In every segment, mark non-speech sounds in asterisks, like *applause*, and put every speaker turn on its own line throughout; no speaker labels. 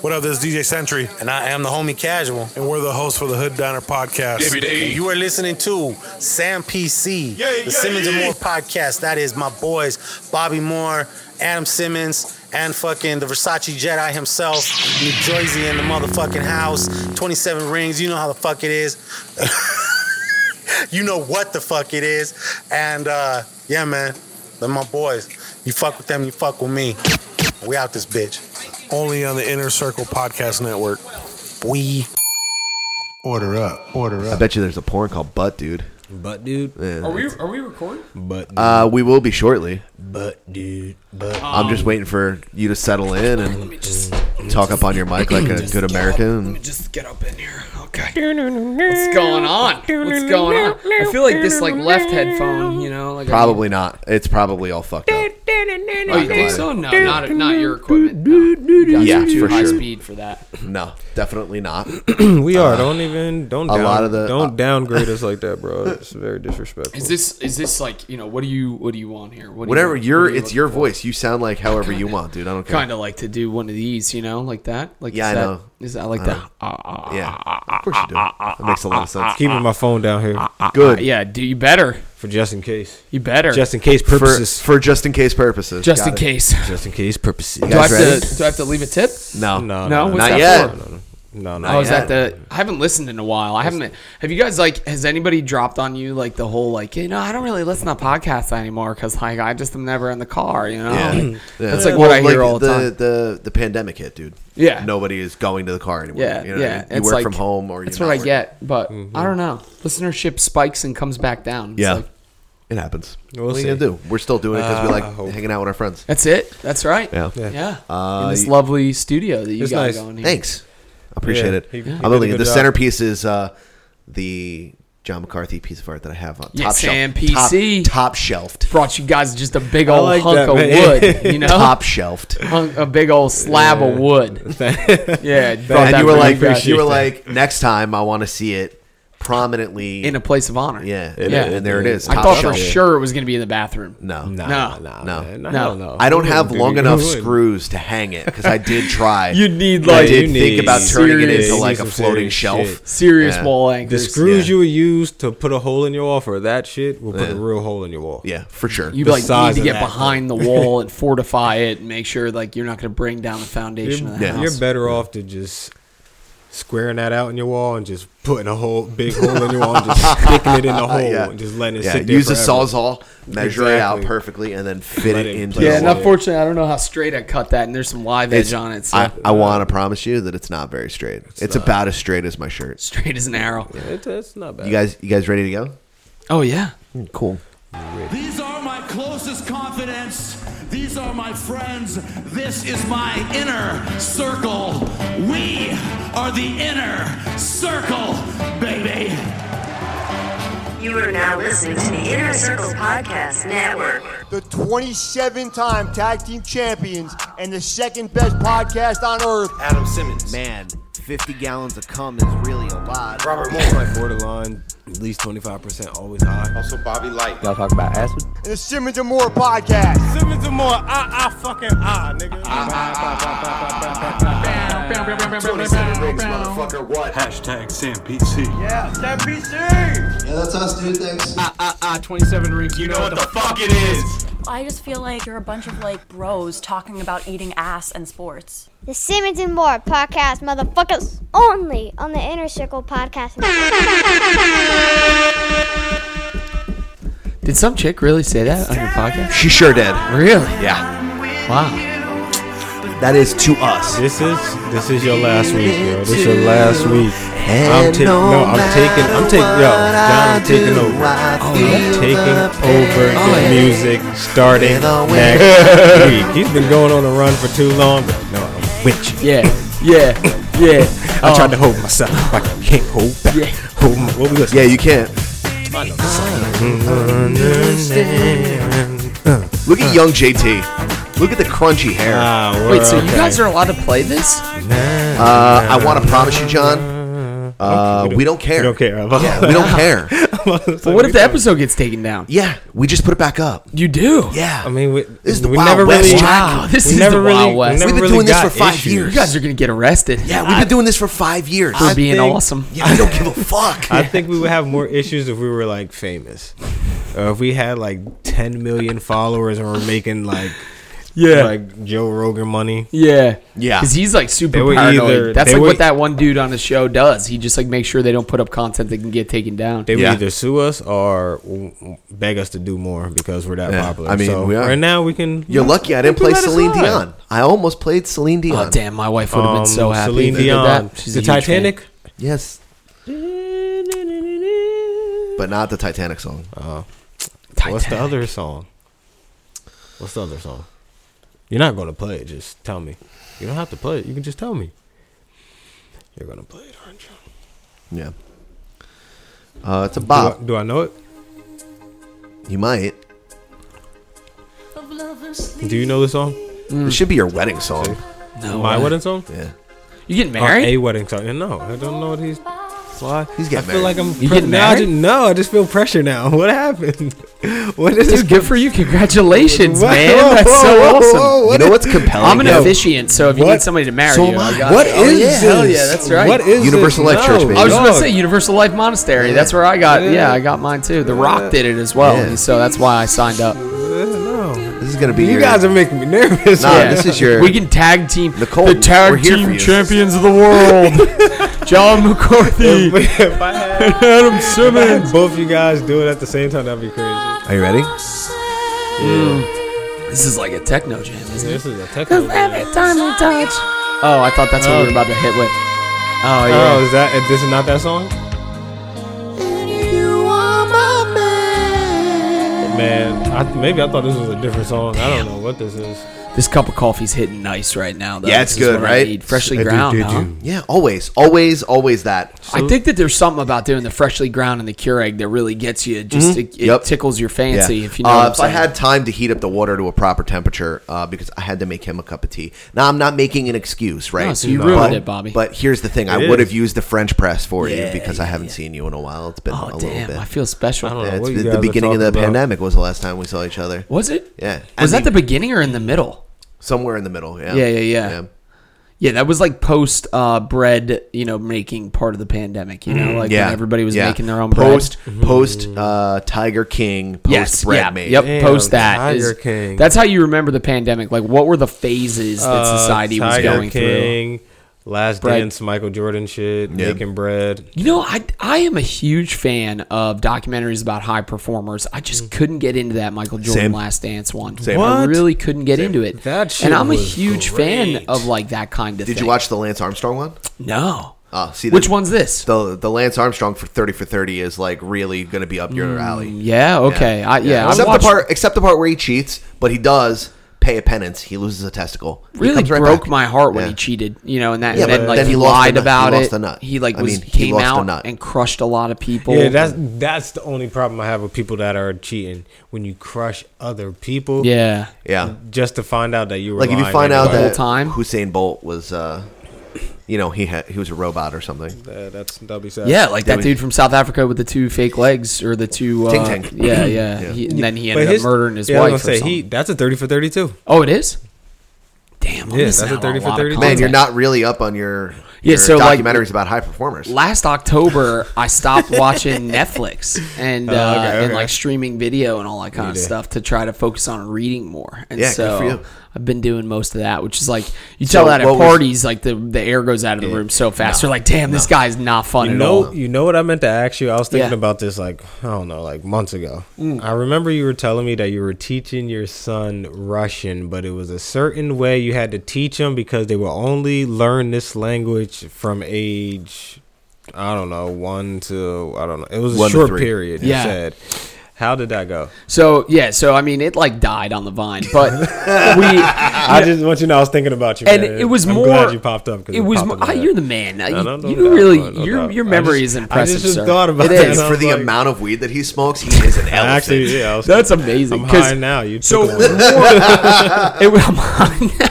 What up, this is DJ Sentry,
And I am the homie Casual.
and we're the hosts for the Hood Diner podcast.
And you are listening to Sam PC, the Simmons and More podcast. That is my boys, Bobby Moore, Adam Simmons, and fucking the Versace Jedi himself, New Jersey in the motherfucking house, 27 rings. You know how the fuck it is. *laughs* you know what the fuck it is. And uh, yeah, man, they're my boys. You fuck with them, you fuck with me. We out this bitch.
Only on the Inner Circle Podcast Network.
We.
Order up, order up.
I bet you there's a porn called Butt Dude.
Butt dude,
Yeah.
Are we are we recording?
but dude,
Uh, we will be shortly.
but dude, but
I'm just waiting for you to settle in and talk up on your mic like a good American.
Just get up in here. Okay. What's going on? What's going on? I feel like this like left headphone, you know, like I-
Probably not. It's probably all fucked up.
Oh, you think so? No, not not your equipment. No. You guys
Yeah,
are too
for
high
sure.
speed for that.
No, definitely not. *clears throat*
we are. Don't even don't
a
down,
lot of the-
don't
uh,
downgrade us *laughs* like that, bro. It's very disrespectful.
Is this is this like you know what do you what do you want here? What
Whatever
you,
your, it's your voice. You sound like however you
Kinda- *laughs*
want, dude. I don't care.
Kind of like to do one of these, you know, like that. Like
Yeah, I
that,
know.
Is that like
I
that?
Ah, ah, know.
Uh, uh,
Yeah, ah, of course you do. That makes a lot of sense.
Keeping my phone down here
Good
yeah, do you better?
for just in case,
You better.
just in case purposes,
for just in case purposes.
just
Got
in
it.
case.
just in case purposes.
Do I have to do I have to leave a tip?
No,
No,
No, what's
Not
that
yet.
for?
no, no, no, no.
Oh, is
yet.
that the? I haven't listened in a while. I haven't. Have you guys like? Has anybody dropped on you like the whole like? You know, I don't really listen to podcasts anymore because like I just am never in the car. You know,
Yeah.
Like,
Yeah.
that's like what I hear all the,
the,
time.
The the pandemic hit, dude.
Yeah.
nobody is going to the car anymore.
Yeah,
you know
yeah.
What I? You work
like-
from home, or
That's
you're
what I
not
get, but
Mm-hmm.
I don't know. Listenership spikes and comes back down. It's
Yeah.
like.
It happens.
We'll
what are you gonna do? We're still doing it because we
Uh,
like hanging out with our friends.
that's it. That's right.
Yeah.
Yeah.
Yeah.
Uh,
in this
y-
lovely studio that you
It's
got
nice.
going here.
Thanks. I appreciate
Yeah,
it.
he- he
I'm
did
looking at the
job.
centerpiece is uh, the John McCarthy piece of art that I have on
Yeah,
top
Sam
shelf.
PC.
Top, top shelved.
Brought you guys just a big old
like
hunk
that,
of
man.
wood. *laughs* You know,
Top shelved.
Hunk- a big old slab of wood. *laughs* Yeah.
And you were
for
like, you were like, next time I want to see it prominently.
in a place of honor.
yeah,
It
Yeah.
and there it is.
I thought
shelf.
for sure it was going to be in the bathroom.
No,
Nah,
No.
nah,
No.
man.
No.
No.
I don't have long
do-
enough screws to hang it because I did *laughs* try.
You need like I
did
you
think
need
about turning it into like a floating shelf.
shit.
serious
Yeah.
wall anchors.
The screws
Yeah.
you would use to put a hole in your wall for that shit will put
Yeah.
a real hole in your wall.
Yeah, for sure.
You
the
like need to get
that,
behind the wall *laughs* and fortify it and make sure like you're not going to bring down the foundation
You're,
of the
Yeah.
house.
you're better off to just squaring that out in your wall and just putting a whole big hole in your wall and just *laughs* sticking it in the hole
Yeah.
and just letting it
yeah,
sit there
use a sawzall, measure it out perfectly, and then fit
Let
it
it
into.
play
yeah, and unfortunately, I don't know how straight I cut that, and there's some live edge on it. So
I, I uh, want to promise you that it's not very straight. It's,
not.
about as straight as my shirt.
straight as an arrow.
It's, it's not bad.
You guys, you guys ready to go?
Oh yeah, hmm,
Cool.
These are my closest confidants. These are my friends. This is my inner circle. We are the inner circle, baby.
You are now listening to the Inner Circle Podcast Network.
the 27 time tag team champions and the second best podcast on earth.
Adam Simmons.
Man, 50 gallons of cum is really a lot.
Robert
It's
Moore.
like borderline, at least 25% always high.
Also Bobby Light.
Y'all talk about acid?
And the Simmons and More podcast.
Simmons and more, ah, ah, fucking ah, nigga.
27 rings, motherfucker. What?
Hashtag Sam PC.
Yeah, Sam PC.
Yeah, that's us, dude. Thanks.
ah ah, 27 rings. You know what the fuck it is.
I just feel like you're a bunch of like bros talking about eating ass and sports.
The Simmons and More podcast, motherfuckers, only on the Inner Circle podcast.
Did some chick really say that on your podcast?
She sure did.
Really?
Yeah,
Wow.
That is to us.
This is this is your last week, yo. This is your last week. I'm taking no, I'm taking I'm taking yo, John I'm taking over. I'm taking over the oh, music starting next week. He's been going on a run for too long, but no, I'm with you.
Yeah. Yeah. Yeah.
I tried to uh, hold myself. I can't hold back.
Yeah.
Hold my, what we listen
Yeah, you can't. Look at young JT. Look at the crunchy hair.
Ah,
Wait,
we're
so you
okay.
guys are allowed to play this?
Uh, I want to promise you, John. Uh,
We
we don't care.
We don't care.
Yeah, we don't *laughs* care.
But what if the episode gets taken down?
Yeah, we just put it back up.
You do.
Yeah.
I mean, we,
This is the
we
Wild
never
West,
really.
Wow, this
we
is
never
the
really,
Wild
we
West.
never
We've been
really
doing this for five
issues.
years.
You guys are gonna get arrested.
Yeah, we've been doing this for five years.
for being
think-
awesome.
yeah, we don't give a fuck.
I think we would have more issues if we were like famous, or if we had like 10 million followers and we're making like
Yeah.
like Joe Rogan money.
Yeah,
Yeah.
because he's like super paranoid.
either-
That's like
were-
what that one dude on the show does. He just like makes sure they don't put up content that can get taken down.
They
Yeah.
would either sue us or w- w- beg us to do more because we're that
Yeah,
popular.
I mean,
so
we are.
right now we can.
You're lucky I didn't play
can
Celine. Dion. I almost played Celine Dion.
Oh damn, my wife would have been so
Um,
happy.
Celine
if they did
Dion,
that. She's
the
a fan.
Titanic.
Yes, but not the Titanic song.
Uh, What's the other song? What's the other song? You're not gonna play it. Just tell me. You don't have to play it. You can just tell me. You're gonna play it, aren't you?
Yeah. Uh, it's a
Do I, do I know it?
You might.
Do you know the song?
It should be your wedding song.
No
My
way.
wedding song?
Yeah.
You getting
Or
married?
a wedding song? No, I don't know what he's. Why?
He's getting I
feel
married.
like I'm.
You
pre-
getting
now I
married?
just- no, I just feel pressure now. *laughs* What happened? *laughs* What is
This is good for you. Congratulations,
Whoa,
man.
whoa,
That's so
whoa,
awesome.
whoa,
You
what
know
is-
what's compelling?
I'm an
though?
officiant, so if you
What?
need somebody to marry
So
you,
am
I
I.
got
What
it.
is
Oh, yeah,
this?
hell yeah, that's right.
What is
Universal
this?
Life Church, baby.
I was
no.
going to say Universal Life Monastery. That's where I got. Yeah,
Yeah.
I got mine too. The Rock did it as well,
Yeah.
so that's why I signed up.
No.
This is gonna be
You
your.
guys are making me nervous.
Nah,
man.
this is your.
We can tag team
Nicole,
the tag team champions of the world. *laughs* John McCarthy,
if I had, *laughs*
Adam
if I
Simmons. *laughs*
both you guys do it at the same time, that'd be crazy.
Are you ready? Hmm.
This is like a techno jam, isn't it?
This is a techno. jam.
time we touch. Oh, I thought that's what we were oh. about to hit with. Oh, oh yeah.
Oh, is that? This is not that song? I, maybe I thought this was a different song. I don't know what this is.
This cup of coffee's hitting nice right now. Though.
Yeah, it's
This is
good,
what I
right?
need. Freshly
Did you-
ground.
did
huh?
you? Yeah, always, always, always that.
I think that there's something about doing the freshly ground and the Keurig that really gets you. Just it, it
Mm-hmm. Yep.
tickles your fancy.
Yeah.
If you know
Uh,
what I'm
if
saying.
I had time to heat up the water to a proper temperature, uh, because I had to make him a cup of tea. Now I'm not making an excuse, right?
No, so you
No.
ruined
but,
it, Bobby.
But here's the thing: I would have used the French press for
Yeah,
you because I haven't
yeah.
seen you in a while. It's been
oh
a little
damn,
bit.
I feel special.
I don't know
Yeah, it's
what you
the,
guys
the
are
beginning of the
talking about.
pandemic was the last time we saw each other.
Was it?
Yeah,
Was
And
that the beginning or in the middle?
Somewhere in the middle? Yeah,
Yeah, yeah, yeah. Yeah, that was like post uh, bread, you know, making part of the pandemic. You know, like
yeah,
when everybody was
yeah.
making their own
post
bread.
post uh, Tiger King post
Yes,
bread
yeah,
made.
yep.
Damn,
post that
Tiger
is-
King.
That's how you remember the pandemic. Like, what were the phases that
Uh,
society was
Tiger
going through?
King, Last
Bread.
Dance, Michael Jordan shit,
Yeah.
making bread.
You know, I I am a huge fan of documentaries about high performers. I just mm. couldn't get into that Michael Jordan
Same.
Last Dance one.
Same.
I really couldn't get into it.
That shit
and I'm a
was
huge fan of like that kind of.
Did
thing.
you watch the Lance Armstrong one?
No.
Oh, see,
Which
the,
one's this?
The the Lance Armstrong for thirty for thirty is like really going to be up your mm, alley.
Yeah. Okay. I, yeah. I've
except
watched-
the part except the part where he cheats, but he does pay a penance. He loses a testicle. He
really
comes right
broke
back.
my heart when
Yeah.
he cheated. You know, and that
Yeah,
and then like
then
he,
he
lied
the nut. He
about
lost
it.
the nut.
He like
I
was
mean, he
came
lost the
out
nut.
and crushed a lot of people.
Yeah, that's that's the only problem I have with people that are cheating. When you crush other people,
yeah.
Yeah,
just to find out that you were
like if you find out
anyway.
that
time?
Usain Bolt was, uh, you know, he had he was a robot or something.
Uh, that's that'll be sad.
Yeah, like that
was-
dude from South Africa with the two fake legs or the two. Uh,
Ting Ting.
Yeah, yeah. *clears throat*
Yeah.
He, and then he ended
his-
up murdering his
yeah, I
wife.
was gonna say he that's a thirty for thirty two.
Oh, it is. Damn, I'm
Yeah, that's a
out on
30 for
lot of
30.
Man, you're not really up on your
Yeah,
your
so, like,
documentaries about high performers.
Last October, I stopped *laughs* watching Netflix and
Oh,
uh,
okay,
and
okay.
like streaming video and all that kind of
did.
stuff to try to focus on reading more. And
Yeah, good
so
for you.
I've been doing most of that, which is like you
So
tell that at
what was-
parties, like the the air goes out of the room so fast. You're like, damn, this guy's not fun
You
at
know,
all.
you know what I meant to ask you. I was thinking
Yeah.
about this like I don't know, like months ago.
Mm.
I remember you were telling me that you were teaching your son Russian, but it was a certain way you had to teach him because they will only learn this language from age I don't know one to I don't know. It was a
One
short period. You
Yeah.
said. How did that go?
So yeah, so I mean, it like died on the vine, but *laughs* we.
I just want you to know I was thinking about you,
and
man.
it was
I'm
more.
glad you popped up. 'cause
It was. More,
in my head.
you're the man.
No,
you
no, no
you
doubt,
really.
no, no
your
doubt.
your memory
just-
is
I
impressive.
just
sir.
thought about
It
that
is.
for the
like-
amount of weed that he smokes, he is an *laughs* elephant.
Actually, yeah, I was
That's amazing.
I'm
'cause-
high now. You
So
took it
more, *laughs* it, I'm high now.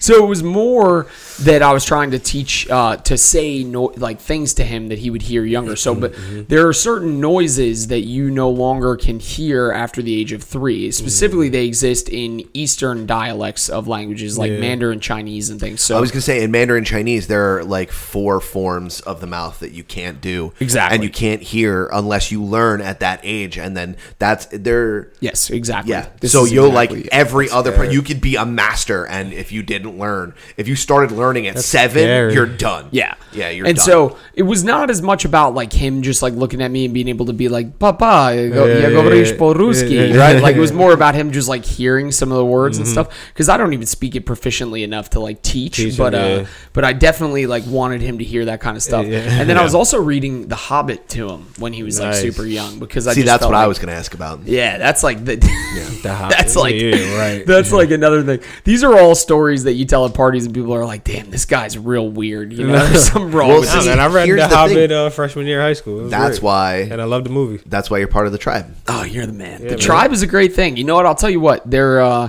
So it was more that I was trying to teach uh, to say no, like things to him that he would hear younger. So, but mm-hmm. Mm-hmm. there are certain noises that you no longer can hear after the age of three. Specifically, mm-hmm. they exist in Eastern dialects of languages like
Yeah.
Mandarin Chinese and things. So
I was gonna say in Mandarin Chinese there are like four forms of the mouth that you can't do
Exactly.
and you can't hear unless you learn at that age, and then that's they're
yes, exactly.
yeah.
This
so you'll
exactly
like every other
scary.
you could be a master, and if you didn't learn, if you started learning at
That's
seven,
scary.
you're done.
Yeah.
yeah, you're
and
done.
so it was not as much about like him just like looking at me and being able to be like papa go,
Yeah,
yeah,
yeah,
говоришь
yeah.
по-русски,"
Yeah, yeah.
right like it was *laughs* more about him just like hearing some of the words and
Mhm.
stuff because i don't even speak it proficiently enough to like teach,
Teach
but
him,
uh
yeah.
but i definitely like wanted him to hear that kind of stuff
Yeah.
and then i
Yeah.
was *laughs* also reading the hobbit to him when he was like
Nice.
super young because i
See,
just
that's
felt
what I
like-
was gonna ask about.
yeah that's like the, *laughs*
The Hobbit.
that's like
Yeah, right.
that's like another thing these are all stories that you tell at parties and people are like damn this guy's real weird you know there's *laughs* something wrong
Well,
with
see,
this
man, I read
here's
The
the
Hobbit uh, freshman year of high school.
That's
great.
why,
and I love the movie.
That's why you're part of the tribe.
Oh, you're the man.
Yeah,
the
man.
tribe is a great thing. You know what? I'll tell you what. There, uh,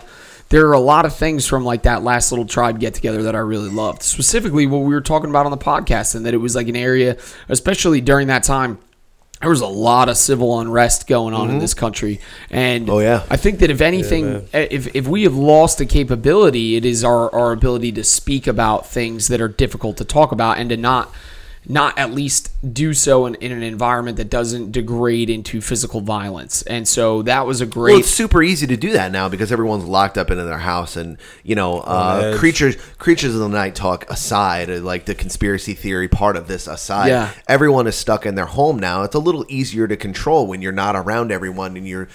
there are a lot of things from like that last little tribe get together that I really loved. Specifically, what we were talking about on the podcast, and that it was like an area, especially during that time. There was a lot of civil unrest going on in
Mhm.
this country, and
Oh, yeah.
I think that if anything,
man.
if if we have lost the capability, it is our our ability to speak about things that are difficult to talk about, and to not not at least do so in, in an environment that doesn't degrade into physical violence. And so that was a great.
Well, it's super easy to do that now because everyone's locked up into their house, and you know, uh, creatures creatures of the night talk aside, uh, like the conspiracy theory part of this aside.
Yeah.
everyone is stuck in their home now. It's a little easier to control when you're not around everyone, and you're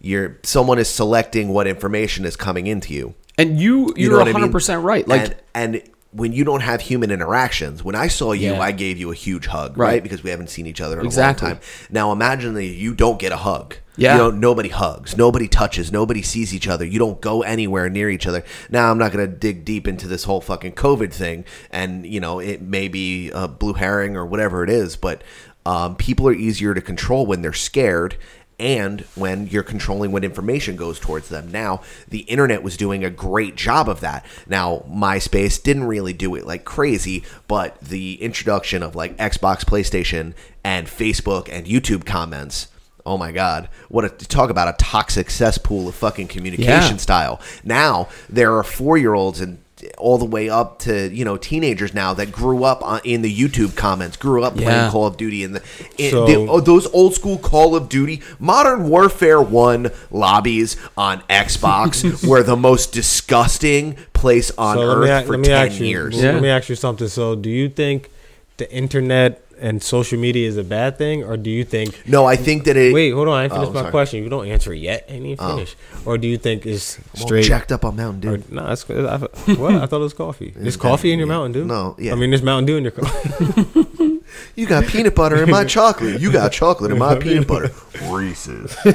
you're someone is selecting what information is coming into you.
And you
You
you're
know what I mean?
100% right. Like
and, and when you don't have human interactions, when I saw you,
Yeah.
I gave you a huge hug, right?
Right.
Because we haven't seen each other in
Exactly.
a long time. Now imagine that you don't get a hug.
Yeah.
You know, nobody hugs, nobody touches, nobody sees each other. You don't go anywhere near each other. Now I'm not going to dig deep into this whole fucking COVID thing, and you know it may be a blue herring or whatever it is, but um, people are easier to control when they're scared and when you're controlling what information goes towards them. Now, the internet was doing a great job of that. Now, MySpace didn't really do it like crazy, but the introduction of like Xbox, PlayStation, and Facebook and YouTube comments. Oh my God! What a talk about a toxic cesspool of fucking communication
Yeah.
style. Now there are four year olds and all the way up to you know teenagers now that grew up on, in the YouTube comments, grew up playing
Yeah.
Call of Duty and the, in,
So-
the oh, those old school Call of Duty, Modern Warfare One lobbies on Xbox *laughs* were the most disgusting place on
So
earth
let me, a-
for
let me
ten
ask you,
years.
Let me ask you something. So, do you think the internet and social media is a bad thing, or do you think?
No, I think that it.
Wait, hold on. I ain't
Oh,
finished my
sorry.
question. You don't answer it yet. I ain't even
Oh.
Or do you think it's straight?
jacked up on Mountain Dew.
Or, no, it's, I, *laughs* what? I thought it was coffee. There's coffee in your Mountain Dew.
No, yeah.
I mean, there's Mountain Dew in your coffee. *laughs*
You got peanut butter in my *laughs* chocolate. You got chocolate in my peanut butter. Reese's.
you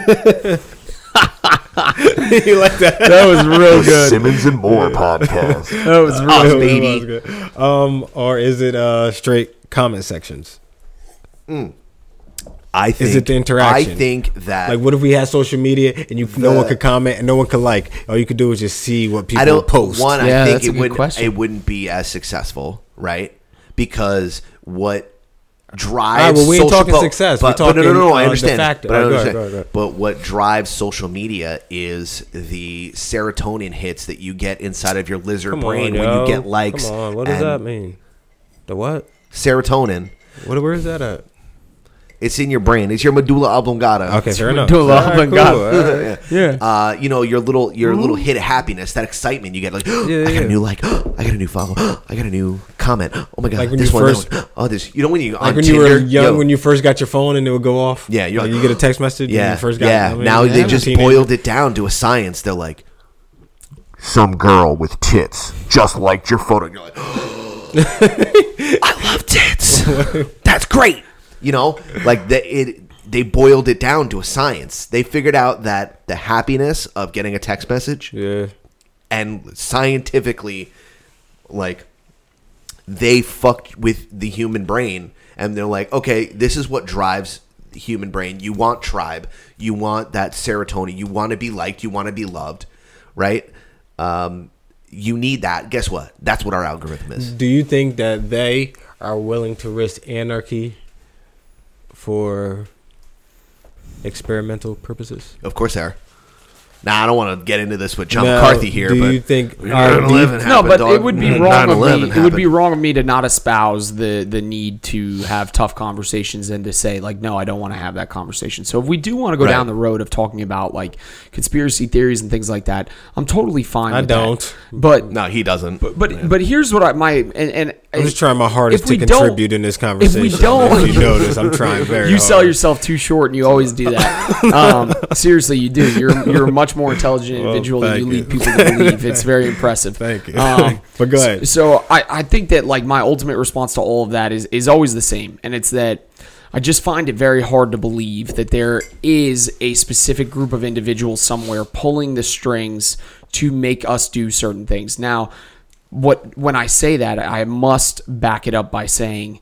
like that?
That was real good.
Simmons and More podcast.
That was real
Us,
good.
baby.
That was good. Um, or is it uh straight comment sections?
I think.
Is it the interaction?
I think that.
Like, what if we had social media and you no one could comment and no one could like? All you could do is just see what people
I don't
post.
One,
Yeah,
I think
that's
it wouldn't.
question.
It wouldn't be as successful, right? Because what drives
All right, well, we ain't
social
talking
po-
success. We
But, but no, no,
talking,
no, I
uh,
understand.
facto.
But, I
Oh,
understand.
go ahead, go ahead.
but what drives social media is the serotonin hits that you get inside of your lizard
Come
brain
on,
when
yo.
you get likes.
Come on, what does
and
that mean? The what?
Serotonin.
What? Where is that at?
It's in your brain. It's your medulla oblongata.
Okay, fair enough.
Medulla
All right,
oblongata.
cool. All right. *laughs*
Yeah.
Uh, you know your little your little hit of happiness, that excitement you get. Like, *gasps* I got
yeah.
a new like, *gasps* I got a new follow, *gasps* I got a new comment. Oh my god,
Like when
this
you
one,
first-
that one. Oh, this. You know when you
Like
on
when
Tinder,
you were young,
yo,
when you first got your phone and it would go off.
Yeah, you're
like,
like-
you get a text message. when
yeah,
you first got.
yeah.
I mean,
now
yeah,
they just boiled it down to a science. They're like,
Some girl with tits just liked your photo.
you're like, *laughs* I love tits. That's great. You know, like the, it. They boiled it down to a science. They figured out that the happiness of getting a text message
Yeah.
and scientifically like they fucked with the human brain and they're like okay this is what drives the human brain you want tribe you want that serotonin you want to be liked you want to be loved right um you need that. Guess what? That's what our algorithm is.
Do you think that they are willing to risk anarchy for experimental purposes?
Of course, they are. Now I don't want to get into this with John
Now,
McCarthy here,
do
but
you think-
Yeah,
are- do you-
9/11
No, but
dog.
it would be wrong of
9/11
me. It would be wrong of me to not espouse the the need to have tough conversations and to say like, no, I don't want to have that conversation. So if we do want to go
Right.
down the road of talking about like conspiracy theories and things like that, I'm totally fine.
I
with
don't.
But
No, he doesn't.
but but, but here's what I my and, and
I'm just trying my hardest
if
to
we don't-
contribute in this conversation.
If we don't,
If you notice, I'm trying very *laughs*
You
hard.
sell yourself too short, and you always do that. um, seriously, you do. You're you're a much more intelligent
Well,
individual than you
thank
lead people to believe. *laughs* It's very impressive.
Thank you.
Um, *laughs*
But go ahead.
So I, I think that like my ultimate response to all of that is is always the same, and it's that I just find it very hard to believe that there is a specific group of individuals somewhere pulling the strings to make us do certain things. Now, what when I say that, I must back it up by saying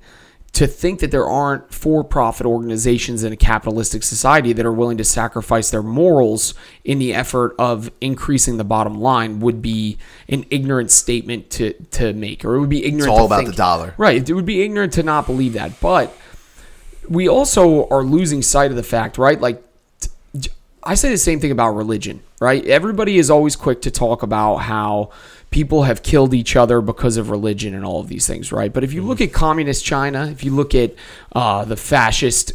to think that there aren't for-profit organizations in a capitalistic society that are willing to sacrifice their morals in the effort of increasing the bottom line would be an ignorant statement to to make or it would be ignorant
It's
all
about
think-
the dollar.
right it would be ignorant to not believe that but we also are losing sight of the fact right like I say the same thing about religion, right? Everybody is always quick to talk about how people have killed each other because of religion and all of these things, right? But if you look at communist China, if you look at uh, the fascist,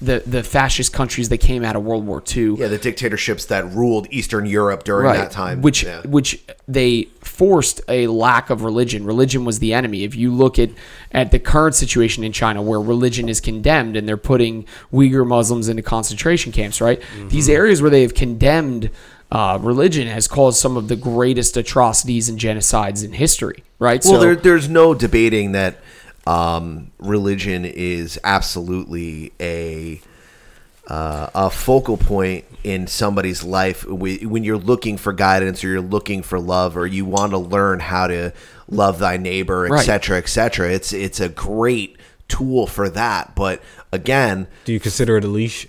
the the fascist countries that came out of World War II,
yeah, the dictatorships that ruled Eastern Europe during that time,
which
yeah.
which they forced a lack of religion. Religion was the enemy. If you look at at the current situation in China, where religion is condemned and they're putting Uyghur Muslims into concentration camps, right?
Mm-hmm.
These areas where they have condemned uh, religion has caused some of the greatest atrocities and genocides in history, right?
Well, there, there's no debating that um, religion is absolutely a uh, a focal point in somebody's life when you're looking for guidance or you're looking for love or you want to learn how to love thy neighbor,
Right.
etc., etc. It's it's a great tool for that. But again,
Do you consider it a leash?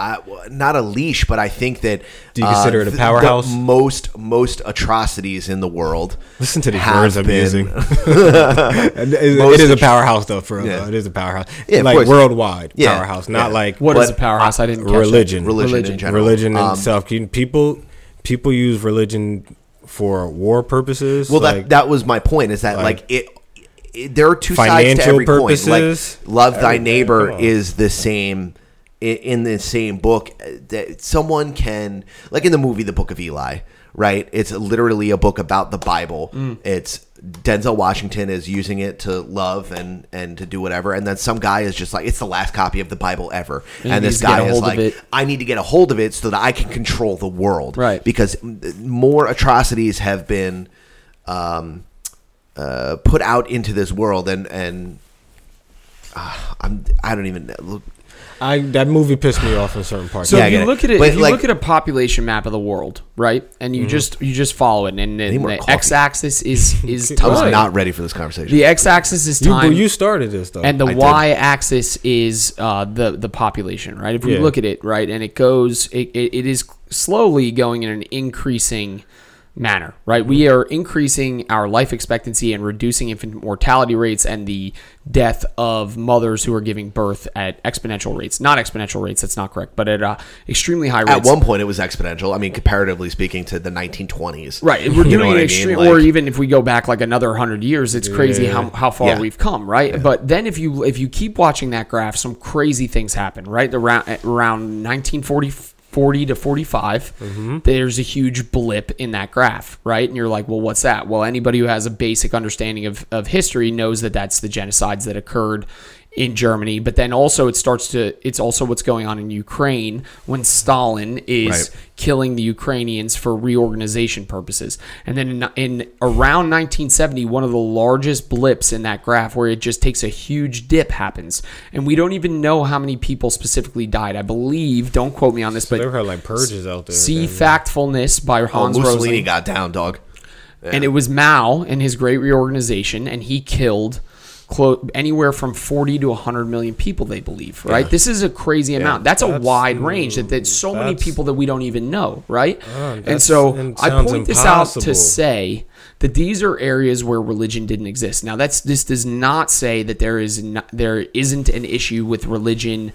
I, not a leash, but I think that
Do you consider it a powerhouse?
The most most atrocities in the world.
Listen to these words I'm using. *laughs* it, is-
Most
it is a powerhouse, though. For
Yeah.
it is a powerhouse.
Yeah,
like
course.
worldwide
Yeah,
powerhouse, not
yeah.
like
what is a powerhouse? I didn't catch that.
religion.
Religion in general.
Religion
Um,
itself. Can- People people use religion for war purposes.
Well,
like,
that that was my point. Is that like,
like
it, it? There are two sides to
financial
every
purposes,
coin. Like, love thy neighbor is the same i- in the same book. uh, That someone can like in the movie The Book of Eli. Right, it's literally a book about the Bible.
Mm.
It's Denzel Washington is using it to love and and to do whatever, and then some guy is just like, it's the last copy of the Bible ever,
And
and, this guy is like. I need to get a hold of it so that I can control the world,
Right.
Because more atrocities have been um, uh, put out into this world, and and uh, I'm I don't even look.
I that movie pissed me off in certain parts.
So
Yeah, I
if you
get it.
look at it,
But,
if you
like-
look at a population map of the world, right, and you just you just follow it, and, and
more
the
coffee.
x-axis is *laughs* is
I was
time.
not ready for this conversation.
The x-axis is
you,
time.
but you started this though.
and the
I did.
y-axis is uh, the the population, right? If we
Yeah.
look at it, right, and it goes, it, it, it is slowly going in an increasing manner, right? We are increasing our life expectancy and reducing infant mortality rates and the death of mothers who are giving birth at exponential rates. Not exponential rates, that's not correct, but at uh, extremely high rates.
At one point, it was exponential. I mean, comparatively speaking to the 1920s.
Right, *laughs* we're doing
what
an
I mean?
extreme,
Like-
or even if we go back like another hundred years, it's crazy
Yeah.
how, how far
Yeah.
we've come, right? But then if you if you keep watching that graph, some crazy things happen, right? Around around 1940 40 to 45,
Mm-hmm.
there's a huge blip in that graph, right? And you're like, well, what's that? Well, anybody who has a basic understanding of, of history knows that that's the genocides that occurred in Germany, but then also it starts to it's also what's going on in Ukraine when Stalin is
Right.
killing the Ukrainians for reorganization purposes. And then in, in around 1970, one of the largest blips in that graph where it just takes a huge dip happens. And we don't even know how many people specifically died. I believe, don't quote me on this,
they
but
were like purges out there.
see
then.
Factfulness by
Oh,
Hans
Mussolini
Rosling.
got down, dog.
And it was Mao and his great reorganization, and he killed clo- anywhere from 40 to 100 million people they believe right? This is a crazy amount. That's, a wide range that there's so many people that we don't even know right?
Oh,
and so
it
i
sounds
point this out to say that these are areas where religion didn't exist. Now that's this does not say that there is not, there isn't an issue with religion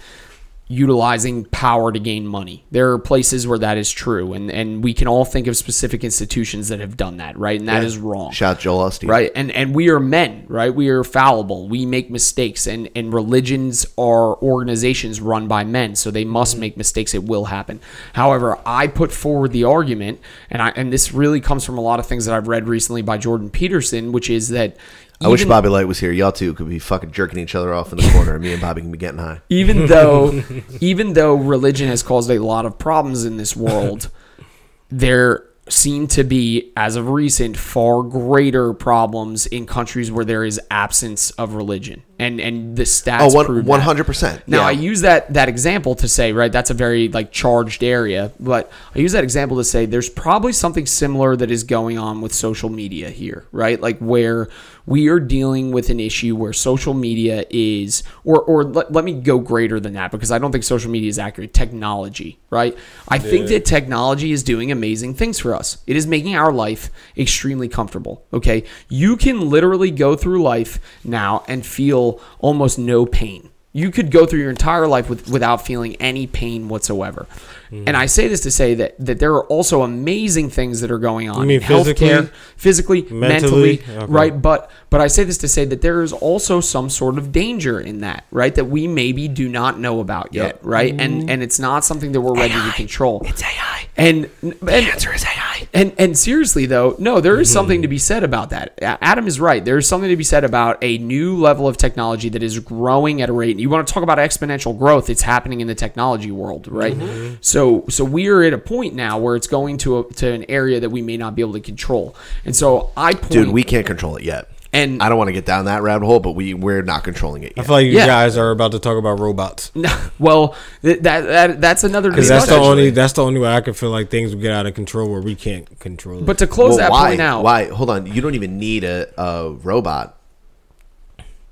utilizing power to gain money. There are places where that is true, and and we can all think of specific institutions that have done that, right? And that
Yeah.
is wrong.
Shout out Joel Osteen.
Right. And and we are men, right? We are fallible. We make mistakes and and religions are organizations run by men, so they must mm-hmm. make mistakes. It will happen. However, I put forward the argument and I and this really comes from a lot of things that I've read recently by Jordan Peterson, which is that
I wish Bobby Light was here. Y'all two could be fucking jerking each other off in the *laughs* corner, and me and Bobby can be getting high.
even though *laughs* even though religion has caused a lot of problems in this world *laughs* there seem to be as of recent far greater problems in countries where there is absence of religion. And and the stats
Oh, one-
prove
100%,
now
yeah.
i use that that example to say right that's a very like charged area but i use that example to say there's probably something similar that is going on with social media here right? Like where we are dealing with an issue where social media is or or let, let me go greater than that because i don't think social media is accurate. Technology right? I think that technology is doing amazing things for us it is making our life extremely comfortable okay you can literally go through life now and feel almost no pain you could go through your entire life with, without feeling any pain whatsoever.
Mm-hmm.
And I say this to say that that there are also amazing things that are going on
You mean
in healthcare,
physically?
physically,
Mentally?
mentally,
Okay.
right? But but I say this to say that there is also some sort of danger in that, right? That we maybe do not know about yet, right? And and it's not something that we're ready to control. It's AI. And, and the answer is AI. And and seriously though, no, there is something to be said about that. Adam is right. There is something to be said about a new level of technology that is growing at a rate. You want to talk about exponential growth? It's happening in the technology world, right?
Mhm.
So so we are at a point now where it's going to a, to an area that we may not be able to control. And so I point,
Dude, we can't control it yet.
And
I don't want to get down that rabbit hole, but we we're not controlling it
I feel like you
Yeah.
guys are about to talk about robots. *laughs*
well, th- that, that that's another
Because that's the
discussion.
only that's the only way I can feel like things will get out of control where we can't control it.
But to close that
why?
point out,
Why? Hold on. You don't even need a, a robot.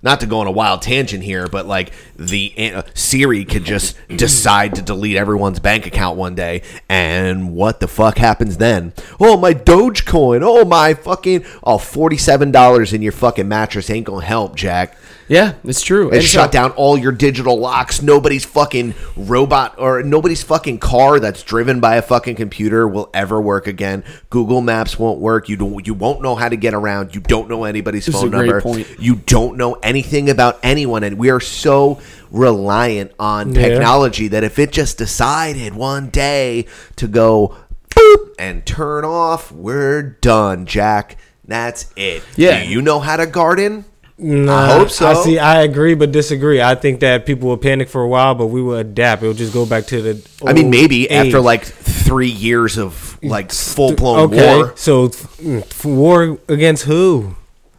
Not to go on a wild tangent here, but like the uh, Siri could just *clears throat* decide to delete everyone's bank account one day, and what the fuck happens then? Oh, my Dogecoin. Oh, my fucking. Oh, $47 in your fucking mattress ain't gonna help, Jack.
Yeah, it's true.
It
And
shut
so-
down all your digital locks. Nobody's fucking robot or nobody's fucking car that's driven by a fucking computer will ever work again. Google Maps won't work. You don't. You won't know how to get around. You don't know anybody's phone number. You don't know anything about anyone, and we are so reliant on
Yeah.
technology that if it just decided one day to go boop and turn off, we're done, Jack. That's it.
Yeah.
Do you know how to garden?
Nah,
I hope so.
I see. I agree, but disagree. I think that people will panic for a while, but we will adapt. It'll just go back to the.
I mean,
old
maybe after like three years of like full blown
okay,
war,
so mm, war against who?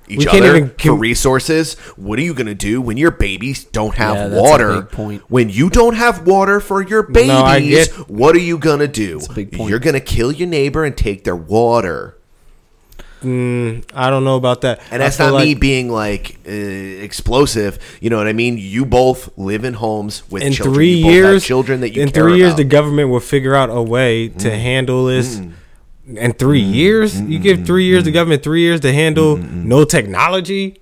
each other for resources. What are you gonna do when your babies don't have
Yeah, that's a
water?
big point.
When you don't have water for your babies,
No, get-
what are you gonna do?
big point.
You're gonna kill your neighbor and take their water.
Mm, I don't know about that.
And that's not me being like uh, explosive. You know what I mean? You both live in homes with
in
children.
three
You both have
years,
children that you
in three years,
about.
the government will figure out a way to
Mm.
handle this. In three years, you give three years the government three years to handle no technology.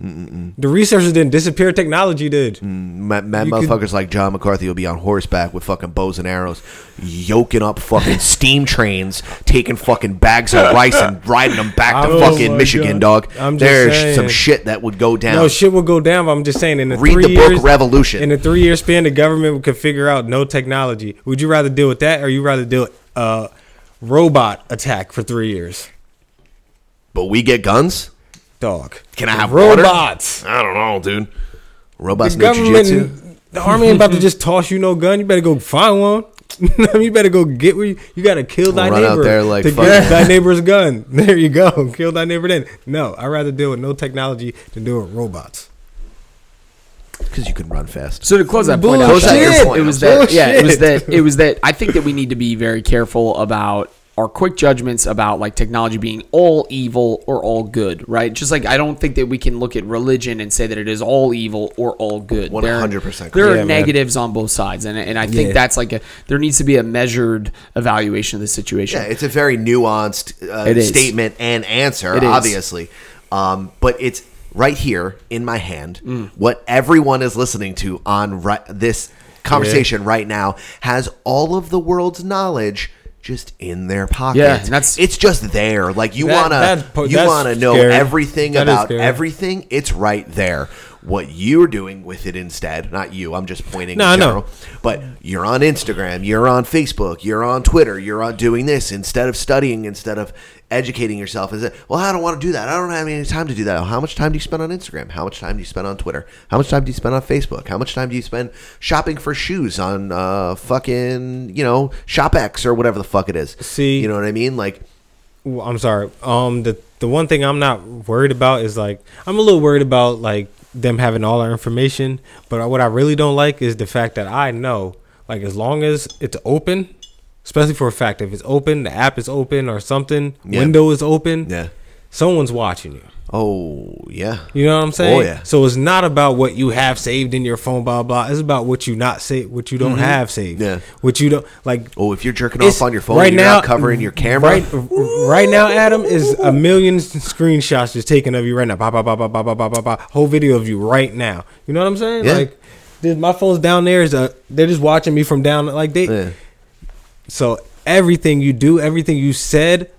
The researchers didn't disappear. Technology did.
Mm, mad, mad
You could-
motherfuckers like John McCarthy will be on horseback with fucking bows and arrows, yoking up fucking *laughs* steam trains, taking fucking bags of rice and *laughs* riding them back to
Oh
fucking Michigan,
God.
dog.
I'm just
There's
saying.
some shit that would go down.
No shit will go down. But I'm just saying in the
Read
three
the book
years,
Revolution.
In a three year span, the government could figure out no technology. Would you rather deal with that, or you rather deal with a robot attack for three years?
but we get guns.
Dog.
Can I have water?
robots?
I don't know, dude. Robots
the
know jujitsu.
government, the army ain't about to *laughs* just toss you no gun. You better go find one. *laughs* you better go get where you, you got to kill thy
Run out there like
to
fucking-
get thy *laughs* neighbor's gun. There you go. Kill thy neighbor then. No, I'd rather deal with no technology than deal with robots.
Because you can run fast.
So to close that point out,
Close out your
it was that yeah, it was that it was that I think that we need to be very careful about are quick judgments about like technology being all evil or all good, right? Just like I don't think that we can look at religion and say that it is all evil or all good. There-
100%
There are
Yeah, man.
negatives on both sides, and and I think
Yeah.
that's like a there needs to be a measured evaluation of the situation.
Yeah, it's a very nuanced uh, statement and answer,
It is.
obviously. Um, but it's right here in my hand.
Mm.
What everyone is listening to on ri- this conversation right now has all of the world's knowledge just in their pocket.
Yeah, that's-
it's just there. Like you
That-
wanna you wanna know
scary.
everything
That
about everything. It's right there. What you're doing with it instead, not you. I'm just pointing
No,
in general. But you're on Instagram, you're on Facebook, you're on Twitter, you're on doing this instead of studying, instead of educating yourself. Is it? Well, I don't want to do that. I don't have any time to do that. How much time do you spend on Instagram? How much time do you spend on Twitter? How much time do you spend on Facebook? How much time do you spend shopping for shoes on uh, fucking you know StockX or whatever the fuck it is?
See,
you know what I mean? Like,
I'm sorry. Um, the the one thing I'm not worried about is like I'm a little worried about like them having all our information. But what I really don't like is the fact that I know, like, as long as it's open, especially for a fact, if it's open, the app is open or something,
Yeah.
window is open,
yeah,
someone's watching you.
Oh yeah,
You know what I'm saying?
Oh, yeah.
So it's not about what you have saved in your phone, blah blah. It's about what you not save, what you don't
Mhm.
have saved.
Yeah.
What you don't like.
Oh, if you're jerking off on your phone, and you're not covering your camera.
Right, right now, Adam is a million screenshots just taken of you right now. Ba, ba, ba, ba, ba, ba, ba, ba, ba. Whole video of you right now. You know what I'm saying?
Yeah.
Like, dude, my phone's down there. Is a, they're just watching me from down. Like they. So everything you do, everything you said,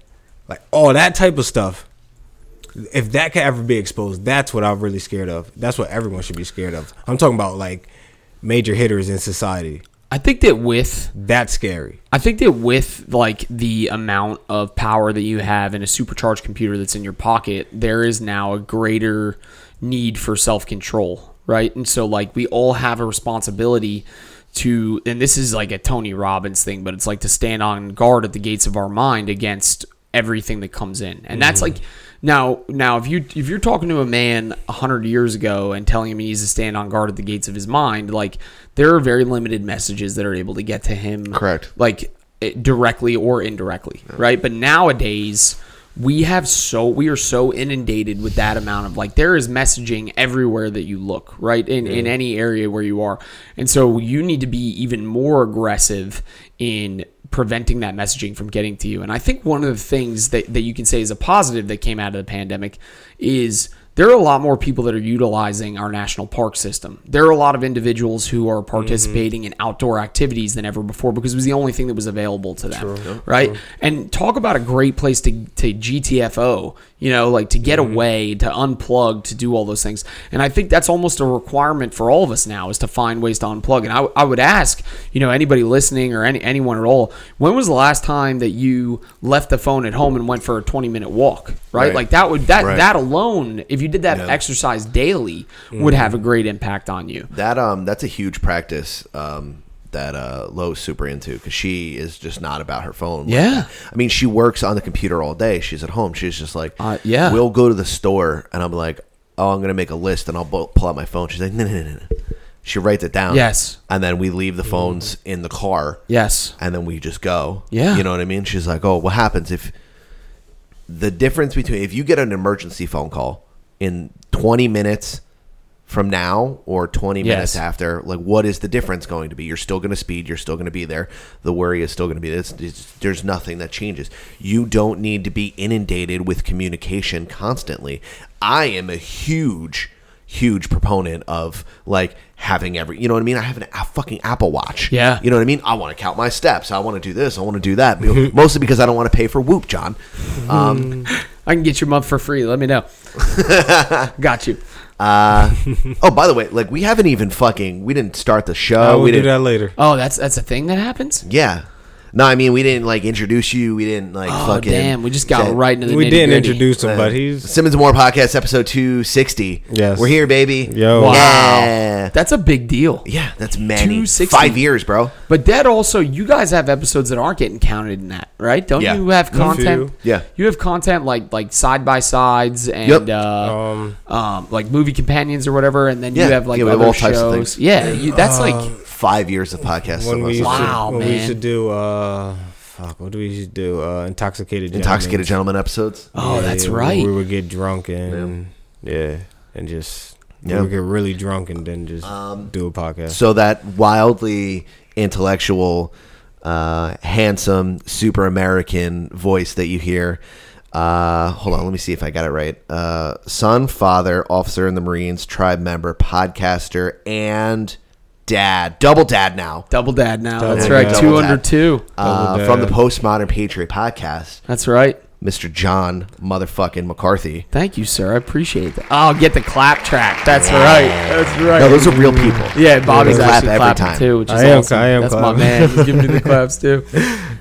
like all that type of stuff. If that could ever be exposed, that's what I'm really scared of. That's what everyone should be scared of. I'm talking about like major hitters in society.
I think that with
that's scary.
I think that with like the amount of power that you have in a supercharged computer that's in your pocket, there is now a greater need for self control, right? And so like we all have a responsibility to and this is like a Tony Robbins thing, but it's like to stand on guard at the gates of our mind against everything that comes in. And that's
Mhm.
like now now if you if you're talking to a man 100 years ago and telling him he needs to stand on guard at the gates of his mind, like there are very limited messages that are able to get to him
Correct.
like it, directly or indirectly, right? But nowadays we have so we are so inundated with that amount of like there is messaging everywhere that you look, right? In in
mm-hmm.
any area where you are. And so you need to be even more aggressive in preventing that messaging from getting to you. And I think one of the things that, that you can say is a positive that came out of the pandemic is there are a lot more people that are utilizing our national park system. There are a lot of individuals who are participating in outdoor activities than ever before because it was the only thing that was available to them,
True.
right?
True.
And talk about a great place to to GTFO, you know, like to get mm-hmm. away, to unplug, to do all those things. And I think that's almost a requirement for all of us now is to find ways to unplug. And I, I would ask, you know, anybody listening or any anyone at all, when was the last time that you left the phone at home and went for a 20 minute walk, right?
Right.
Like that would that
Right.
that alone, if you did that
Yeah.
exercise daily, would
Mhm.
have a great impact on you.
That um that's a huge practice um that uh Lo's super into because she is just not about her phone.
Yeah.
I mean she works on the computer all day. She's at home. She's just like,
Uh, yeah.
we'll go to the store and I'm like, oh, I'm gonna make a list and I'll pull out my phone. She's like, no, no, no, no. She writes it down.
Yes.
And then we leave the phones in the car.
Yes.
And then we just go.
Yeah.
You know what I mean? She's like, oh, what happens if the difference between if you get an emergency phone call in 20 minutes from now or 20 minutes
Yes.
after like what is the difference going to be? You're still going to speed you're still going to be there. The worry is still going to be this there's nothing that changes. You don't need to be inundated with communication constantly. I am a huge huge proponent of like having every you know what i mean i have an, a fucking apple watch
Yeah.
you know what i mean i want to count my steps i want to do this i want to do that mostly because i don't want to pay for whoop john um,
I can get your month for free. Let me know. *laughs* Got you.
Uh, oh, by the way, like we haven't even fucking we didn't start the show.
I will
we
do
didn't,
that later.
Oh, that's that's a thing that happens.
Yeah. No, I mean we didn't like introduce you. We didn't like
Oh,
fucking.
damn, we just got right into the
We didn't
nitty-gritty.
introduce him, but he's
Simmons and More podcast episode two sixty.
Yes.
we're here, baby.
Yo.
Wow.
Yeah.
That's a big deal.
Yeah, that's many
260.
five years, bro.
But that also, you guys have episodes that aren't getting counted in that, right? Don't
Yeah.
you have content?
Yeah.
You have content like like side by sides and
Yep.
uh, um, like movie companions or whatever, and then
Yeah,
you have like
yeah, we have
other
all types of
shows.
things.
Yeah, you, that's
Uh,
like
Five years of podcasts.
when we
us.
used
Wow,
to, when we used to do uh fuck, what do we used to do? Uh, intoxicated,
Intoxicated
Gentlemen.
Gentlemen episodes.
Oh, that's
we-
right.
We would get drunk and yeah, and just
Yeah.
we would get really drunk and then just do a podcast.
So that wildly intellectual, uh, handsome, super American voice that you hear. Uh, hold on, let me see if I got it right. Uh, son, father, officer in the Marines, tribe member, podcaster, and dad. Double dad now.
Double dad now.
Double
That's
dad.
right.
Double
Two
dad.
under two.
Uh,
Double
from the
dad.
Postmodern Patriot podcast.
That's right.
Mr. John motherfucking McCarthy.
Thank you, sir. I appreciate that. I'll get the clap track. That's right. That's right.
No, those are real people.
Yeah, Bobby's
They clap
actually
every
clapping
time.
too, which is
I am-
awesome.
I am
That's my
clapping.
man. He's giving me the *laughs* claps too.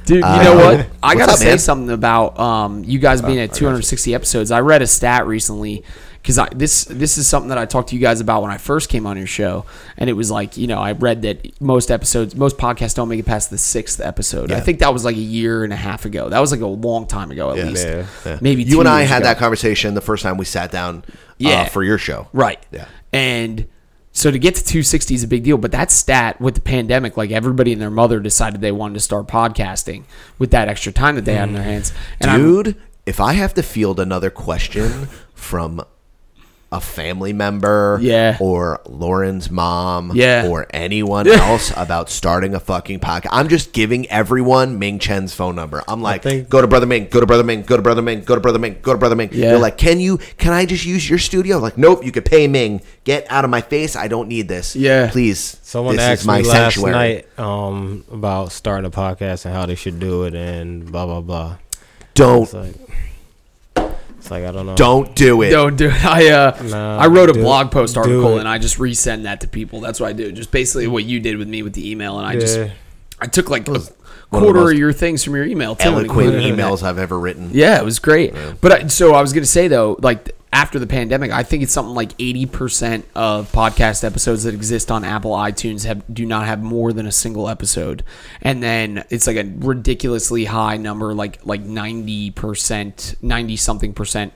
Dude, you
Uh,
know what? I
what's
gotta
up,
say
man?
something about um, you guys being at 260 episodes. I read a stat recently because I this this is something that I talked to you guys about when I first came on your show, and it was like you know I read that most episodes, most podcasts don't make it past the sixth episode. I think that was like a year and a half ago. That was like a long time ago, at
Yeah.
least.
Yeah.
Yeah.
Maybe
you and I had
ago.
that conversation the first time we sat down uh,
Yeah.
for your show.
Right.
Yeah.
And so to get to 260 is a big deal, but that stat with the pandemic, like everybody and their mother decided they wanted to start podcasting with that extra time that they had in their hands. And I'm-
Dude, if I have to field another question from a family member
Yeah.
or Lauren's mom
Yeah.
or anyone *laughs* else about starting a fucking podcast, I'm just giving everyone Ming Chen's phone number. I'm like,
think-
go to Brother Ming, go to Brother Ming, go to Brother Ming, go to Brother Ming, go to Brother Ming.
Yeah.
They're like, can you, can I just use your studio? I'm like, nope, you could pay Ming. Get out of my face. I don't need this.
Yeah.
Please.
Someone
this
asked
is my
me last
sanctuary.
night um, about starting a podcast and how they should do it and blah blah blah.
Don't,
It's like, it's like I don't know.
don't do it.
Don't do it. I uh,
Nah,
I wrote a
do-
blog post article and I just resend that to people. That's what I do. Just basically what you did with me with the email, and I just I took like a
one of the
quarter of, your things from your email too.
Eloquent
included it in that.
emails I've ever written.
Yeah, it was great. But I, so I was going to say though, like after the pandemic, I think it's something like eighty percent of podcast episodes that exist on Apple iTunes have do not have more than a single episode, and then it's like a ridiculously high number, like like ninety percent, ninety something percent.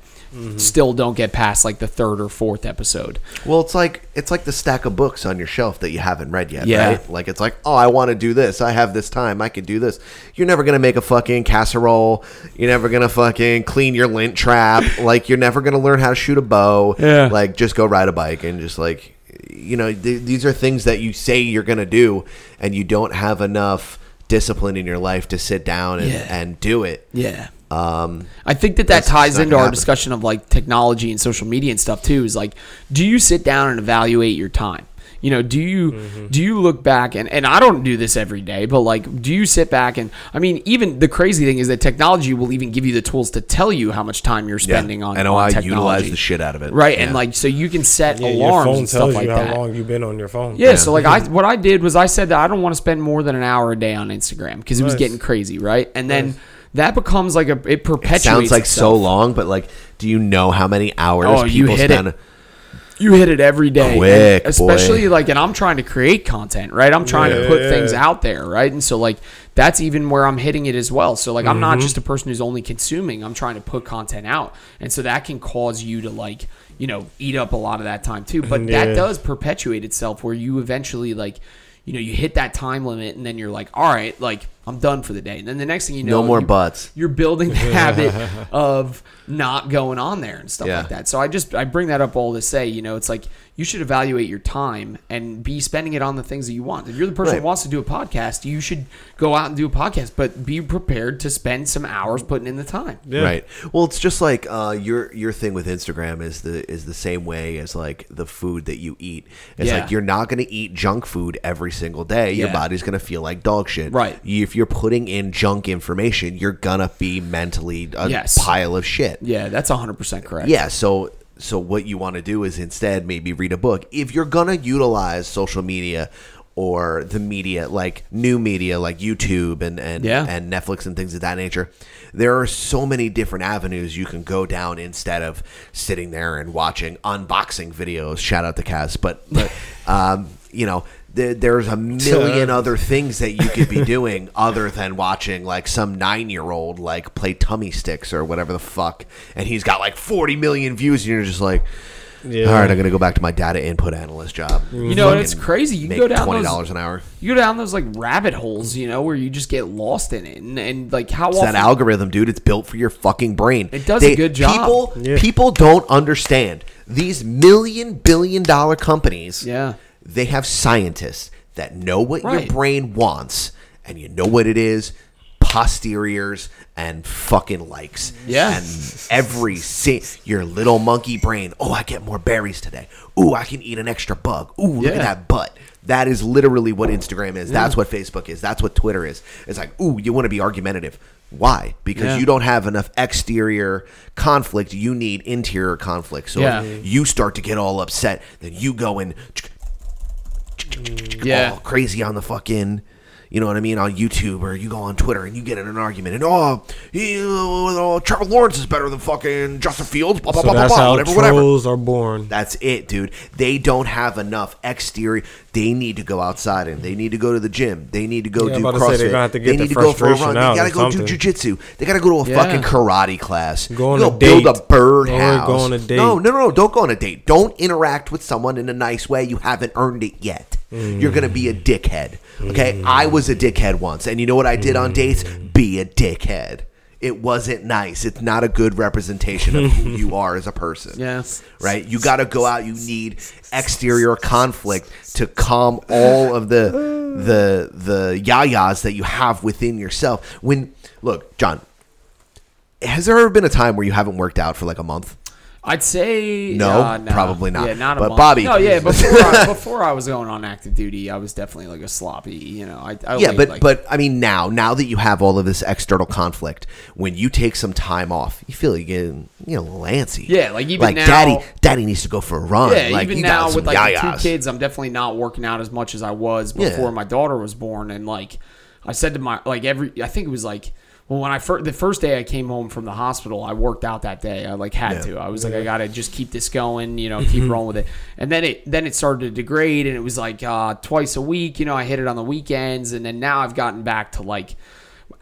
Still don't get past like the third or fourth episode.
Well, it's like it's like the stack of books on your shelf that you haven't read yet,
Yeah.
right? Like it's like, oh, I want to do this. I have this time. I could do this. You're never gonna make a fucking casserole. You're never gonna fucking clean your lint trap. *laughs* like you're never gonna learn how to shoot a bow.
Yeah.
Like just go ride a bike and just like, you know, th- these are things that you say you're gonna do, and you don't have enough discipline in your life to sit down and,
Yeah.
and do it.
Yeah.
Um,
I think that that ties into our
happen.
discussion of like technology and social media and stuff too. Is like, do you sit down and evaluate your time? You know, do you
Mm-hmm.
do you look back and and I don't do this every day, but like, do you sit back and I mean, even the crazy thing is that technology will even give you the tools to tell you how much time you're spending on.
I know
on
I
technology.
utilize the shit out of it.
Right, and like so you can set
Yeah, your
alarms
phone
and stuff
tells
like
you
that.
how long you've been on your phone.
Yeah, so like I *laughs* what I did was I said that I don't want to spend more than an hour a day on Instagram because it was getting crazy, right? And then that becomes like a it perpetuates.
It
perpetuates.
sounds like so long, but like, do you know how many hours
Oh, you
people
hit it.
spend?
You hit it every day,
Quick,
especially
boy.
like, and I'm trying to create content, right? I'm trying to put things out there, right? And so like that's even where I'm hitting it as well. So like I'm
Mm-hmm.
not just a person who's only consuming; I'm trying to put content out, and so that can cause you to like you know eat up a lot of that time too. But that does perpetuate itself where you eventually like you know you hit that time limit, and then you're like, all right, like I'm done for the day, and then the next thing you know,
No more
you-
butts.
you're building the *laughs* habit of not going on there and stuff
Yeah.
like that. So I just I bring that up all to say, you know, it's like you should evaluate your time and be spending it on the things that you want. If you're the person
Right.
who wants to do a podcast, you should go out and do a podcast, but be prepared to spend some hours putting in the time.
Right. Well, it's just like uh, your your thing with Instagram is the is the same way as like the food that you eat. It's
Yeah.
like you're not going to eat junk food every single day. Your body's going to feel like dog shit.
Right.
If you're putting in junk information, you're gonna be mentally a
Yes.
pile of shit.
Yeah, that's 100% correct.
Yeah, so so what you want to do is instead maybe read a book. If you're gonna utilize social media or the media like new media like YouTube and and,
Yeah.
and Netflix and things of that nature, there are so many different avenues you can go down instead of sitting there and watching unboxing videos. Shout out to Kaz, but but *laughs* um, you know. There, there's a million other things that you could be *laughs* doing other than watching like some nine year old like play tummy sticks or whatever the fuck, and he's got like 40 million views, and you're just like,
Yeah.
All right, I'm gonna go back to my data input analyst job. Mm-hmm.
You know, and it's crazy. You can
make
go down
twenty
those-
dollars an hour.
You go down those like rabbit holes, you know, where you just get lost in it, and, and like how
It's
often
that algorithm, dude. It's built for your fucking brain.
It does a good job.
People,
Yeah.
people don't understand these million billion dollar companies.
Yeah,
they have scientists that know what
Right.
your brain wants, and you know what it is: posteriors and fucking likes.
Yeah.
and every si- your little monkey brain. Oh, I get more berries today. Ooh, I can eat an extra bug. Ooh, look
Yeah.
at that butt. That is literally what Instagram is. That's what Facebook is. That's what Twitter is. It's like, ooh, you want to be argumentative. Why? Because
Yeah.
you don't have enough exterior conflict. You need interior conflict. So
Yeah.
if you start to get all upset, then you go and
Yeah.
all crazy on the fucking, you know what I mean, on YouTube or you go on Twitter and you get in an argument and oh, you know, uh, Trevor Lawrence is better than fucking Justin Fields. Blah blah
So
blah blah
that's
blah.
how
Whatever, whatever.
are born.
That's it, dude. They don't have enough exterior. They need to go outside and they need to go to the gym. They need to go
Yeah,
do CrossFit.
gonna have to
they need
the
to go for a run. They gotta go do jujitsu. They gotta go to a
Yeah.
fucking karate class.
Go on
you
a
build a
date.
birdhouse.
Go on a date.
No, no, no, no. Don't go on a date. Don't interact with someone in a nice way. You haven't earned it yet.
Mm.
You're gonna be a dickhead. Okay, I was a dickhead once, and you know what I did on dates? Be a dickhead. It wasn't nice. It's not a good representation of who you *laughs* are as a person
yes,
right? You got to go out. You need exterior conflict to *laughs* calm all of the the the yayas that you have within yourself. When look, John, has there ever been a time where you haven't worked out for like a month?
I'd say
No,
uh, nah.
probably not.
Yeah, not a
But
month.
Bobby-
No, yeah, *laughs* before I, before I was going on active duty, I was definitely like a sloppy. You know, I, I
yeah, but
like,
but I mean now now that you have all of this external conflict, when you take some time off, you feel you get you know lancy.
Yeah, like even
like
now-
daddy daddy needs to go for a run.
Yeah,
like
even now with like the two kids, I'm definitely not working out as much as I was
Yeah.
before my daughter was born. And like I said to my like every, I think it was like. Well, when I first the first day I came home from the hospital, I worked out that day. I like had
Yeah.
to. I was like, I gotta just keep this going, you know, keep rolling with it. And then it then it started to degrade, and it was like uh, twice a week. You know, I hit it on the weekends, and then now I've gotten back to like.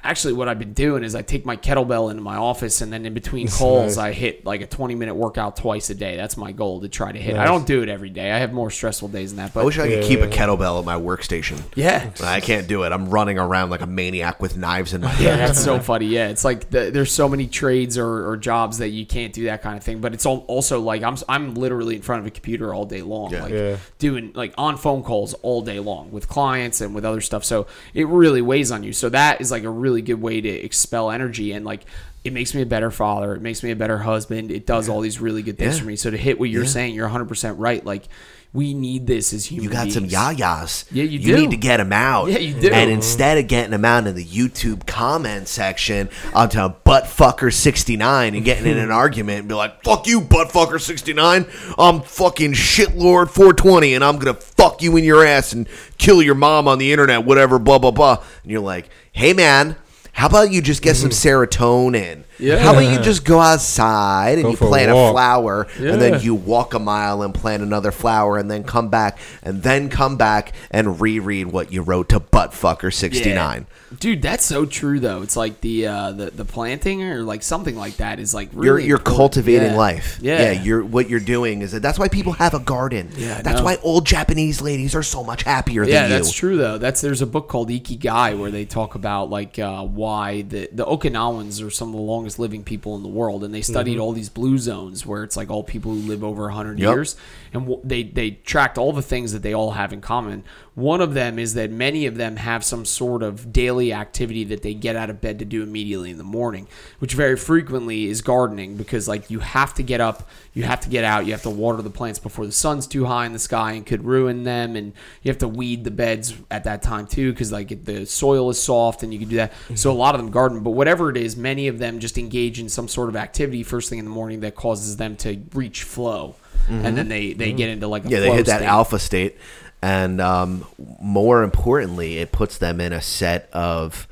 Actually, what I've been doing is I take my kettlebell into my office, and then in between calls,
nice.
I hit like a 20 minute workout twice a day. That's my goal to try to hit. I don't do it every day. I have more stressful days than that. But
I wish I could
Yeah,
keep a kettlebell at my workstation.
yeah,
I can't do it. I'm running around like a maniac with knives in my
Yeah,
hand.
that's so *laughs* funny. Yeah, it's like the, there's so many trades or, or jobs that you can't do that kind of thing. But it's al- also like I'm I'm literally in front of a computer all day long,
Yeah.
like
Yeah.
doing like on phone calls all day long with clients and with other stuff. So it really weighs on you. So that is like a really good way to expel energy and like. It makes me a better father. It makes me a better husband. It does all these really good things
Yeah.
for me. So to hit what you're
Yeah.
saying, you're 100% right. Like we need this as human
You got some
beings.
yayas.
Yeah, you
You need to get them out.
Yeah, you do.
And instead of getting them out in the YouTube comment section onto buttfucker69 and getting in an *laughs* argument and be like, fuck you, buttfucker69. I'm fucking shitlord420 and I'm to fuck you in your ass and kill your mom on the internet, whatever, blah, blah, blah. And you're like, hey, man. How about you just get some mm-hmm. serotonin?
Yeah.
How about you just go outside and
Go
you
for a
plant a,
walk.
flower
Yeah.
and then you walk a mile and plant another flower and then come back and then come back and reread what you wrote to buttfucker69.
Yeah. Dude, that's so true though. It's like the uh the, the planting or like something like that is like
You're you're
important.
cultivating
Yeah.
life.
Yeah.
you're what you're doing is that that's why people have a garden.
Yeah,
that's
know.
why old Japanese ladies are so much happier
Yeah,
than you.
Yeah, that's true though. That's there's a book called Ikigai where they talk about like uh, why the the Okinawans are some of the longest living people in the world, and they studied mm-hmm. all these blue zones where it's like all people who live over hundred
Yep.
years, and w- they they tracked all the things that they all have in common. One of them is that many of them have some sort of daily activity that they get out of bed to do immediately in the morning, which very frequently is gardening because like you have to get up, you have to get out, you have to water the plants before the sun's too high in the sky and could ruin them, and you have to weed the beds at that time too because like the soil is soft and you can do that. So mm-hmm. a lot of them garden, but whatever it is, many of them just engage in some sort of activity first thing in the morning that causes them to reach flow, and then they they get into like a
Mm-hmm. yeah, they hit that
state.
alpha state, and um, more importantly, it puts them in a set of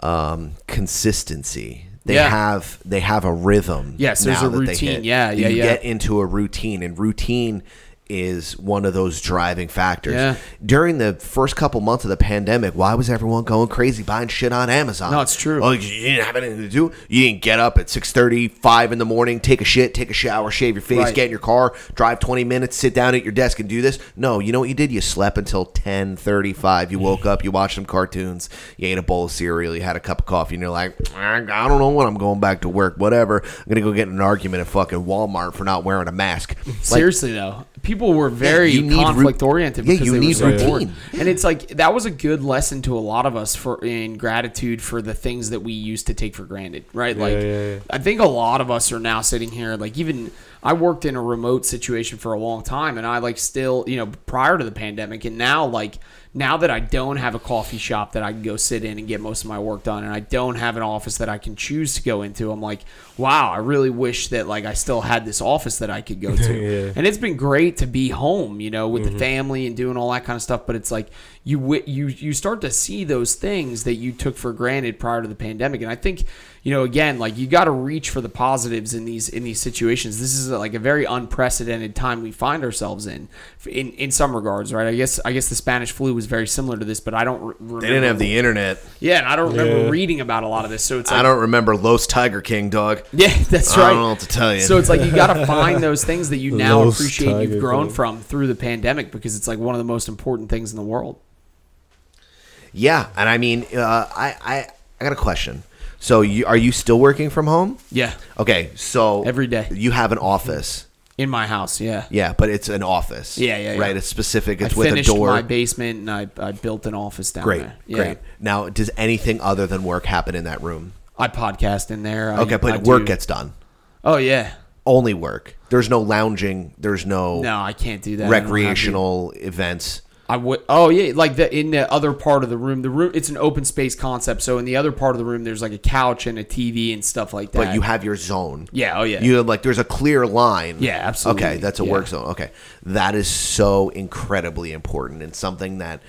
um, consistency. They
Yeah.
have they have a rhythm.
Yes, there's
now
a routine. Yeah, yeah,
you
yeah.
get into a routine, and routine is one of those driving factors.
Yeah.
During the first couple months of the pandemic, why was everyone going crazy buying shit on Amazon?
No, it's true.
Oh, you didn't have anything to do. You didn't get up at 6:30, 5 in the morning, take a shit, take a shower, shave your face,
Right.
get in your car, drive 20 minutes, sit down at your desk and do this. No, you know what you did? You slept until 10:35. You woke up, you watched some cartoons, you ate a bowl of cereal, you had a cup of coffee, and you're like, I don't know when I'm going back to work. Whatever. I'm gonna go get in an argument at fucking Walmart for not wearing a mask. Like,
Seriously though, people were very
you need ru-
conflict oriented
Yeah,
because
you
they
need
were so bored.
routine.
And it's like that was a good lesson to a lot of us for in gratitude for the things that we used to take for granted, right?
Yeah,
like
yeah, yeah.
I think a lot of us are now sitting here like even I worked in a remote situation for a long time and I like still, you know, prior to the pandemic and now like now that I don't have a coffee shop that I can go sit in and get most of my work done and I don't have an office that I can choose to go into, I'm like, wow, I really wish that like I still had this office that I could go *laughs* to.
Yeah.
And it's been great to be home, you know, with
Mhm.
the family and doing all that kind of stuff. But it's like you you you start to see those things that you took for granted prior to the pandemic. And I think you know again, like you got to reach for the positives in these in these situations. This is like a very unprecedented time we find ourselves in, in in some regards, right? I guess I guess the Spanish flu was very similar to this, but I don't. Re- remember
They didn't have the internet.
Yeah, and I don't remember
Yeah.
reading about a lot of this. So it's like,
I don't remember Los Tiger King, dog.
yeah, *laughs* that's right.
I don't know what to tell you.
So it's like you got to find *laughs* those things that you now
Los
appreciate
Tiger
you've grown
King.
from through the pandemic because it's like one of the most important things in the world.
Yeah, and I mean, uh, I, I I got a question. So, you, are you still working from home?
Yeah.
Okay, so
Every day.
you have an office.
In my house, yeah.
Yeah, but it's an office.
Yeah, yeah, yeah.
Right, it's specific. It's
I
with a
finished
door.
my basement and I, I built an office down
great,
there. Yeah.
great. Now, does anything other than work happen in that room?
I podcast in there. I-
Okay, but
I
work
do-
gets done.
Oh yeah.
Only work. There's no lounging. There's no.
No, I can't do that. I don't have the-
Recreational events.
I would. Oh yeah, like the in the other part of the room. The room. It's an open space concept. So in the other part of the room, there's like a couch and a TV and stuff like that.
But you have your zone.
Yeah, oh, yeah.
You have like there's a clear line.
Yeah, absolutely.
Okay, that's a
Yeah.
work zone. Okay, that is so incredibly important and something that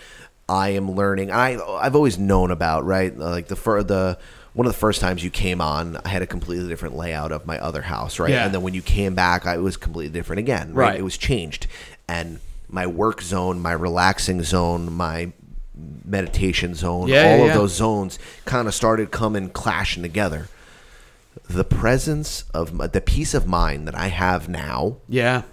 I am learning. I I've always known about. Right, like the fir- the one of the first times you came on, I had a completely different layout of my other house. Right,
Yeah.
and then when you came back, I, it was completely different again. Right,
Right.
it was changed, and my work zone, my relaxing zone, my meditation zone,
Yeah,
all
yeah,
of
yeah.
those zones kind of started coming clashing together the presence of my, the peace of mind that I have now,
Yeah.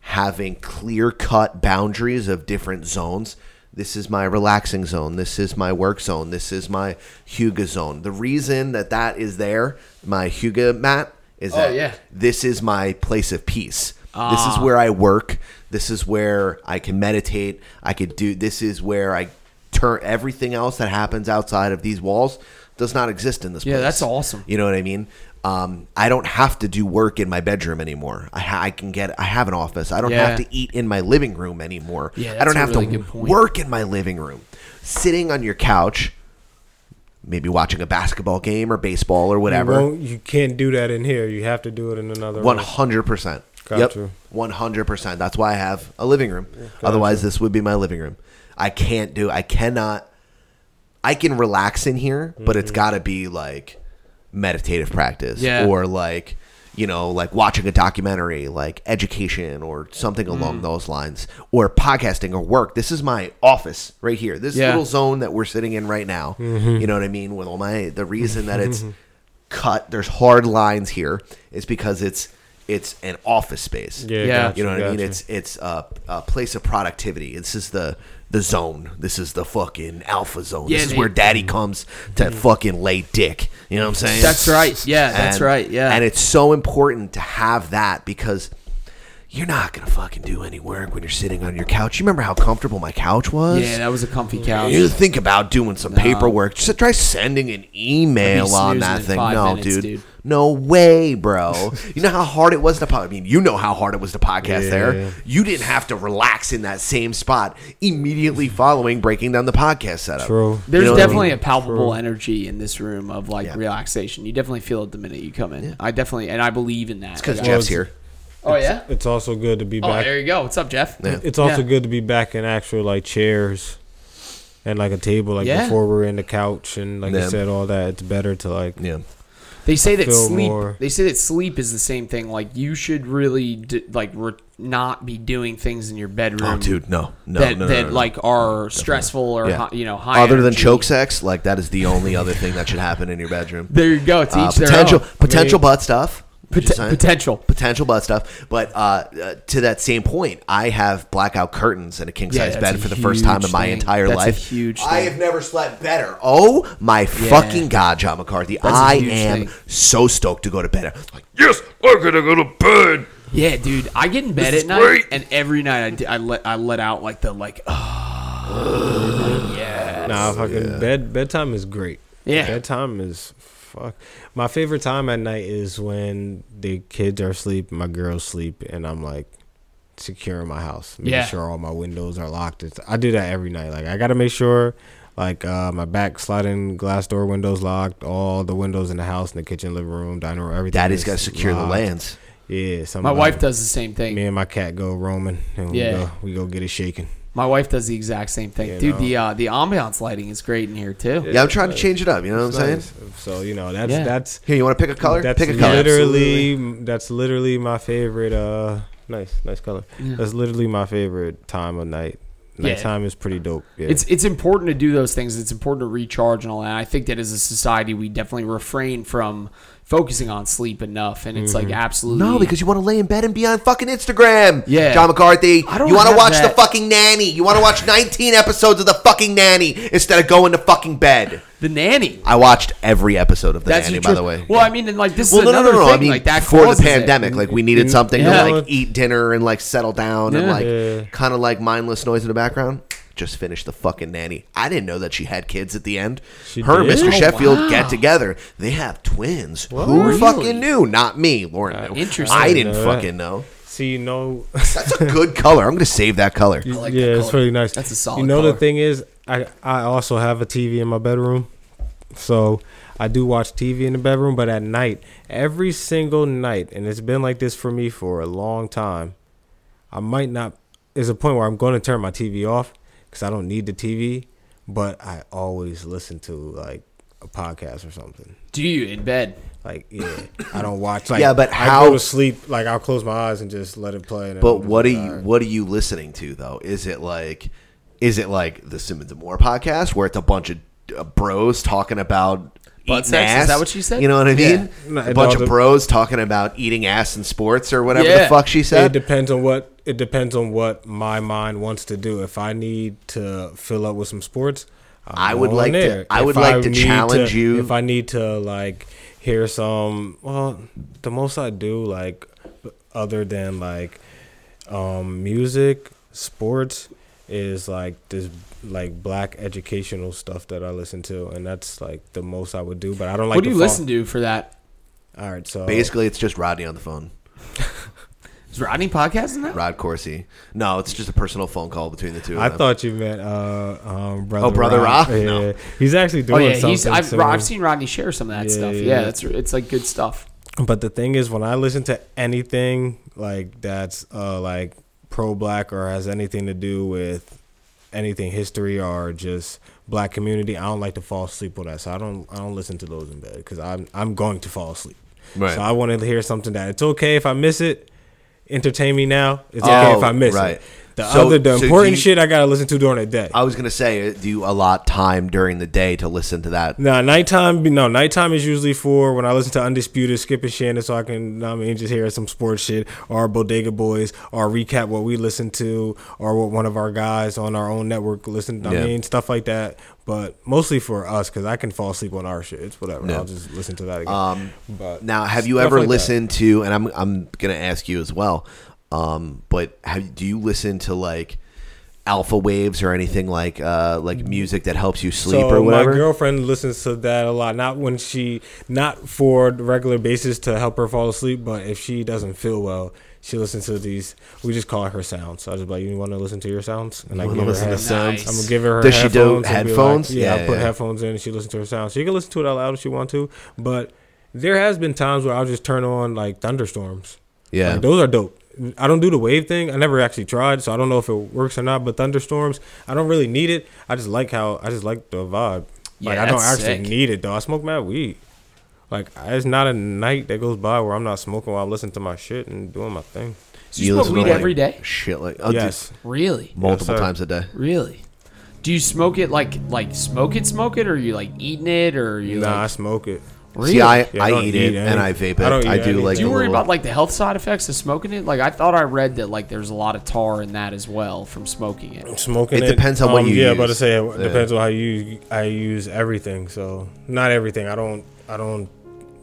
having clear cut boundaries of different zones. This is my relaxing zone. This is my work zone. This is my Huga zone. The reason that that is there, my Huga mat, is
Oh,
that
yeah.
this is my place of peace. This
Ah.
is where I work. This is where I can meditate. I could do. This is where I turn everything else that happens outside of these walls does not exist in this
Yeah,
place.
that's awesome.
You know what I mean? Um, I don't have to do work in my bedroom anymore. I, ha- I can get. I have an office. I don't
Yeah.
have to eat in my living room anymore.
Yeah,
I don't
a
have
really
to work in my living room. Sitting on your couch, maybe watching a basketball game or baseball or whatever.
won't- you can't do that in here. You have to do it in another
One
room.
hundred percent.
Got
Yep. One hundred percent. That's why I have a living room.
got
Otherwise, this would be my living room. I can't do. I cannot. I can relax in here, but it's
Mhm.
got to be like meditative practice,
Yeah.
or like you know, like watching a documentary, like education or something along
Mm.
those lines, or podcasting or work. This is my office right here. This
Yeah.
little zone that we're sitting in right now.
Mhm.
You know what I mean? With all my the reason that it's *laughs* cut, there's hard lines here, is because it's it's an office space.
Yeah,
Yeah.
gotcha,
You know what I mean? It's it's a, a place of productivity. This is the the zone. This is the fucking alpha zone.
Yeah,
this is
they-
where daddy mm-hmm. comes to mm-hmm. fucking lay dick. You know what I'm saying?
That's right. Yeah, that's
And-
right. Yeah.
And it's so important to have that because you're not gonna fucking do any work when you're sitting on your couch. You remember how comfortable my couch was?
yeah, that was a comfy couch.
You think about doing some
No.
paperwork. Just try sending an email on that thing. No,
minutes,
dude.
dude.
No way, bro. you know how hard it was to podcast. I mean, you know how hard it was to podcast
Yeah.
there. You didn't have to relax in that same spot immediately following breaking down the podcast setup.
True.
There's
You know what I
definitely
mean?
a palpable energy in this room of like
Yeah.
relaxation. You definitely feel it the minute you come in. I definitely, and I believe in that.
It's because
Like,
Jeff's here.
oh yeah.
It's also good to be
Oh,
back.
there you go. What's up, Jeff?
Yeah.
It's also
Yeah.
good to be back in actual like chairs and like a table. Like
Yeah.
before we were in the couch and like
Yeah.
you said, all that. It's better to like
Yeah.
They say that sleep.
more-
They say that sleep is the same thing. Like you should really d- like re- not be doing things in your bedroom.
Oh, dude, no, no,
that
no, no,
that
no, no.
like are stressful or
Yeah.
hi- you know high.
Other than choke sex, like that is the only other thing that should happen in your bedroom.
There you go. To
Uh,
each their
potential
own.
potential
I mean-
butt stuff.
Pot- potential.
potential butt stuff. But uh, uh, to that same point, I have blackout curtains and a king
Yeah,
size
that's
bed for the first time in my
thing.
entire
That's a
life.
huge
I
thing.
have never slept better. Oh my fucking god, John McCarthy!
That's a
I
huge
am
thing.
so stoked to go to bed. Like, yes, I'm gonna go to bed.
Yeah, dude. I get in bed
This
at night,
great.
and every night I, d- I let I let out like the like. Oh, yeah.
Nah, fucking bed bedtime is great.
Yeah.
bedtime is fuck. My favorite time at night is when the kids are asleep, my girls sleep, and I'm like securing my house, making
Yeah.
sure all my windows are locked. It's, I do that every night. Like I gotta make sure. Like uh, my back sliding glass door windows locked, all the windows in the house, in the kitchen, living room, dining room, everything.
Daddy's
is
gotta secure the lands.
Yeah,
My wife does the same thing.
Me and my cat go roaming, and
Yeah.
we go we go get it shaking.
My wife does the exact same thing,
You
dude.
know.
The uh, the ambiance lighting is great in here too.
Yeah, I'm trying to change it up. You know what I'm
It's
saying?
So you know that's
Yeah.
that's
Here, you want to pick a color?
That's
pick a color.
literally that's literally my favorite. Uh, nice, nice color.
Yeah.
That's literally my favorite time of night.
Yeah.
Nighttime is pretty dope. Yeah.
It's it's important to do those things. It's important to recharge and all that. I think that as a society, we definitely refrain from focusing on sleep enough, and it's like mm-hmm. absolutely
No, because you want to lay in bed and be on fucking Instagram.
Yeah.
John McCarthy.
I don't
you want to
have
watch the fucking nanny. You want to watch 19 episodes of the fucking nanny instead of going to fucking bed.
the nanny.
I watched every episode of the
That's
nanny,
true.
by the way.
Well, I mean, and like this
well,
is
no, no,
another
no, no.
thing.
I mean,
like that
before the
causes it.
pandemic, like we needed mm-hmm. something
Yeah.
to like eat dinner and like settle down and
Yeah.
like
Yeah.
kind of like mindless noise in the background. Just finished the fucking nanny. I didn't know that she had kids at the end.
She
Her and
did?
Mr.
Oh,
Sheffield
wow.
get together. They have twins.
What?
Who
Really?
fucking knew? Not me, Lauren. Uh, knew.
interesting.
I didn't
know that.
fucking know.
See, you know, *laughs*
That's a good color. I'm gonna save that color.
like
yeah,
that
it's
color.
really nice.
That's a solid
You know,
color.
the thing is, I I also have a TV in my bedroom, so I do watch TV in the bedroom. But at night, every single night, and it's been like this for me for a long time. I might not. There's a point where I'm going to turn my TV off because I don't need the TV, but I always listen to like a podcast or something.
Do you in bed?
Like, yeah, I don't watch. Like,
Yeah, but
I
how-
go to sleep? Like, I'll close my eyes and just let it play. And
But what are you
"Alright."
what are you listening to though? Is it like is it like the Simmons and Moore podcast where it's a bunch of uh, bros talking about
Butt
eating
sex? Is
ass?
that what she said?
You know what I mean?
Yeah.
A bunch
no,
of bros talking about eating ass in sports or whatever
Yeah.
the fuck she said.
It depends on what it depends on what my mind wants to do. If I need to fill up with some sports, I'm
I would
going
like to- I
If
would like to
need
challenge you-
If I need to like hear some, well, the most I do like other than like um music, sports is like this like black educational stuff that I listen to, and that's like the most I would do. But I don't like.
what do you
fall-
listen to for that?
All right, so
Basically, it's just Rodney on the phone. *laughs*
Is Rodney podcasting that?
Rod Corsi. No, it's just a personal phone call between the two. Of
I
them.
thought you meant uh, um, brother.
Oh, Brother
Rock.
Rock? *laughs*
Yeah,
No.
he's actually
Oh
doing
yeah,
something.
he's. I've,
soon.
I've seen Rodney share some of that
Yeah,
stuff.
yeah,
Yeah,
yeah.
that's it's like good stuff.
But the thing is, when I listen to anything like that's uh, like pro black or has anything to do with anything history or just black community, I don't like to fall asleep with that. So I don't I don't listen to those in bed because I'm I'm going to fall asleep.
Right.
So I wanted to hear something that it's okay if I miss it. Entertain me now. It's okay
Oh,
if I miss
right.
it. The
So-
other the
so
important
you-
shit I gotta listen to during the day.
I was gonna say, uh, do you allot time during the day to listen to that?
No, nighttime. No, nighttime is usually for when I listen to Undisputed, Skip and Shannon, so I can, I mean, just hear some sports shit, or Bodega Boys, or recap what we listen to, or what one of our guys on our own network listen. I
Yeah.
mean, stuff like that. But mostly for us, because I can fall asleep on our shit. It's whatever.
Yeah.
I'll just listen to that again.
Um,
but
now, have you ever
like that.
listened to? And I'm I'm gonna ask you as well. Um, but have do you listen to like alpha waves or anything like uh like music that helps you sleep
so
or whatever?
My girlfriend listens to that a lot. Not when she, not for regular basis to help her fall asleep, but if she doesn't feel well, she listens to these. We just call it her sounds. So I was like, "You want to listen to your sounds?" And I give her
to
head-
sounds?
I'm gonna give her. her
Does she do
headphones like- yeah, I
Yeah,
put headphones in, and she listens to her sounds. She can listen to it out loud if she want to, but there has been times where I'll just turn on like thunderstorms.
Yeah.
Like, those are dope. I don't do the wave thing. I never actually tried, so I don't know if it works or not. But thunderstorms, I don't really need it. I just like how I just like the vibe. Like
Yeah,
I don't actually
sick.
need it though. I smoke mad weed. Like it's not a night that goes by where I'm not smoking while I'm listening to my shit and doing my thing.
So you, smoke weed
like,
every day?
Shit, like oh, dude,
Yes.
Really?
multiple
Yes,
times a day.
Really? Do you smoke it like like smoke it, smoke it, or you like eating it, or you
Nah, I smoke it.
Really?
See, I,
Yeah, I
I
don't
eat
eat
it and I vape it.
I don't
I,
eat
do
anything.
like
Do you
the
worry
little-
about like the health side effects of smoking it? Like I thought I read that like there's a lot of tar in that as well from smoking it.
Smoking
It depends on what
um,
you
yeah,
use.
about to say it
Yeah.
depends on how you I use everything. So not everything. I don't I don't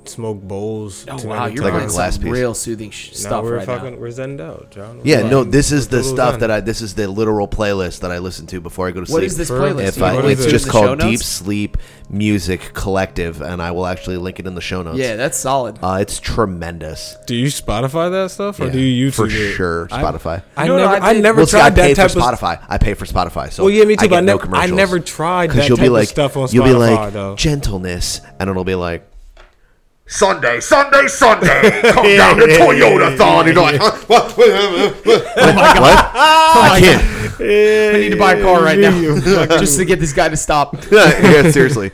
smoke bowls.
Oh
too
wow, you're
Like a
putting
times.
glass
some
piece.
real soothing sh-
Now
stuff
we're
right
fucking
now.
we're zened out, John.
Yeah,
We're
no, this is the
totally
stuff
done.
that I. This is the literal playlist that I listen to before I go to sleep.
What is this playlist?
If I, it's
it
just
in the show
called Deep? Sleep Music Collective, and I will actually link it in the show notes.
Yeah, that's solid.
uh, it's tremendous.
Do you Spotify that stuff or
Yeah,
do you YouTube
for
it?
sure Spotify.
I,
You know what
never
I
I, never
well, see, I
tried
pay
that
for
type of
Spotify. I pay for Spotify, so
Well, yeah, me too,
I
but I
get no
never- I never tried
'Cause
that
you'll be
type of
like,
stuff on
You'll be
Spotify,
like
though.
gentleness, and it'll be like
Sunday, Sunday, Sunday. Come *laughs* down to Toyotathon. And you're like, *laughs* huh? what? what?
what? *laughs* I can't.
I need to buy a car right now just to get this guy to stop.
yeah, seriously.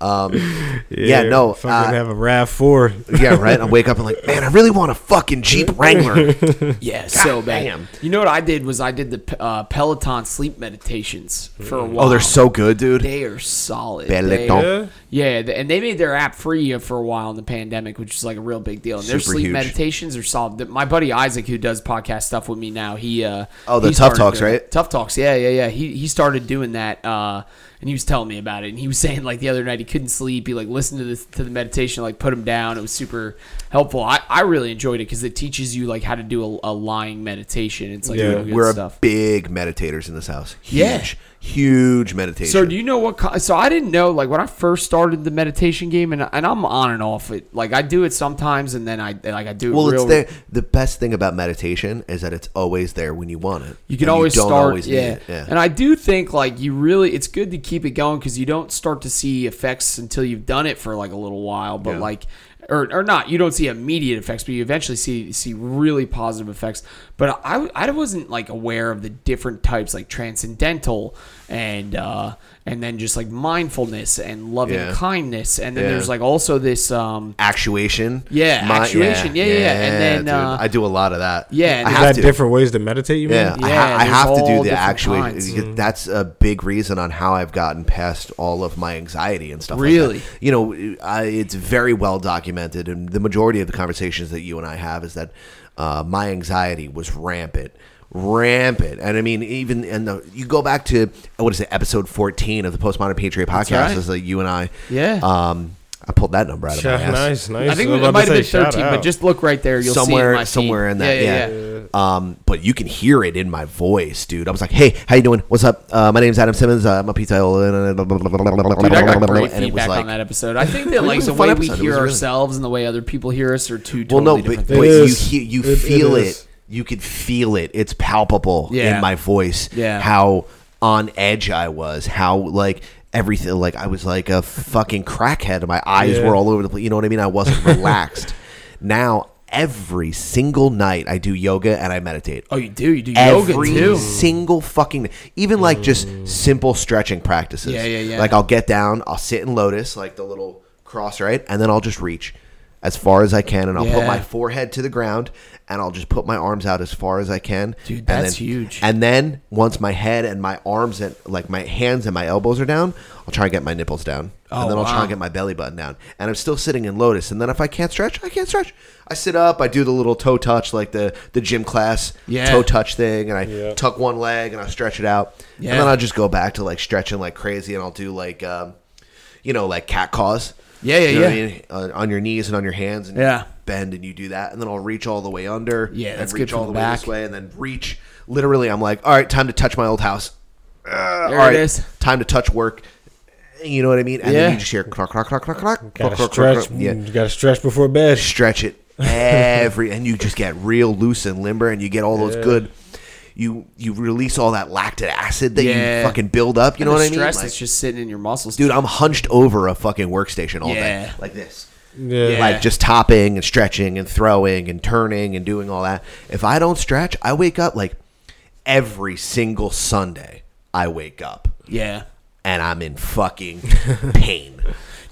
Um, *laughs* yeah, no.
fucking
uh,
have a RAV4.
yeah, right. I wake up and like, *laughs* man, I really want a fucking Jeep Wrangler. *laughs*
Yeah, so bad.
damn.
You know what I did was I did the uh, Peloton sleep meditations for a while.
Oh, they're so good, dude.
They are solid.
Peloton.
Yeah, and they made their app free for a while in the pandemic, which is like a real big deal. And their
Super
sleep
huge.
meditations are solid. My buddy Isaac, who does podcast stuff with me now, he uh,
Oh, the
he
Tough Talks,
doing-
right?
Tough Talks, yeah, yeah, yeah. He he started doing that, uh, and he was telling me about it. And he was *laughs* saying like the other night he couldn't sleep. He like listened to this to the meditation, like put him down. It was super helpful. I, I really enjoyed it because it teaches you like how to do a, a lying meditation. It's like real good
We're
stuff.
big meditators in this house. Huge,
Yeah.
Huge meditation.
So do you know what? So I didn't know like when I first started the meditation game, and and I'm on and off it. Like I do it sometimes, and then I like I do it
well,
real.
it's there. The best thing about meditation is that it's always there when you want it.
You can always
don't
start,
always
yeah.
yeah.
And I do think like you really, it's good to keep it going because you don't start to see effects until you've done it for like a little while. But
Yeah.
like, or, or not, you don't see immediate effects, but you eventually see see really positive effects. But I I wasn't like aware of the different types like transcendental and uh and then just like mindfulness and loving
Yeah.
kindness, and then
Yeah.
there's like also this um
actuation.
Yeah, actuation. Yeah, yeah, yeah. And then,
dude.
uh,
I do a lot of that.
yeah,
I have
that
to.
different ways to meditate? You mean?
Yeah, I, ha- I have to do the actuation.
kinds.
because That's a big reason on how I've gotten past all of my anxiety and stuff.
Really?
like that. you know, I, it's very well documented, and the majority of the conversations that you and I have is that uh, my anxiety was rampant. Rampant, and I mean, even and the you go back to what is it, episode fourteen of the Postmodern Patriot podcast?
right.
Is like you and I,
Yeah.
Um, I pulled that number out of my ass.
nice, nice.
I think
was
it might have been 13, but just look right there. You'll
somewhere,
see it in my
somewhere
feed.
in that,
Yeah,
yeah. Um, but you can hear it in my voice, dude. I was like, "Hey, how you doing? What's up? Uh, my name's Adam Simmons. Uh, I'm a pizza."
Dude, I got great
and it was
feedback
like,
on that episode. I think that *laughs* like the way we
episode. It
hear
was really-
ourselves and the way other people hear us are two
well, no, but,
different
but
things.
you hear, you
It- it
feel it,
is.
You could feel it. It's palpable
Yeah.
in my voice.
Yeah.
how on edge I was. How like everything. Like I was like a fucking crackhead. My eyes
Yeah.
were all over the place. You know what I mean? I wasn't *laughs* relaxed. now every single night I do yoga and I meditate.
Oh, you do? You do yoga
every
too?
single fucking even like just simple stretching practices.
Yeah, yeah, yeah.
Like I'll get down, I'll sit in lotus, like the little cross, right, and then I'll just reach as far as I can, and I'll put
Yeah.
my forehead to the ground, and I'll just put my arms out as far as I can.
Dude,
and
that's
then-
huge.
And then once my head and my arms and like my hands and my elbows are down, I'll try and get my nipples down,
Oh,
and then I'll try
wow.
and get my belly button down, and I'm still sitting in lotus. And then if I can't stretch, I can't stretch. I sit up, I do the little toe touch, like the the gym class
Yeah.
toe touch thing, and I
Yeah.
tuck one leg and I stretch it out,
Yeah.
and then I'll just go back to like stretching like crazy, and I'll do like, um, you know, like cat cows.
Yeah, yeah,
You know what
yeah.
I mean? Uh, on your knees and on your hands, and
Yeah.
bend, and you do that, and then I'll reach all the way under.
Yeah,
and
that's
reach
good
all
the
the way this way, and then reach. Literally, I'm like, all right, time to touch my old house. Uh,
There
all
it is.
time to touch work. You know what I mean? And
Yeah.
then you just hear crock, crock, crock, crock, crock, crock,
Gotta
crock,
stretch.
crock, crock. Yeah,
You gotta stretch before bed.
stretch it every and you just get real loose and limber and you get all those
Yeah.
good you you release all that lactic acid that
Yeah.
you fucking build up you
And
know
the
what i mean
Stress
Like,
that's just sitting in your muscles.
dude i'm hunched over a fucking workstation all
Yeah.
day like this
Yeah.
Yeah.
like just topping and stretching and throwing and turning and doing all that if i don't stretch i wake up like every single sunday i wake up
yeah.
and i'm in fucking *laughs* pain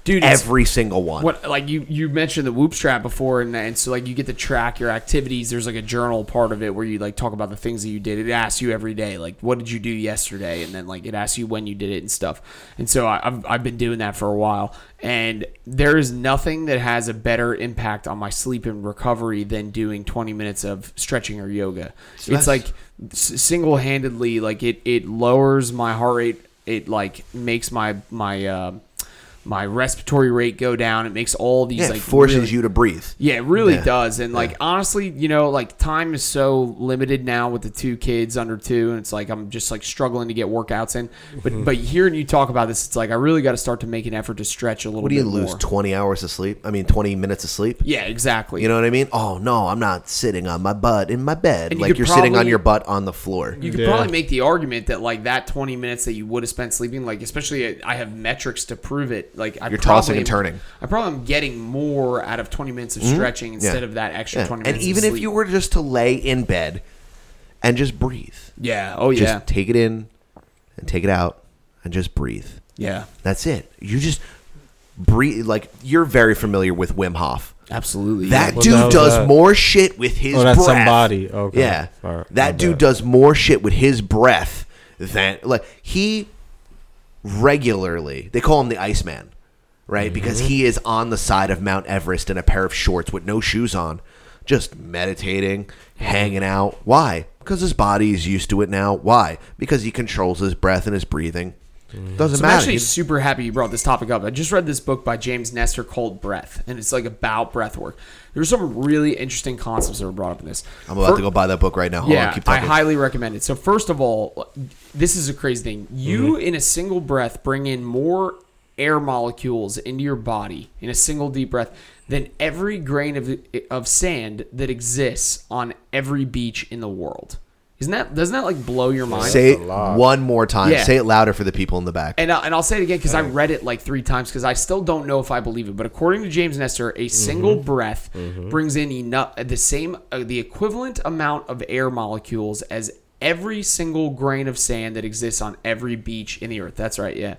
Dude,
every single one.
What like you you mentioned the whoop strap before, and and so like you get to track your activities. There's like a journal part of it where you like talk about the things that you did. It asks you every day, like what did you do yesterday, and then like it asks you when you did it and stuff. And so I, I've I've been doing that for a while, and there is nothing that has a better impact on my sleep and recovery than doing 20 minutes of stretching or yoga.
So
it's like single handedly, like it it lowers my heart rate. It like makes my my. Uh, my respiratory rate go down. It makes all these
Yeah,
like
forces
really-
you to breathe.
Yeah, it really
Yeah.
does. And like honestly, you know, like time is so limited now with the two kids under two, and it's like I'm just like struggling to get workouts in. But
Mhm.
but hearing you talk about this, it's like I really got to start to make an effort to stretch a little.
What do you lose?
More.
Twenty hours of sleep? I mean, twenty minutes of sleep?
Yeah, exactly.
You know what I mean? Oh no, I'm not sitting on my butt in my bed
And you
like you're sitting on your butt on the floor.
You could probably make the argument that like that 20 minutes that you would have spent sleeping, like especially I have metrics to prove it. Like I
You're tossing and turning.
I probably am getting more out of 20 minutes of
Mhm.
stretching instead
Yeah.
of that extra
Yeah.
20
And even
of
if you were just to lay in bed and just breathe.
Yeah. Oh,
Just
yeah.
take it in and take it out and just breathe.
Yeah.
That's it. You just breathe like you're very familiar with Wim Hof.
Absolutely.
That
What the
dude
hell's
does
that?
more shit with his
Oh, that's
breath.
somebody. Okay.
Yeah.
All right. My
That dude
bad.
does more shit with his breath than like he regularly they call him the Iceman, right?
Mm-hmm.
Because he is on the side of Mount Everest in a pair of shorts with no shoes on, just meditating,
Mm-hmm.
hanging out. Why? Because his body is used to it now. Why? Because he controls his breath and his breathing.
Mm-hmm.
Doesn't
So I'm actually
He-
super happy you brought this topic up. I just read this book by James Nestor called Breath, and it's like about breath work. There's some really interesting concepts that were brought up in this.
I'm about
Fir-
to go buy that book right now. Hold
yeah,
on, keep
I highly recommend it. So first of all, this is a crazy thing. You
Mm-hmm.
in a single breath bring in more air molecules into your body in a single deep breath than every grain of of sand that exists on every beach in the world. Isn't that doesn't that like blow your mind?
Say it one more time.
Yeah.
Say it louder for the people in the back.
And, I- and I'll say it again because I read it like three times because I still don't know if I believe it. But according to James Nestor, a single breath brings in enough the same uh, the equivalent amount of air molecules as every single grain of sand that exists on every beach in the earth. That's right, yeah.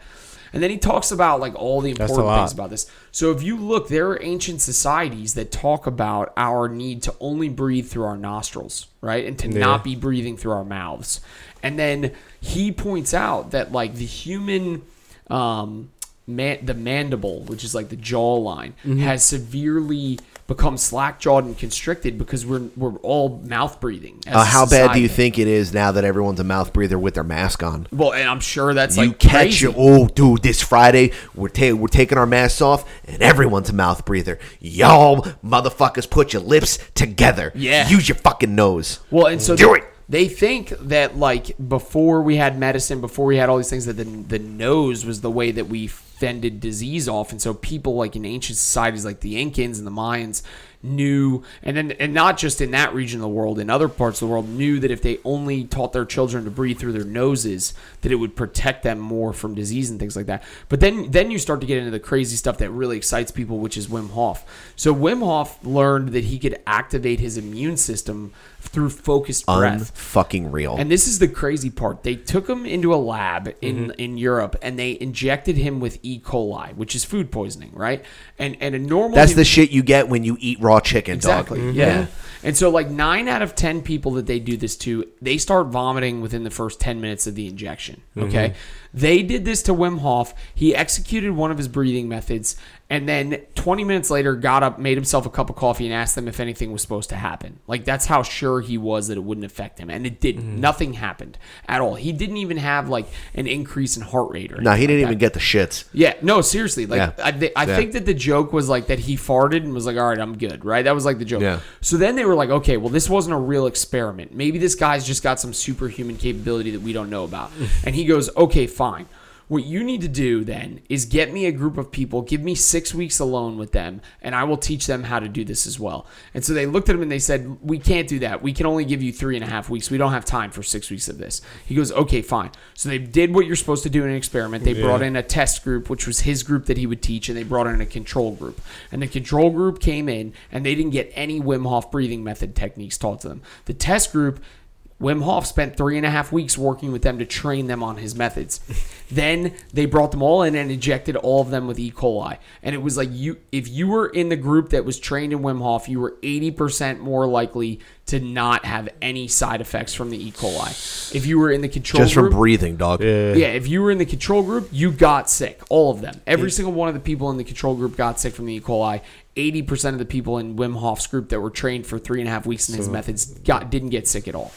And then he talks about like all the important things about this. So if you look, there are ancient societies that talk about our need to only breathe through our nostrils, right? And to
Yeah.
not be breathing through our mouths. And then he points out that like the human um man, the mandible, which is like the jawline,
Mhm.
has severely become slack jawed and constricted because we're we're all mouth breathing.
Uh, how bad do you think it is now that everyone's a mouth breather with their mask on?
Well, and I'm sure that's
you
like
catch
crazy.
it. Oh, dude, this Friday we're ta- we're taking our masks off, and everyone's a mouth breather. Y'all motherfuckers, put your lips together.
Yeah.
use your fucking nose.
Well, and so
do it.
They think that like before we had medicine, before we had all these things, that the the nose was the way that we fended disease off, and so people like in ancient societies, like the Incans and the Mayans, knew, and then and not just in that region of the world, in other parts of the world, knew that if they only taught their children to breathe through their noses, that it would protect them more from disease and things like that. But then then you start to get into the crazy stuff that really excites people, which is Wim Hof. So Wim Hof learned that he could activate his immune system through focused breath.
Fucking real.
And this is the crazy part. They took him into a lab in,
Mm-hmm.
in Europe and they injected him with E. coli, which is food poisoning, right? And and a normal
That's the shit you get when you eat raw chicken,
Exactly.
dog.
Yeah. And so, like nine out of ten people that they do this to, they start vomiting within the first ten minutes of the injection. Okay.
Mhm.
They did this to Wim Hof. He executed one of his breathing methods, and then 20 minutes later, got up, made himself a cup of coffee, and asked them if anything was supposed to happen. Like that's how sure he was that it wouldn't affect him, and it did.
Mm-hmm.
Nothing happened at all. He didn't even have like an increase in heart rate or.
No, he didn't
like
even
that.
get the shits.
Yeah, no, seriously. Like
Yeah.
I, th- I
Yeah.
think that the joke was like that he farted and was like, "All right, I'm good." Right? That was like the joke.
Yeah.
So then they were like, "Okay, well, this wasn't a real experiment. Maybe this guy's just got some superhuman capability that we don't know about." *laughs* and he goes, "Okay, fine." What you need to do then is get me a group of people, give me six weeks alone with them, and I will teach them how to do this as well. And so they looked at him and they said, We can't do that. We can only give you three and a half weeks. We don't have time for six weeks of this. He goes, Okay, fine. So they did what you're supposed to do in an experiment. They
Yeah.
brought in a test group, which was his group that he would teach, and they brought in a control group. And the control group came in and they didn't get any Wim Hof breathing method techniques taught to them. The test group Wim Hof spent three and a half weeks working with them to train them on his methods. *laughs* then they brought them all in and injected all of them with E. coli. And it was like you, if you were in the group that was trained in Wim Hof, you were eighty percent more likely to not have any side effects from the E. coli. If you were in the control group
Just from breathing, dog.
yeah, yeah, if you were in the control group, you got sick. All of them. Every single one of the people in the control group got sick from the E. coli. 80% of the people in Wim Hof's group that were trained for three and a half weeks in his
So-
methods got didn't get sick at all.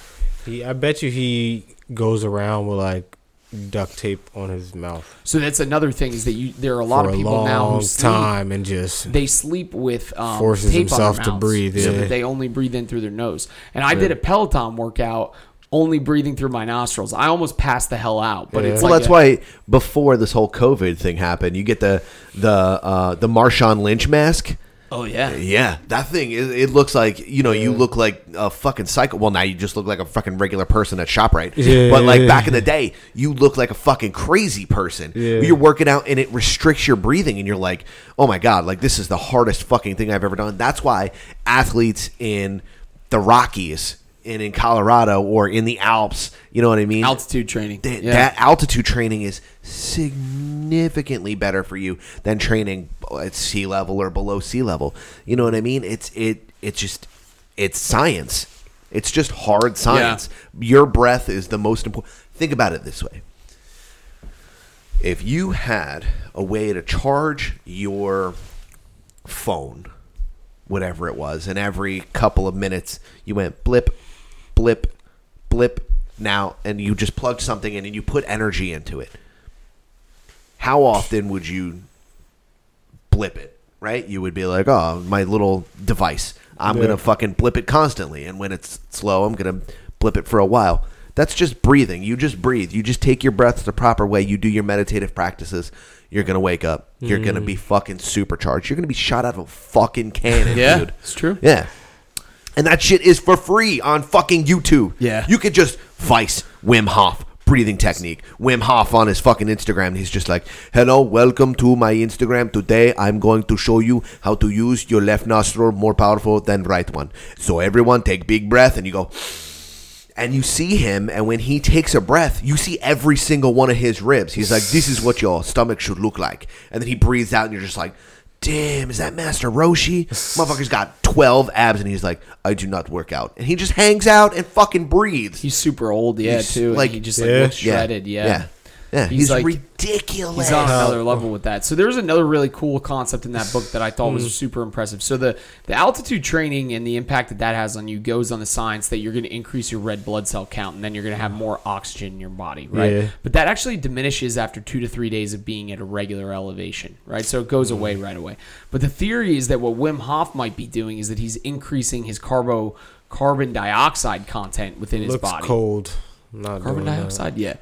He, I bet you he goes around with like duct tape on his mouth.
So that's another thing is that you there are a lot
For
of
a
people now who
long
sleep,
time and just
they sleep with um,
forces
tape on their
himself to
mouths
breathe,
so
yeah.
that they only breathe in through their nose. And I
Yeah.
did a Peloton workout only breathing through my nostrils. I almost passed the hell out, but it's
well,
like
that's
a-
why before this whole COVID thing happened, you get the the uh, the Marshawn Lynch mask.
Oh yeah,
Yeah, that thing. It, it looks like you know you look like a fucking psycho. Well, now you just look like a fucking regular person at Shoprite.
Yeah.
But like back in the day, you look like a fucking crazy person.
Yeah.
You're working out and it restricts your breathing, and you're like, oh my god, like this is the hardest fucking thing I've ever done. That's why athletes in the Rockies and in Colorado or in the Alps, you know what I mean?
altitude training.
Th-
Yeah.
That altitude training is significantly better for you than training at sea level or below sea level. You know what I mean? It's it it's just it's science. It's just hard science. Your breath is the most important. Think about it this way. If you had a way to charge your phone, whatever it was, and every couple of minutes you went blip, blip, blip now, and you just plugged something in and you put energy into it. How often would you blip it? Right? You would be like, oh, my little device. I'm
Yeah.
going to fucking blip it constantly. And when it's slow, I'm going to blip it for a while. That's just breathing. You just breathe. You just take your breath the proper way. You do your meditative practices. You're going to wake up. You're going to
Mm.
be fucking supercharged. You're going to be shot out of a fucking cannon, *laughs*
Yeah,
dude.
it's true.
Yeah. And that shit is for free on fucking YouTube.
Yeah.
You could just Vice Wim Hof breathing technique. Wim Hof on his fucking Instagram. He's just like, hello, welcome to my Instagram. Today I'm going to show you how to use your left nostril more powerful than right one. So everyone take big breath and you go and you see him and when he takes a breath you see every single one of his ribs he's like this is what your stomach should look like and then he breathes out and you're just like damn is that master roshi motherfucker's got 12 abs and he's like i do not work out and he just hangs out and fucking breathes
He's super old, yeah,
He's
too.
like-
Like he just like
Yeah.
looks
Yeah.
shredded, yeah.
Yeah. Yeah, he's like ridiculous.
He's on another level with that. So there's another really cool concept in that book that I thought
Hmm.
was super impressive. So the the altitude training and the impact that that has on you goes on the science that you're going to increase your red blood cell count and then you're going to have more oxygen in your body, right?
Yeah.
But that actually diminishes after two to three days of being at a regular elevation, right? So it goes away right away. But the theory is that what Wim Hof might be doing is that he's increasing his carbo carbon dioxide content within his
looks
body.
cold. Not
Carbon
doing that.
dioxide, yeah.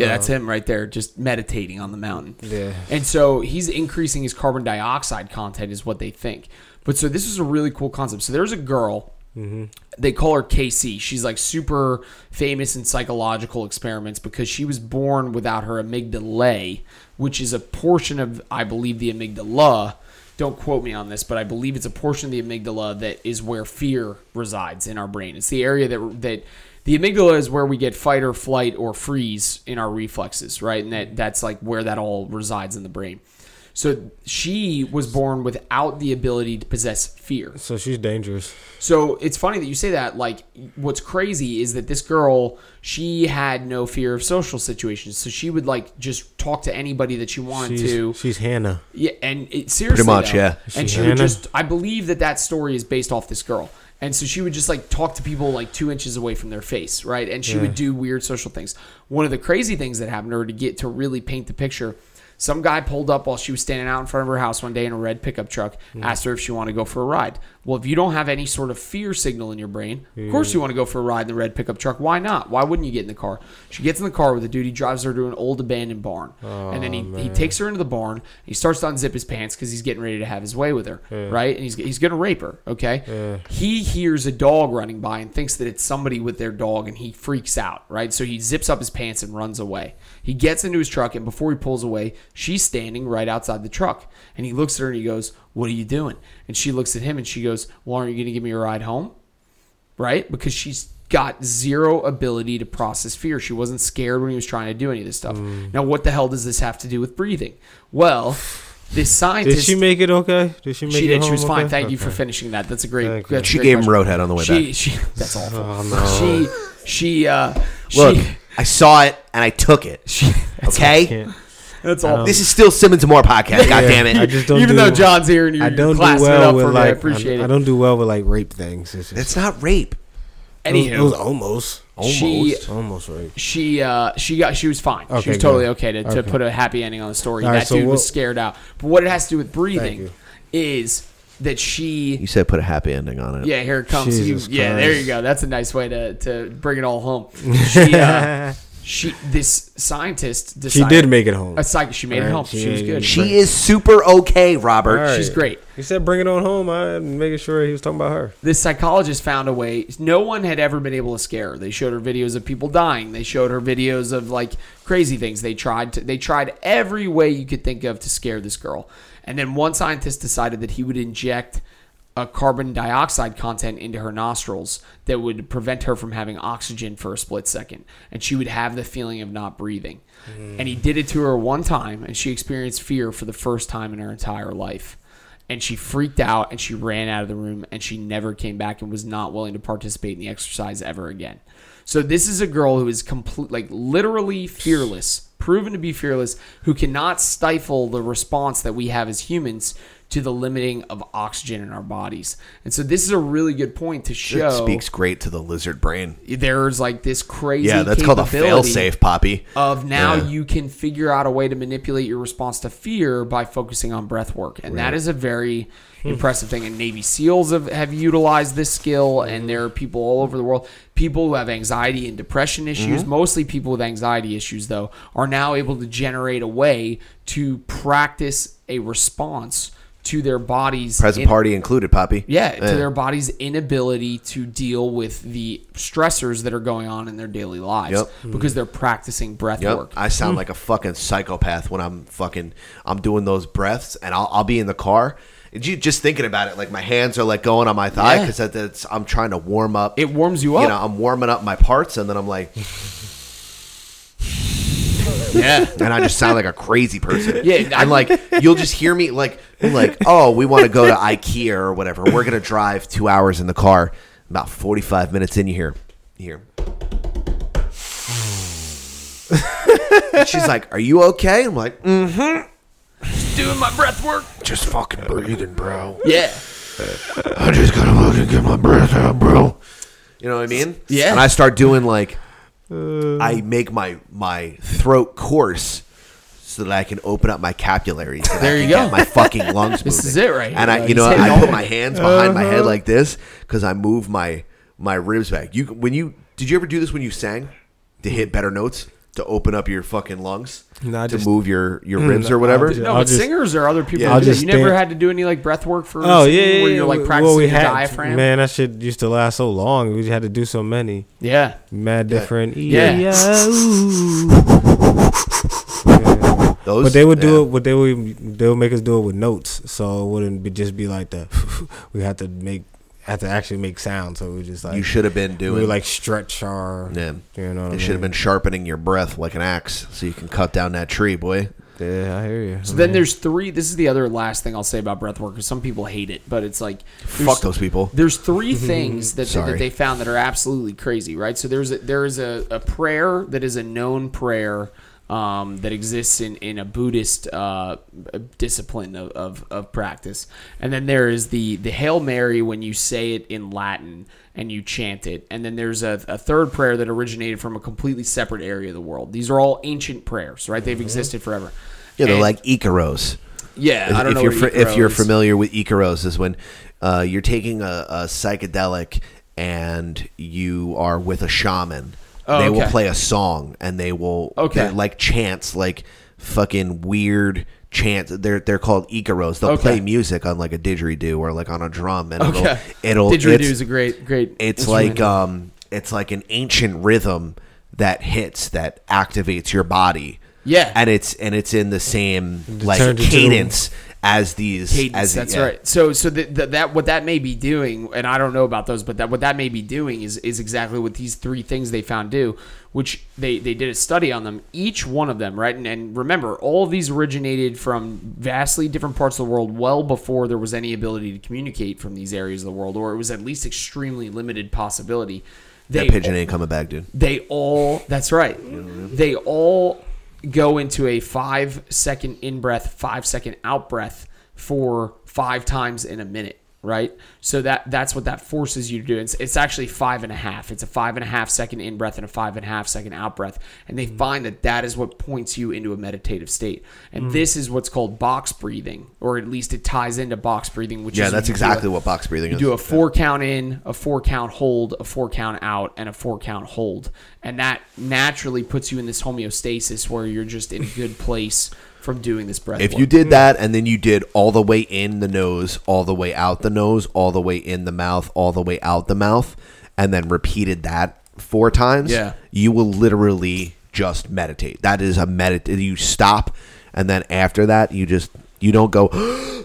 Yeah, that's him right there, just meditating on the mountain.
Yeah.
And so he's increasing his carbon dioxide content, is what they think. But so this is a really cool concept. So there's a girl,
Mm-hmm.
they call her Casey. She's like super famous in psychological experiments because she was born without her amygdala, which is a portion of, I believe, the amygdala. Don't quote me on this, but I believe it's a portion of the amygdala that is where fear resides in our brain. It's the area that that the amygdala is where we get fight or flight or freeze in our reflexes, right? And that that's like where that all resides in the brain. So she was born without the ability to possess fear.
So she's dangerous.
So it's funny that you say that. Like, what's crazy is that this girl, she had no fear of social situations. So she would like just talk to anybody that she wanted
She's,
to.
she's Hannah.
Yeah, and it, seriously,
much,
though.
yeah.
And
She
she would
Hannah?
just, I believe that that story is based off this girl. And so she would just like talk to people like two inches away from their face, right? And she
Yeah.
would do weird social things. One of the crazy things that happened to her to get to really paint the picture. Some guy pulled up while she was standing out in front of her house one day in a red pickup truck,
Mm.
asked her if she wanted to go for a ride. Well, if you don't have any sort of fear signal in your brain, of course you want to go for a ride in the red pickup truck. Why not? Why wouldn't you get in the car? She gets in the car with the dude. He drives her to an old abandoned barn, and then he, he takes her into the barn. He starts to unzip his pants because he's getting ready to have his way with her,
Yeah.
right? And he's he's gonna rape her. Okay.
Yeah.
He hears a dog running by and thinks that it's somebody with their dog, and he freaks out, right? So he zips up his pants and runs away. He gets into his truck, and before he pulls away, she's standing right outside the truck, and he looks at her and he goes, "What are you doing?" And she looks at him and she goes, "Well, aren't you gonna give me a ride home?" right? Because she's got zero ability to process fear. She wasn't scared when he was trying to do any of this stuff.
Mm.
Now, what the hell does this have to do with breathing? Well, this scientist.
Did she make it okay? Did she make
She
it
did. She was fine.
okay?
Thank you for finishing that. That's a great.
Thank you.
that's a
She
great
gave him
question.
Roadhead on the way
she,
back.
She, that's awful.
Oh, no.
She she uh
Look,
she,
I saw it and I took it. *laughs* okay,
Can't-
that's
Um,
this is still Simmons and More podcast. God damn it!
I just don't
Even
do,
though John's here and you're,
I don't do
classing it
well
up
with
for me,
like
I appreciate
I,
it.
I don't do well with like rape things. It's, just,
It's not rape.
it was,
Anywho,
it was almost
She-
almost almost rape.
she uh she got she was fine. she was totally
good.
okay to, to
Okay.
put a happy ending on the story.
All right,
that
so
dude was scared out. But what it has to do with breathing is that she
You said put a happy ending on it.
Yeah, here it comes. You, yeah, there you go. That's a nice way to, to bring it all home. *laughs* She, uh, she this scientist
She did make it home.
A psych, she made it
Right,
home.
she
She, was
made
good.
She is super okay, Robert.
All right.
She's great.
He said, "Bring it on home." I'm making sure he was talking about her.
This psychologist found a way. No one had ever been able to scare her. They showed her videos of people dying. They showed her videos of like crazy things. They tried to. They tried every way you could think of to scare this girl. And then one scientist decided that he would inject a carbon dioxide content into her nostrils that would prevent her from having oxygen for a split second, and she would have the feeling of not breathing. Mm. And he did it to her one time, and she experienced fear for the first time in her entire life and she freaked out and she ran out of the room and she never came back and was not willing to participate in the exercise ever again. So this is a girl who is complete like literally fearless, proven to be fearless, who cannot stifle the response that we have as humans to the limiting of oxygen in our bodies. And so this is a really good point to show
It speaks great to the lizard brain.
there's like this crazy
Yeah, that's called a fail-safe, Poppy.
of now
Yeah.
you can figure out a way to manipulate your response to fear by focusing on breath work and that
Right.
is a very impressive thing and navy seals have, have utilized this skill and there are people all over the world people who have anxiety and depression issues
Mhm.
mostly people with anxiety issues though are now able to generate a way to practice a response to their bodies
Present
in-
party included, Poppy.
yeah, to their body's inability to deal with the stressors that are going on in their daily lives
Yep.
because they're practicing breath
Yep.
work.
I sound hmm. like a fucking psychopath when I'm fucking I'm doing those breaths and I'll, I'll be in the car. You just thinking about it, like my hands are like going on my thigh because that, that's I'm trying to warm up.
It warms you up.
You know, I'm warming up my parts, and then I'm like, *laughs*
Yeah. *laughs*
and I just sound like a crazy person.
Yeah, I-
and like you'll just hear me like like *laughs* oh we want to go to IKEA or whatever. We're gonna drive two hours in the car. About 45 minutes in, you hear you hear. She's like, "Are you okay?" I'm like, "Mm-hmm."
Just Doing my breath work.
Just fucking breathing, bro.
Yeah.
I just gotta fucking get my breath out, bro. You know what I mean?
Yeah.
And I start doing like, I make my my throat coarse so that I can open up my capillaries. So
There
I
you go.
get My fucking *laughs* lungs.
This
moving.
is it right
And
here,
I, you know, I put my hands behind my head
Uh-huh.
like this because I move my my ribs back. You when you did you ever do this when you sang to hit better notes to open up your fucking lungs
No,
to
just-
move your your
Mm,
ribs or whatever?
just-
No,
I'll
but
just-
singers or other people
Yeah,
do
I'll
just
You never
stand-
had to do any like breath work for
Oh yeah, yeah,
where
yeah.
you're like
Well, we
your
had-
diaphragm.
Man, that shit used to last so long. We had to do so many.
Yeah.
Mad different.
Yeah.
Yeah. *laughs* *laughs*
Those,
but they would do
yeah.
it. What they would they would make us do it with notes, so it wouldn't be just be like the. *laughs* we had to make had to actually make sound, so we just like
You should have been doing
would like stretch our.
Yeah.
You know what
You should have been sharpening your breath like an axe so you can cut down that tree, boy.
Yeah, I hear you.
So then there's three. This is the other last thing I'll say about breath work because some people hate it, but it's like
Fuck those people.
There's three *laughs* things that,
Sorry.
that they found that are absolutely crazy, right? So there's a, there is a, a prayer that is a known prayer um, that exists in, in a Buddhist uh, discipline of, of, of practice, and then there is the the Hail Mary when you say it in Latin and you chant it, and then there's a, a third prayer that originated from a completely separate area of the world. These are all ancient prayers, right? They've existed forever.
Yeah, they're
And-
like Icaros.
Yeah, I don't
if
know
you're if you're familiar with Icaros, is when uh, you're taking a, a psychedelic and you are with a shaman.
Oh,
they will play a song and they will
Okay.
they're like chants, like fucking weird chants. They're they're called Icaros. They'll
Okay.
play music on like a didgeridoo or like on a drum, and
Okay.
it'll it'll
Didgeridoo is a great great.
it's like um it's like an ancient rhythm that hits that activates your body
Yeah.
and it's and it's in the same like
turns into
cadence as these
cadence.
as
that's
yeah.
right. So so the, the, that what that may be doing, and I don't know about those, but that what that may be doing is is exactly what these three things they found do, which they they did a study on them. Each one of them, right? And, and remember, all of these originated from vastly different parts of the world, well before there was any ability to communicate from these areas of the world, or it was at least extremely limited possibility.
that pigeon ain't coming back dude
They all, that's right. They all go into a five second in breath, five second out breath for five times in a minute, right? So that that's what that forces you to do. It's, it's actually five and a half. It's a five and a half second in breath and a five and a half second out breath. And they find that that is what points you into a meditative state. And
Mm.
this is what's called box breathing, or at least it ties into box breathing, which
yeah that's exactly
a-
what box breathing
you
is
do a four count in, a four count hold, a four count out, and a four count hold. And that naturally puts you in this homeostasis where you're just in a good place from doing this breath.
If
work.
you did hmm. that and then you did all the way in the nose, all the way out the nose, all the way in the mouth, all the way out the mouth, and then repeated that four times,
Yeah.
you will literally just meditate. That is a medit. You stop, and then after that, you just you don't go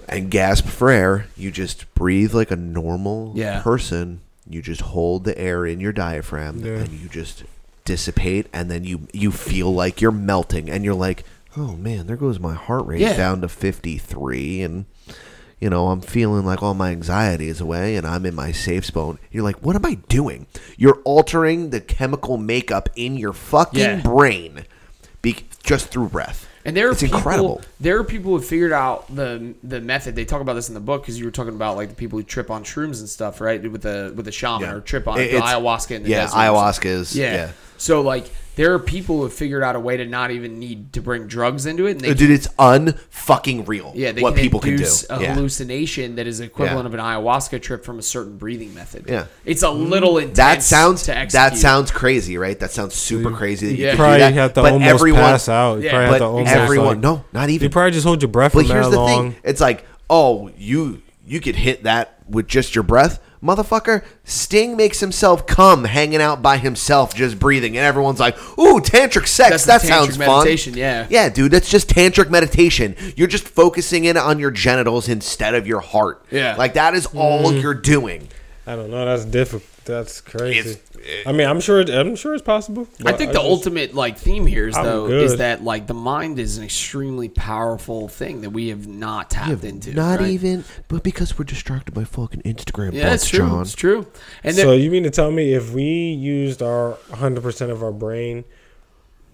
*gasps* and gasp for air. You just breathe like a normal
Yeah.
person. You just hold the air in your diaphragm,
Yeah.
and you just dissipate, and then you you feel like you're melting, and you're like, oh man, there goes my heart rate
Yeah.
down to 53 and you know i'm feeling like all my anxiety is away and i'm in my safe zone you're like what am i doing you're altering the chemical makeup in your fucking
Yeah.
brain be- just through breath
And there are
it's
people,
incredible
There are people who have figured out the the method. They talk about this in the book because you were talking about like the people who trip on shrooms and stuff, right? With the with the shaman
Yeah.
or trip on
It-
the ayahuasca in the
yeah, ayahuasca is-
yeah.
yeah.
So like there are people who have figured out a way to not even need to bring drugs into it. And they
dude it's unfucking real
Yeah, they
what
can
people can do
induce a
yeah.
hallucination that is equivalent
Yeah.
of an ayahuasca trip from a certain breathing method.
Yeah.
it's a little intense.
that sounds
to
that sounds crazy, right? That sounds super crazy. That you
Yeah.
probably
that.
have to
but
almost
everyone,
pass out. You
Yeah.
probably
but
have to almost
everyone,
like,
no, not even.
You probably just hold your breath
But
for
here's
that
the
long.
thing: it's like, oh, you you could hit that with just your breath, motherfucker. Sting makes himself come hanging out by himself, just breathing, and everyone's like, ooh, tantric sex.
That's the
that sounds
tantric
fun.
yeah.
yeah, dude, that's just tantric meditation. You're just focusing in on your genitals instead of your heart.
Yeah.
like that is all
Mhm.
you're doing.
I don't know. That's difficult. That's crazy. I mean, I'm sure. I'm sure it's possible.
I
but
think the
just-
ultimate like theme here is
I'm
though is that like the mind is an extremely powerful thing that we have not tapped into.
Not
right?
even, but because we're distracted by fucking Instagram.
Yeah, it's
bots,
true.
John.
It's true. And
so
then,
you mean to tell me if we used our 100 percent of our brain,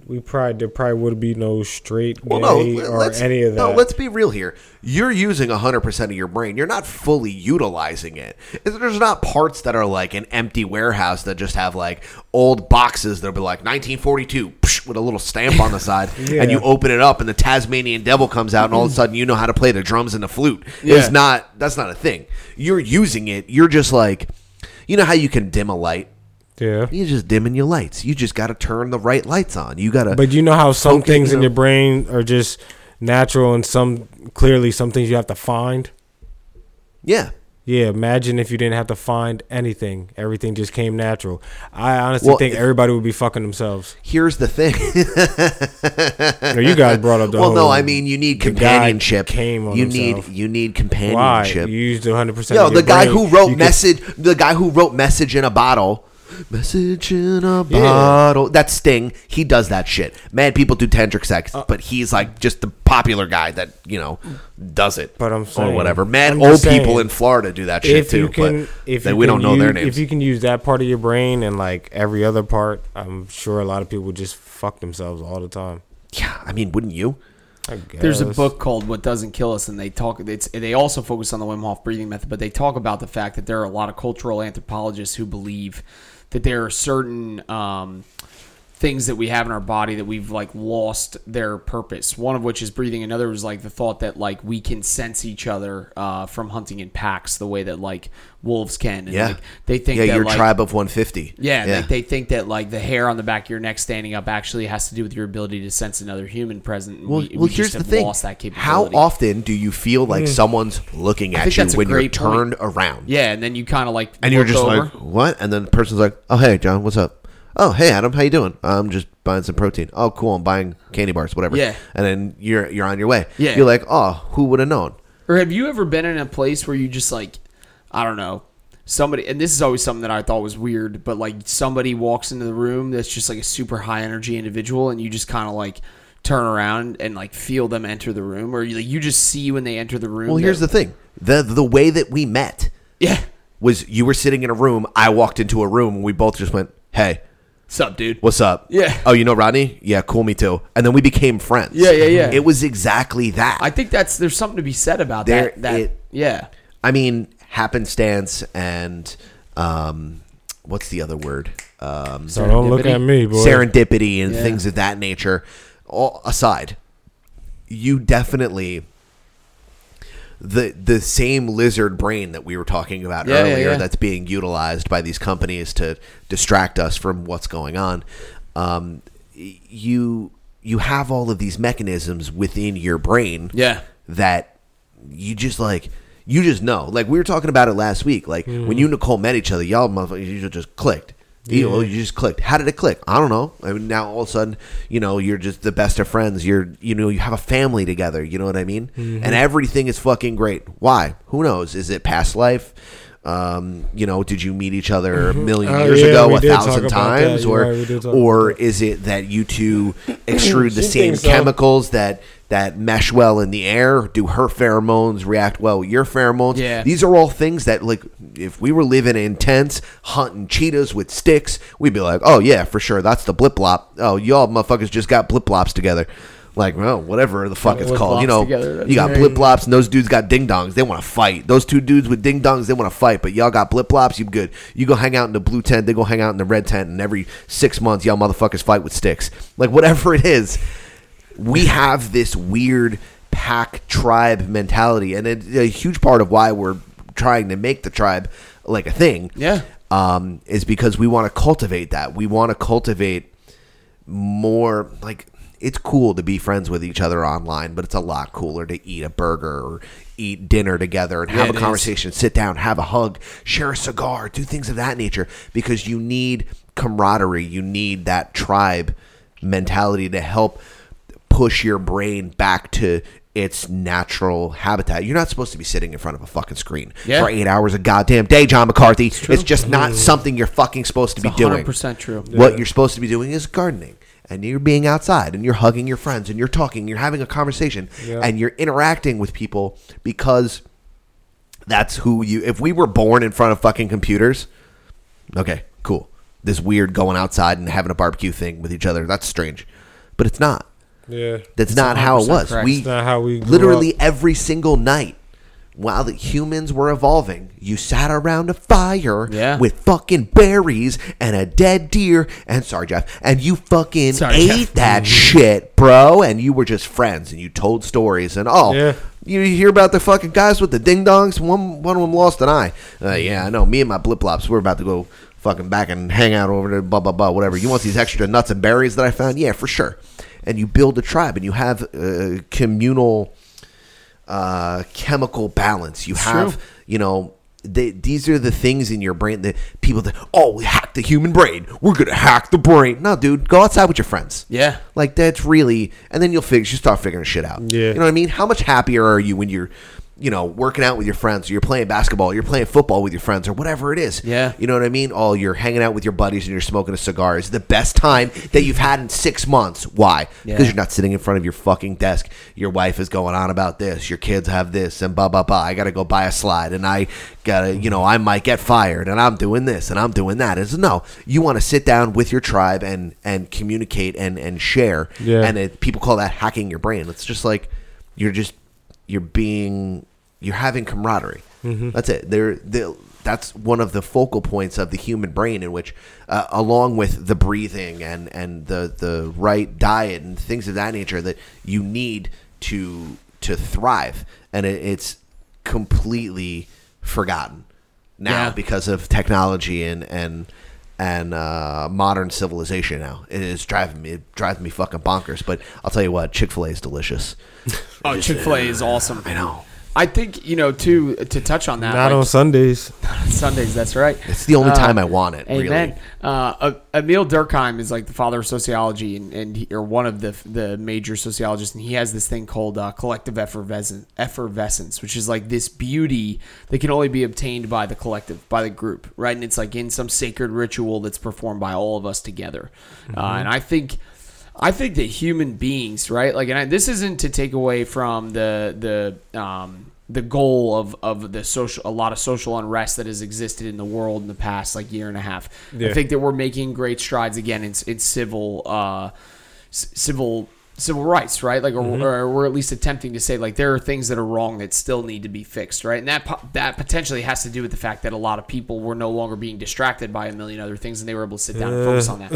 we probably there probably would be no straight
Well, no,
or any of that.
no, let's be real here. You're using 100% of your brain. You're not fully utilizing it. There's not parts that are like an empty warehouse that just have like old boxes that'll be like 1942 psh, with a little stamp on the *laughs* side.
Yeah.
And you open it up and the Tasmanian devil comes out and all of a sudden you know how to play the drums and the flute.
Yeah.
It's not, that's not a thing. You're using it. You're just like, you know how you can dim a light?
Yeah.
You're just dimming your lights. You just got to turn the right lights on. You got to.
But you know how some things
you
in your brain are just natural, and some clearly some things you have to find.
Yeah.
Yeah, imagine if you didn't have to find anything; everything just came natural. I honestly
Well,
think
if-
everybody would be fucking themselves.
Here's the thing. *laughs*
No, you guys brought up the
well, no, I mean you need companionship.
came on
you
himself.
need you need
Why
companionship.
you used one hundred percent?
Yo, the guy who wrote message, the guy who wrote message in a bottle, message in a
Yeah.
bottle. That Sting, he does that shit. Mad people do tantric sex,
Uh,
but he's like just the popular guy that you know does it.
But I'm
or
saying-
whatever. Mad
I'm
old
just saying,
people in Florida do that shit
if
too.
you can,
but
if
they-
you
we
can
don't know their
use-
names.
If you can use that part of your brain and like every other part, I'm sure a lot of people just fuck themselves all the time.
yeah, I mean, wouldn't you?
I
There's a book called "What Doesn't Kill Us," and they talk. It's they also focus on the Wim Hof breathing method, but they talk about the fact that there are a lot of cultural anthropologists who believe that there are certain um, things that we have in our body that we've like lost their purpose. One of which is breathing. Another was like the thought that like we can sense each other uh, from hunting in packs the way that like wolves can. And,
Yeah.
like, they think
yeah,
that,
your
like,
tribe of 150.
yeah,
yeah.
Like they think that like the hair on the back of your neck standing up actually has to do with your ability to sense another human present.
Well,
we,
well
we
here's the thing.
lost that
How often do you feel like
Mm.
someone's looking at you when you're
great point.
turned around?
Yeah, and then you kind of like
And you're just
over.
like, what? And then the person's like, oh, hey, John, what's up? Oh, hey, Adam, how you doing? I'm just buying some protein. Oh, cool, I'm buying candy bars, whatever.
Yeah.
And then you're you're on your way.
Yeah.
You're like, oh, who would have known?
Or have you ever been in a place where you just like, I don't know, somebody, and this is always something that I thought was weird, but like somebody walks into the room that's just like a super high energy individual, and you just kind of like turn around and like feel them enter the room, or you, like, you just see when they enter the room.
Well, here's the thing: the the way that we met,
yeah,
was you were sitting in a room. I walked into a room, and we both just went, "Hey,
What's up, dude?
what's up?
Yeah.
Oh, you know Rodney? Yeah, cool, me too." And then we became friends.
Yeah, yeah, yeah.
It was exactly that.
I think that's there's something to be said about
There-
that. That
it-
yeah,
I mean, happenstance and um, what's the other word? Um,
So don't look at me, boy.
Serendipity and
Yeah.
things of that nature. All aside, you definitely the the same lizard brain that we were talking about
Yeah, yeah,
earlier
yeah.
that's being utilized by these companies to distract us from what's going on. Um, you you have all of these mechanisms within your brain
Yeah.
that you just like you just know. Like we were talking about it last week. Like when you and Nicole met each other, y'all motherfuckers you just clicked. You know, you just clicked. How did it click? I don't know. I mean, now all of a sudden, you know, you're just the best of friends. You're, you know, you have a family together. You know what I mean?
Mhm.
And everything is fucking great. Why? Who knows? Is it past life? Um, you know, did you meet each other a
Mhm.
million
Oh,
years
yeah,
ago, a thousand
about that.
times, or
right, we did talk
or is it that you two *clears throat* extrude the same
thinks so.
chemicals that that mesh well in the air? Do her pheromones react well with your pheromones?
Yeah.
These are all things that, like, if we were living in tents, hunting cheetahs with sticks, we'd be like, oh, yeah, for sure. That's the blip blop. Oh, y'all motherfuckers just got blip blops together. Like, well, whatever the fuck it's called. You know,
together,
you got blip blops, and those dudes got ding dongs. They want to fight. Those two dudes with ding dongs, they want to fight. But y'all got blip blops, you good. You go hang out in the blue tent, they go hang out in the red tent, and every six months, y'all motherfuckers fight with sticks. Like, whatever it is, we have this weird pack tribe mentality, and it, a huge part of why we're trying to make the tribe like a thing.
Yeah.
um, is because we want to cultivate that. We want to cultivate more like it's cool to be friends with each other online, but it's a lot cooler to eat a burger or eat dinner together and
Yeah,
have a
is.
conversation, sit down, have a hug, share a cigar, do things of that nature because you need camaraderie, you need that tribe mentality to help push your brain back to its natural habitat. You're not supposed to be sitting in front of a fucking screen
Yeah.
for eight hours a goddamn day, John McCarthy. It's, just not mm. something you're fucking supposed to
It's
be doing.
100% true.
What
Yeah.
you're supposed to be doing is gardening. And you're being outside and you're hugging your friends and you're talking, you're having a conversation
Yeah.
and you're interacting with people because that's who you if we were born in front of fucking computers, okay, cool. This weird going outside and having a barbecue thing with each other, that's strange. But it's not.
Yeah.
That's not how it was.
correct.
We
how we grew
literally every single night while the humans were evolving, you sat around a fire
Yeah.
with fucking berries and a dead deer and sorry Jeff, and you fucking
Sorry,
ate
Jeff.
that shit, bro, and you were just friends and you told stories and oh
Yeah.
you hear about the fucking guys with the ding dongs? One one of them lost an eye. Uh, yeah, I know. Me and my blip flops, we're about to go fucking back and hang out over there. Blah blah blah. Whatever. You want these extra nuts and berries that I found? Yeah, for sure. And you build a tribe, and you have uh, communal uh, chemical balance. You
It's
have,
true.
you know. They, these are the things in your brain that people that oh we hacked the human brain we're gonna hack the brain no dude go outside with your friends
Yeah.
like that's really, and then you'll figure you start figuring shit out.
Yeah.
you know what I mean. How much happier are you when you're, you know, working out with your friends, or you're playing basketball, or you're playing football with your friends, or whatever it is.
Yeah.
you know what I mean. Oh, you're hanging out with your buddies and you're smoking a cigar. is the best time that you've had in six months. Why?
Yeah.
Because you're not sitting in front of your fucking desk. Your wife is going on about this. Your kids have this, and blah blah blah. I got to go buy a slide, and I gotta, you know, I might get fired, and I'm doing this, and I'm doing that. Is no, you want to sit down with your tribe and and communicate and and share.
Yeah.
And it, people call that hacking your brain. It's just like you're just you're being you're having camaraderie.
Mhm.
That's it. They're, they that's one of the focal points of the human brain, in which, uh, along with the breathing and and the the right diet and things of that nature, that you need to to thrive, and it, it's completely forgotten now
Yeah.
because of technology and and and uh, modern civilization. Now it is driving me it drives me fucking bonkers. But I'll tell you what, Chick Fil A is delicious. *laughs*
Oh, Chick Fil A
uh,
is awesome.
I know.
I think you know too to touch on that.
Not
like,
on Sundays. *laughs*
Sundays. That's right.
It's the only time I want it, really.
Amen. Uh, Emile Durkheim is like the father of sociology, and, and he, or one of the the major sociologists, and he has this thing called uh, collective effervescence, effervescence, which is like this beauty that can only be obtained by the collective, by the group, right? And it's like in some sacred ritual that's performed by all of us together. Uh, and I think. I think that human beings, right? Like, and I, this isn't to take away from the the um, the goal of of the social, a lot of social unrest that has existed in the world in the past like year and a half. I think that we're making great strides again in, in civil uh, c- civil civil rights, right? Like, or,
Mhm.
or we're at least attempting to say like there are things that are wrong that still need to be fixed, right? And that po- that potentially has to do with the fact that a lot of people were no longer being distracted by a million other things, and they were able to sit down and focus on that.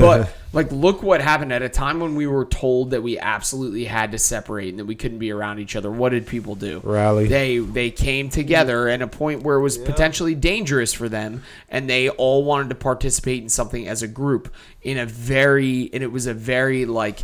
but *laughs* like, look what happened at a time when we were told that we absolutely had to separate and that we couldn't be around each other. What did people do?
Rally.
They they came together at a point where it was potentially dangerous for them, and they all wanted to participate in something as a group in a very and it was a very like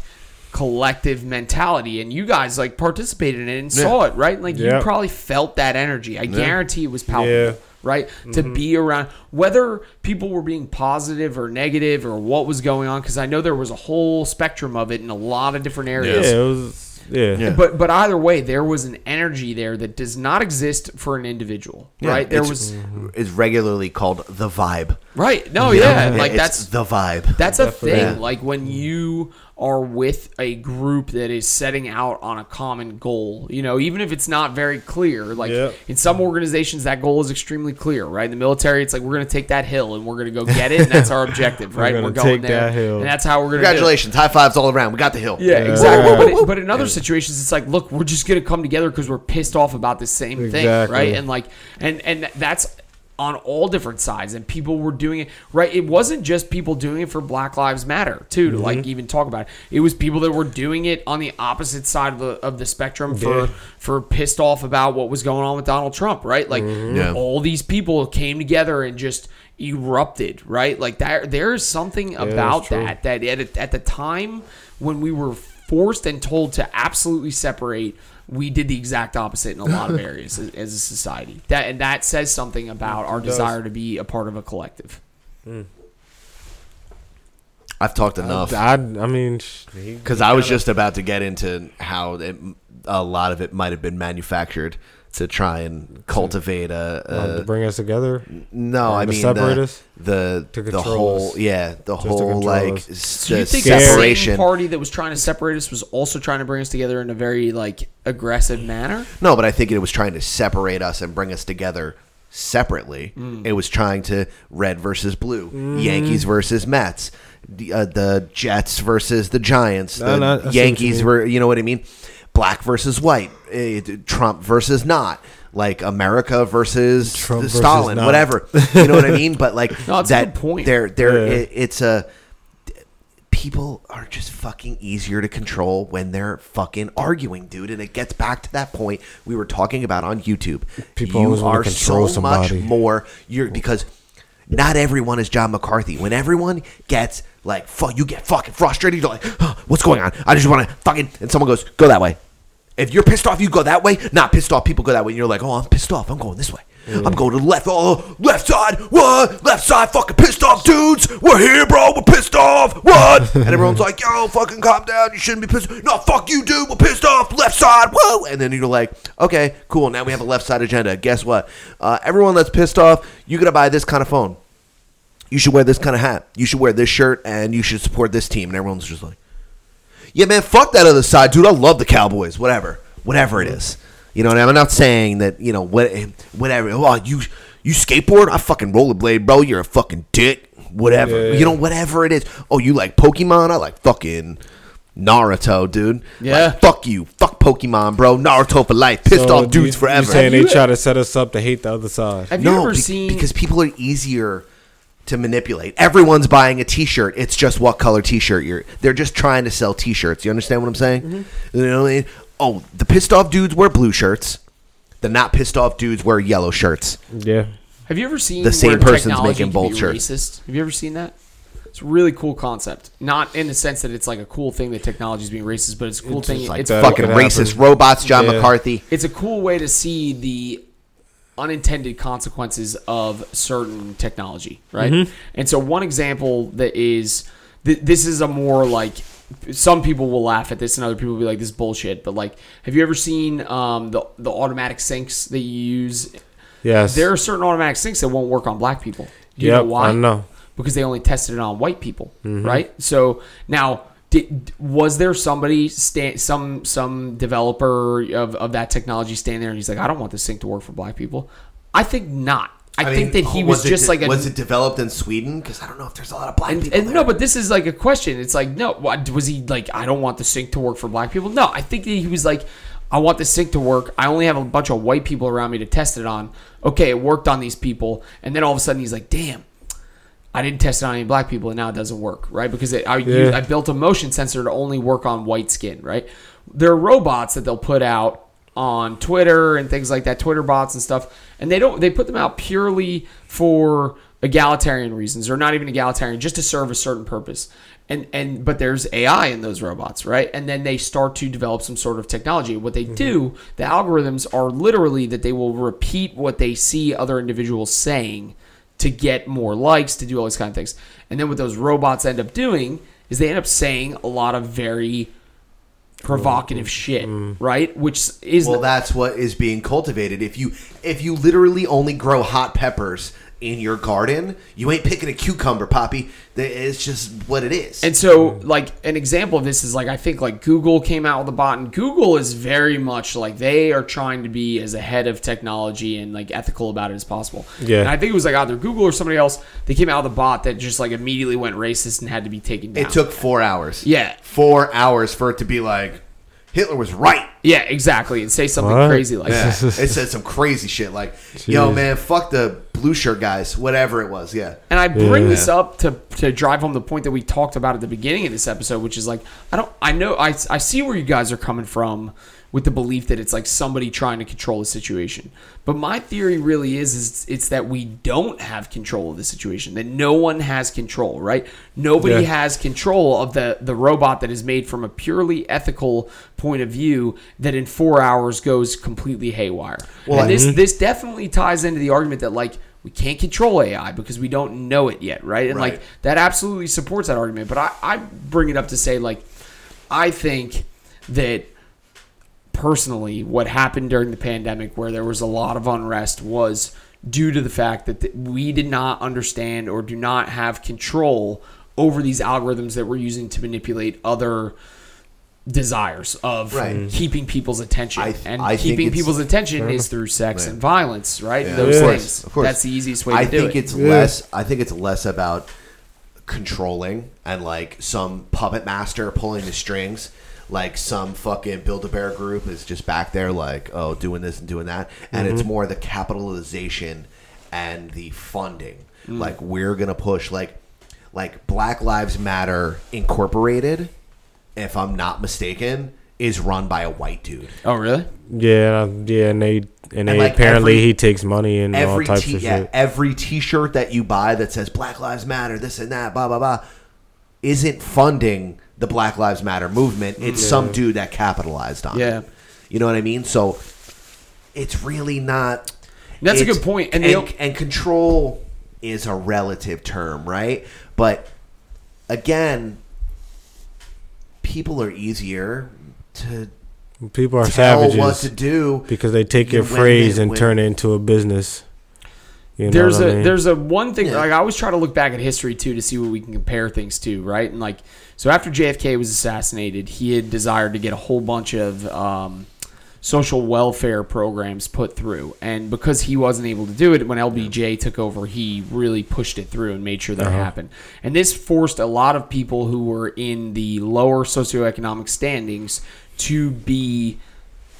collective mentality and you guys like participated in it and
Yeah.
saw it right like
Yeah.
you probably felt that energy i
Yeah.
guarantee it was palpable
Yeah.
right to
Mhm.
be around whether people were being positive or negative or what was going on because i know there was a whole spectrum of it in a lot of different areas
Yeah, it was. Yeah.
but but either way, there was an energy there that does not exist for an individual,
Yeah,
right? There
it's-
was
is regularly called the vibe.
right. No,
You
yeah, like
It's
that's
the vibe.
That's a
Definitely.
thing.
Yeah.
Like when you are with a group that is setting out on a common goal, you know, even if it's not very clear. Like
Yeah.
in some organizations, that goal is extremely clear, right? In the military, it's like we're going to take that hill and we're going to go get it, and that's our objective, *laughs*
We're
right?
gonna
We're going
take
there,
that hill.
and that's how we're going to.
Congratulations, high fives all around. We got the hill.
Yeah, exactly. But, but in other situations, it's like, look, we're just gonna come together because we're pissed off about the same thing, right? And like, and and that's on all different sides, and people were doing it right. It wasn't just people doing it for Black Lives Matter, too, to like
Mhm.
even talk about it. It was people that were doing it on the opposite side of the of the spectrum for
Yeah.
for pissed off about what was going on with Donald Trump, right? Like
Yeah.
all these people came together and just erupted, right? Like that. There is something
that's
about that that at, at the time when we were forced and told to absolutely separate we did the exact opposite in a lot of *laughs* areas as, as a society. That and that says something about our desire to be a part of a collective. Hmm.
I've talked enough.
I, I mean,
Because I was just about to get into how it, a lot of it might have been manufactured to try and cultivate a.
Um,
a
to bring us together.
no, I
to
mean
separate
the,
us?
the
To
the
control
whole
us.
yeah the
Just to
whole
control
like
us.
s-
do you
the
think that same
separation.
party that was trying to separate us was also trying to bring us together in a very like aggressive manner
No, but I think it was trying to separate us and bring us together separately.
Mm.
It was trying to red versus blue,
Mm.
Yankees versus Mets, the, uh, the Jets versus the Giants,
No,
the
no, I see what you
Yankees
mean.
were, you know what I mean? Black versus white, eh, Trump versus not. Like America versus
Trump versus
Stalin,
not.
whatever. You know what I mean? *laughs* But like
No, it's
that,
point.
There, there.
Yeah.
It, it's a people are just fucking easier to control when they're fucking arguing, dude. And it gets back to that point we were talking about on YouTube.
People
you
always
are
control
so much more. You're because not everyone is John McCarthy. When everyone gets like, fuck, you get fucking frustrated. You're like, "Huh, *gasps* what's going on? I just want to fucking. And someone goes, go that way. If you're pissed off, you go that way. Not pissed off, people go that way. And you're like, oh, I'm pissed off. I'm going this way. I'm going to the left. Oh, left side. What? Left side. Fucking pissed off dudes. We're here, bro. We're pissed off. What? *laughs* and everyone's like, yo, fucking calm down. You shouldn't be pissed. No, fuck you, dude. We're pissed off. Left side. Whoa. And then you're like, okay, cool. Now we have a left side agenda. Guess what? Uh, everyone that's pissed off, you got to buy this kind of phone. You should wear this kind of hat. You should wear this shirt, and you should support this team. And everyone's just like, yeah, man, fuck that other side, dude. I love the Cowboys. Whatever, whatever it is. You know, and I'm not saying that. You know, what, whatever. Oh, you you skateboard? I fucking rollerblade, bro. You're a fucking dick. Whatever.
Yeah.
You know, whatever it is. Oh, you like Pokemon? I like fucking Naruto, dude.
Yeah.
Like, fuck you. Fuck Pokemon, bro. Naruto for life. Pissed
So
off dudes
you,
forever.
You saying they try to set us up to hate the other side?
have you ever
be-
seen
because people are easier to manipulate. Everyone's buying a T-shirt. It's just what color T-shirt you're. They're just trying to sell T-shirts. You understand what I'm saying?
Mm-hmm.
You know, what oh, the pissed off dudes wear blue shirts. The not pissed off dudes wear yellow shirts.
Yeah.
have you ever seen
The same
where
person's making
can
bold shirts.
racist have you ever seen that It's a really cool concept. Not in the sense that it's like a cool thing that technology is being racist, but it's a cool
It's
thing.
like
it's
fucking
could happen.
racist robots, John
Yeah.
McCarthy.
it's a cool way to see the unintended consequences of certain technology, right?
Mm-hmm.
And so one example that is th- this is a more like some people will laugh at this and other people will be like this is bullshit, but like have you ever seen um, the the automatic sinks that you use?
Yes.
There are certain automatic sinks that won't work on black people. Do you
Yep,
know why?
I know.
Because they only tested it on white people,
Mm-hmm.
right? So now, did, was there somebody, sta- some some developer of, of that technology standing there and he's like, I don't want this sink to work for black people? I think not. I, think that he oh, was,
it
just
de-
like a
was it developed in Sweden? Because I don't know if there's a lot of black people.
and no, but this is like a question. It's like, no, what, was he like? I don't want the sink to work for black people. No, I think that he was like, I want the sink to work. I only have a bunch of white people around me to test it on. Okay, it worked on these people, and then all of a sudden he's like, damn. I didn't test it on any black people, and now it doesn't work, right? Because it, I,
Yeah.
I built a motion sensor to only work on white skin, right? There are robots that they'll put out on Twitter and things like that, Twitter bots and stuff, and they don't they put them out purely for egalitarian reasons, or not even egalitarian, just to serve a certain purpose. And and but there's AI in those robots, right? And then they start to develop some sort of technology. What they mm-hmm. do, the algorithms are literally that they will repeat what they see other individuals saying to get more likes, to do all these kind of things. And then what those robots end up doing is they end up saying a lot of very provocative mm. shit, mm. right? Which is
well, that's what is being cultivated. If you if you literally only grow hot peppers in your garden, you ain't picking a cucumber, Poppy. Th- It's just what it is.
And so, like an example of this is like I think like Google came out with a bot, and Google is very much like they are trying to be as ahead of technology and like ethical about it as possible.
Yeah.
And I think it was like either Google or somebody else. They came out with a bot that just like immediately went racist and had to be taken down.
it took four hours.
Yeah.
four hours for it to be like Hitler was right.
yeah, exactly, and say something
What?
crazy like
Yeah,
that.
it said some crazy shit like, "Yo,
Jeez.
man, fuck the blue shirt guys, whatever it was." Yeah,
And I bring
Yeah.
this up to to drive home the point that we talked about at the beginning of this episode, which is like I don't I know I I see where you guys are coming from with the belief that it's like somebody trying to control the situation. But my theory really is is it's that we don't have control of the situation. That no one has control, right? Nobody
Yeah.
has control of the the robot that is made from a purely ethical point of view that in 4 hours goes completely haywire. and this this definitely ties into the argument that like we can't control AI because we don't know it yet, right? And
Right.
like that absolutely supports that argument. But I, I bring it up to say like I think that personally what happened during the pandemic where there was a lot of unrest was due to the fact that we did not understand or do not have control over these algorithms that we're using to manipulate other desires of
Right. Mm-hmm.
keeping people's attention
I th-
and
I
keeping people's attention is through sex
Right.
and violence right
Yeah,
those
of course,
things
of course.
that's the easiest way
I
to do
think
it
it's less. I think it's less about controlling and like some puppet master pulling the strings. Like some fucking Build a Bear group is just back there, like oh, doing this and doing that, and it's mm-hmm. more the capitalization and the funding. Mm. Like we're gonna push like like Black Lives Matter Incorporated, if I'm not mistaken, is run by a white dude.
oh really
Yeah, yeah, and they and, they
like,
apparently
every-
he takes money and all types
t-
of
yeah,
shit.
every T-shirt that you buy that says Black Lives Matter, this and that, blah blah blah, isn't funding the Black Lives Matter movement. It's some dude that capitalized on
Yeah.
it. You know what I mean? So it's really not.
That's a
it's-
good point, and
And, and, control is a relative term, right? But again, people are easier to
People are
tell
savages
what to do
because they take your phrase and
when-
turn it into a business. You know
there's
what
a
I mean?
there's a one thing
Yeah.
like I always try to look back at history too to see what we can compare things to, right? And like so after JFK was assassinated, he had desired to get a whole bunch of um, social welfare programs put through, and because he wasn't able to do it when LBJ took over, he really pushed it through and made sure that
Uh-huh.
happened. And this forced a lot of people who were in the lower socioeconomic standings to be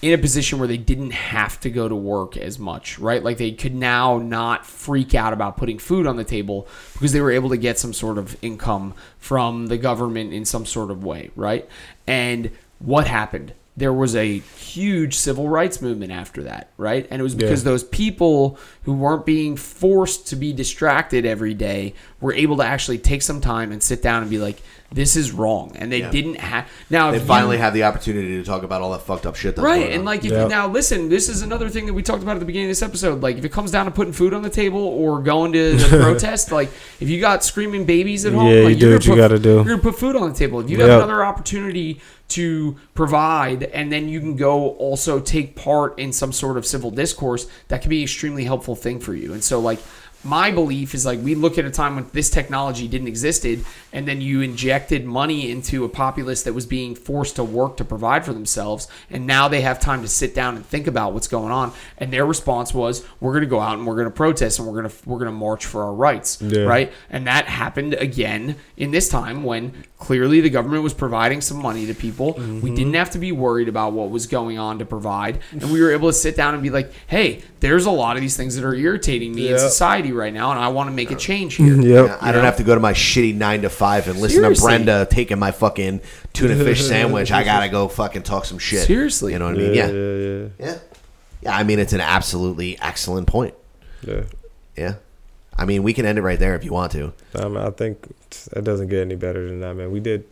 in a position where they didn't have to go to work as much, right? Like they could now not freak out about putting food on the table because they were able to get some sort of income from the government in some sort of way, right? And what happened? there was a huge civil rights movement after that, right? And it was
Yeah.
because those people who weren't being forced to be distracted every day were able to actually take some time and sit down and be like, "This is wrong," and they
Yeah.
didn't have. Now,
They
if you-
finally have the opportunity to talk about all that fucked up shit. That's
Right,
going
and
on.
like if you now listen, this is another thing that we talked about at the beginning of this episode. Like if it comes down to putting food on the table or going to the *laughs* protest, like if you got screaming babies at home,
Yeah,
like
you do
you're
what you gotta do.
You're gonna put food on the table. If you have
Yep.
another opportunity to provide, and then you can go also take part in some sort of civil discourse, that can be an extremely helpful thing for you. And so like. My belief is like we look at a time when this technology didn't existed, and then you injected money into a populace that was being forced to work to provide for themselves, and now they have time to sit down and think about what's going on. And their response was, "We're going to go out and we're going to protest and we're going to we're going to march for our rights."
Yeah.
Right? And that happened again in this time when clearly the government was providing some money to people. Mm-hmm. We didn't have to be worried about what was going on to provide, and we were able to sit down and be like, "Hey, there's a lot of these things that are irritating me in society right now, and I want to make a change here."
Mm, yeah, I don't have to go to my shitty nine to five and listen
Seriously.
to Brenda taking my fucking tuna fish *laughs* sandwich. I gotta go fucking talk some shit.
Seriously.
you know what I mean? Yeah,
yeah, yeah.
yeah. Yeah, I mean it's an absolutely excellent point.
Yeah.
Yeah, I mean we can end it right there if you want to.
I, I think it doesn't get any better than that, man. We did.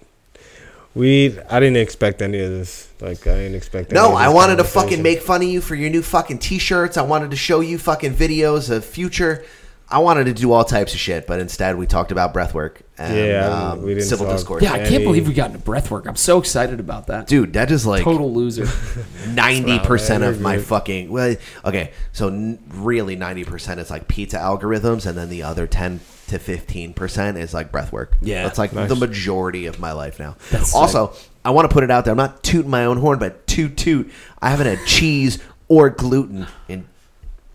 We I didn't expect any of this. Like I didn't expect. any
No,
of
I wanted to fucking make fun of you for your new fucking t-shirts. I wanted to show you fucking videos of future. I wanted to do all types of shit, but instead we talked about breathwork and
Yeah,
um,
we didn't
civil
talk
discourse.
Yeah, I can't believe we got into breathwork. I'm so excited about that.
Dude, that is like
total loser. *laughs*
ninety percent of my
good.
fucking well, okay. So n- really, ninety percent is like pizza algorithms, and then the other ten to fifteen percent is like breath work.
Yeah.
that's like
Nice.
the majority of my life now.
That's
also, I want to put it out there. I'm not tooting my own horn, but toot toot. I haven't had cheese or gluten in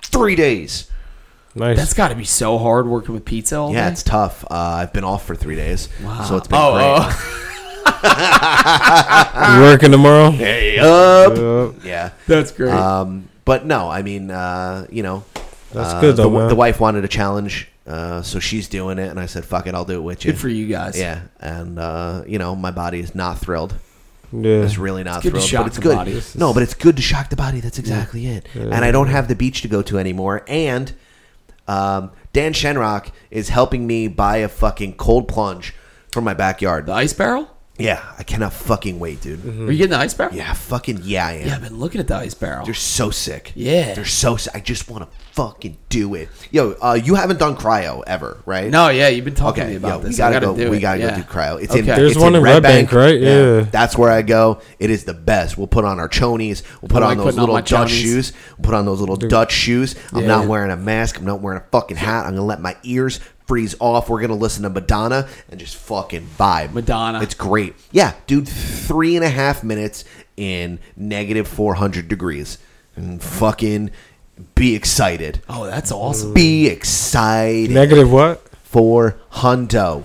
three days.
Nice.
That's got to be so hard working with pizza all
Yeah,
day.
it's tough. Uh, I've been off for three days,
Wow.
so it's been
Oh,
great. *laughs*
You working tomorrow?
Hey up.
Yup.
Yeah,
That's great.
Um, but no, I mean, uh, you know,
That's
uh,
good though,
the,
man.
the wife wanted a challenge, uh, so she's doing it, and I said, "Fuck it, I'll do it with you."
Good for you guys.
Yeah, and uh, you know, my body is not thrilled.
Yeah.
It's really not
It's good to
thrilled,
shock
but it's
the
good.
body.
No, but it's good to shock the body. That's exactly it. And I don't have the beach to go to anymore. And um, Dan Shenrock is helping me buy a fucking cold plunge from my backyard.
The ice barrel?
Yeah, I cannot fucking wait, dude.
Are you getting the ice barrel?
Yeah, fucking yeah, I am.
Yeah, I've been looking at the ice barrel.
They're so sick.
Yeah.
They're so sick. I just want to fucking do it. Yo, uh, you haven't done cryo ever, right?
No, yeah, you've been talking
Okay,
to me about
yo,
this.
we gotta
I gotta
go.
do
we
it.
gotta
yeah.
go do cryo. It's
Okay.
in.
There's
it's
one in Red Bank, right? Yeah.
that's where I go. It is the best. We'll put on our chonies. We'll put
I
on those
putting on
little
my
Dutch
chonies.
shoes. We'll put on those little Dutch shoes. I'm
Yeah.
not wearing a mask. I'm not wearing a fucking hat. I'm gonna let my ears freeze off. We're gonna listen to Madonna and just fucking vibe.
Madonna.
It's great. Yeah, dude. Three and a half minutes in negative 400 degrees, and fucking be excited.
Oh, that's awesome.
Be excited
Negative what?
for hundo.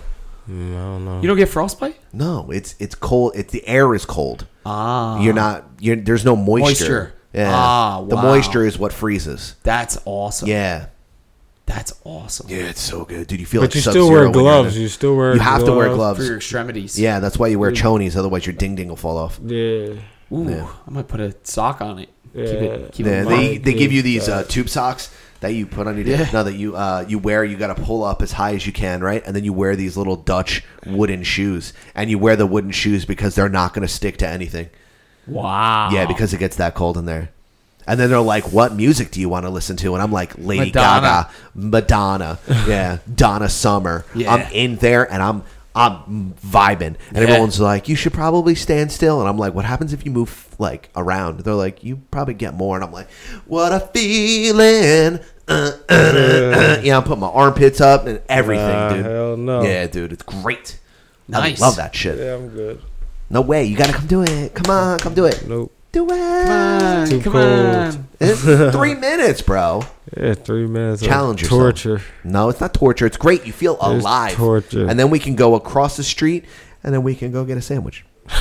Mm, I don't know.
You don't get frostbite?
No, it's it's cold. It's the air is cold.
Ah.
You're not. You're there's no moisture.
Moisture.
Yeah.
Ah,
The moisture is what freezes.
That's awesome.
Yeah.
That's awesome.
Yeah, it's so good, dude. You feel
But
like
you still wear
when you're in
gloves. You still wear
You have to wear
gloves.
gloves
For your extremities.
Yeah, that's why you wear chonies. Otherwise, your ding ding will fall off.
Yeah.
Ooh,
Yeah.
I might put a sock on it. Keep
Yeah.
it. Keep
Yeah,
it
they they give you these uh, tube socks that you put on your
Yeah.
no that you uh, you wear. You got to pull up as high as you can, right? And then you wear these little Dutch wooden shoes, and you wear the wooden shoes because they're not going to stick to anything.
Wow.
Yeah, because it gets that cold in there. And then they're like, "What music do you want to listen to?" And I'm like, "Lady
Madonna.
Gaga, Madonna, *laughs* yeah, Donna Summer."
Yeah.
I'm in there and I'm I'm vibing, and
Yeah.
everyone's like, "You should probably stand still." And I'm like, "What happens if you move like around?" They're like, "You probably get more." And I'm like, "What a feeling!" Uh, uh, uh. Yeah, I'm putting my armpits up and everything, dude.
hell no.
Yeah, dude, it's great.
Nice.
I love that shit.
Yeah, I'm good.
No way, you gotta come do it. Come on, come do it.
Nope.
Do it.
Come on.
Too
come
cold.
on.
It's *laughs* three minutes, bro.
Yeah, three minutes. of
Challenge yourself.
torture.
No, it's not torture. It's great. You feel
It's
alive.
torture.
And then we can go across the street, and then we can go get a sandwich. *laughs*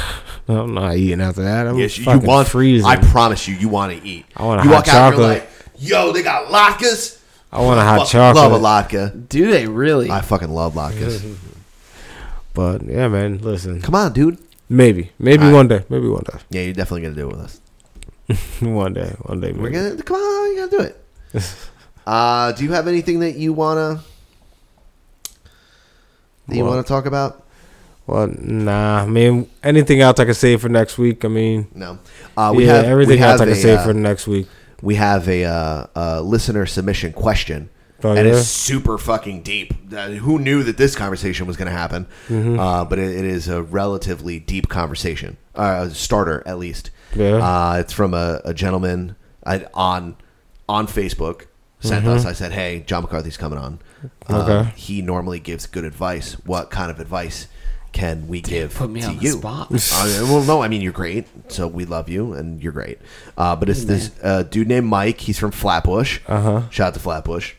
No, I'm not eating after that. I'm
yes, you want.
freezing.
I promise you, you want to eat.
I want a
You
hot
walk out, and you're
chocolate.
like, "Yo, they got latkes."
I want a hot
Fucking
chocolate.
Love a latke.
Do they really?
I fucking love latkes. *laughs*
But yeah, man, listen.
Come on, dude.
Maybe, maybe
right.
one day, maybe one day,
Yeah, you're definitely gonna do it with us. *laughs*
one day, one day.
We're gonna come on. You gotta do it. *laughs* uh, do you have anything that you wanna that you want to talk about?
Well, nah. I mean, anything else I can save for next week? I mean,
No. Uh, we
yeah,
have
everything
we
else
have
I can
a,
save
uh,
for next week.
We have a, uh, uh listener submission question.
Oh,
and
yeah?
it's super fucking deep. Uh, who knew that this conversation was going to happen?
Mhm.
Uh, but it, it is a relatively deep conversation, uh, starter at least.
Yeah.
Uh, it's from a, a gentleman I, on on Facebook. Sent
Mhm.
us. I said, "Hey, John McCarthy's coming on. Um,
Okay.
He normally gives good advice. What kind of advice can we give
put me
to
on the
you?"
spot.
Uh, well, no, I mean you're great, so we love you and you're great. Uh, but it's this uh, dude named Mike. He's from Flatbush.
Uh-huh.
Shout out to Flatbush.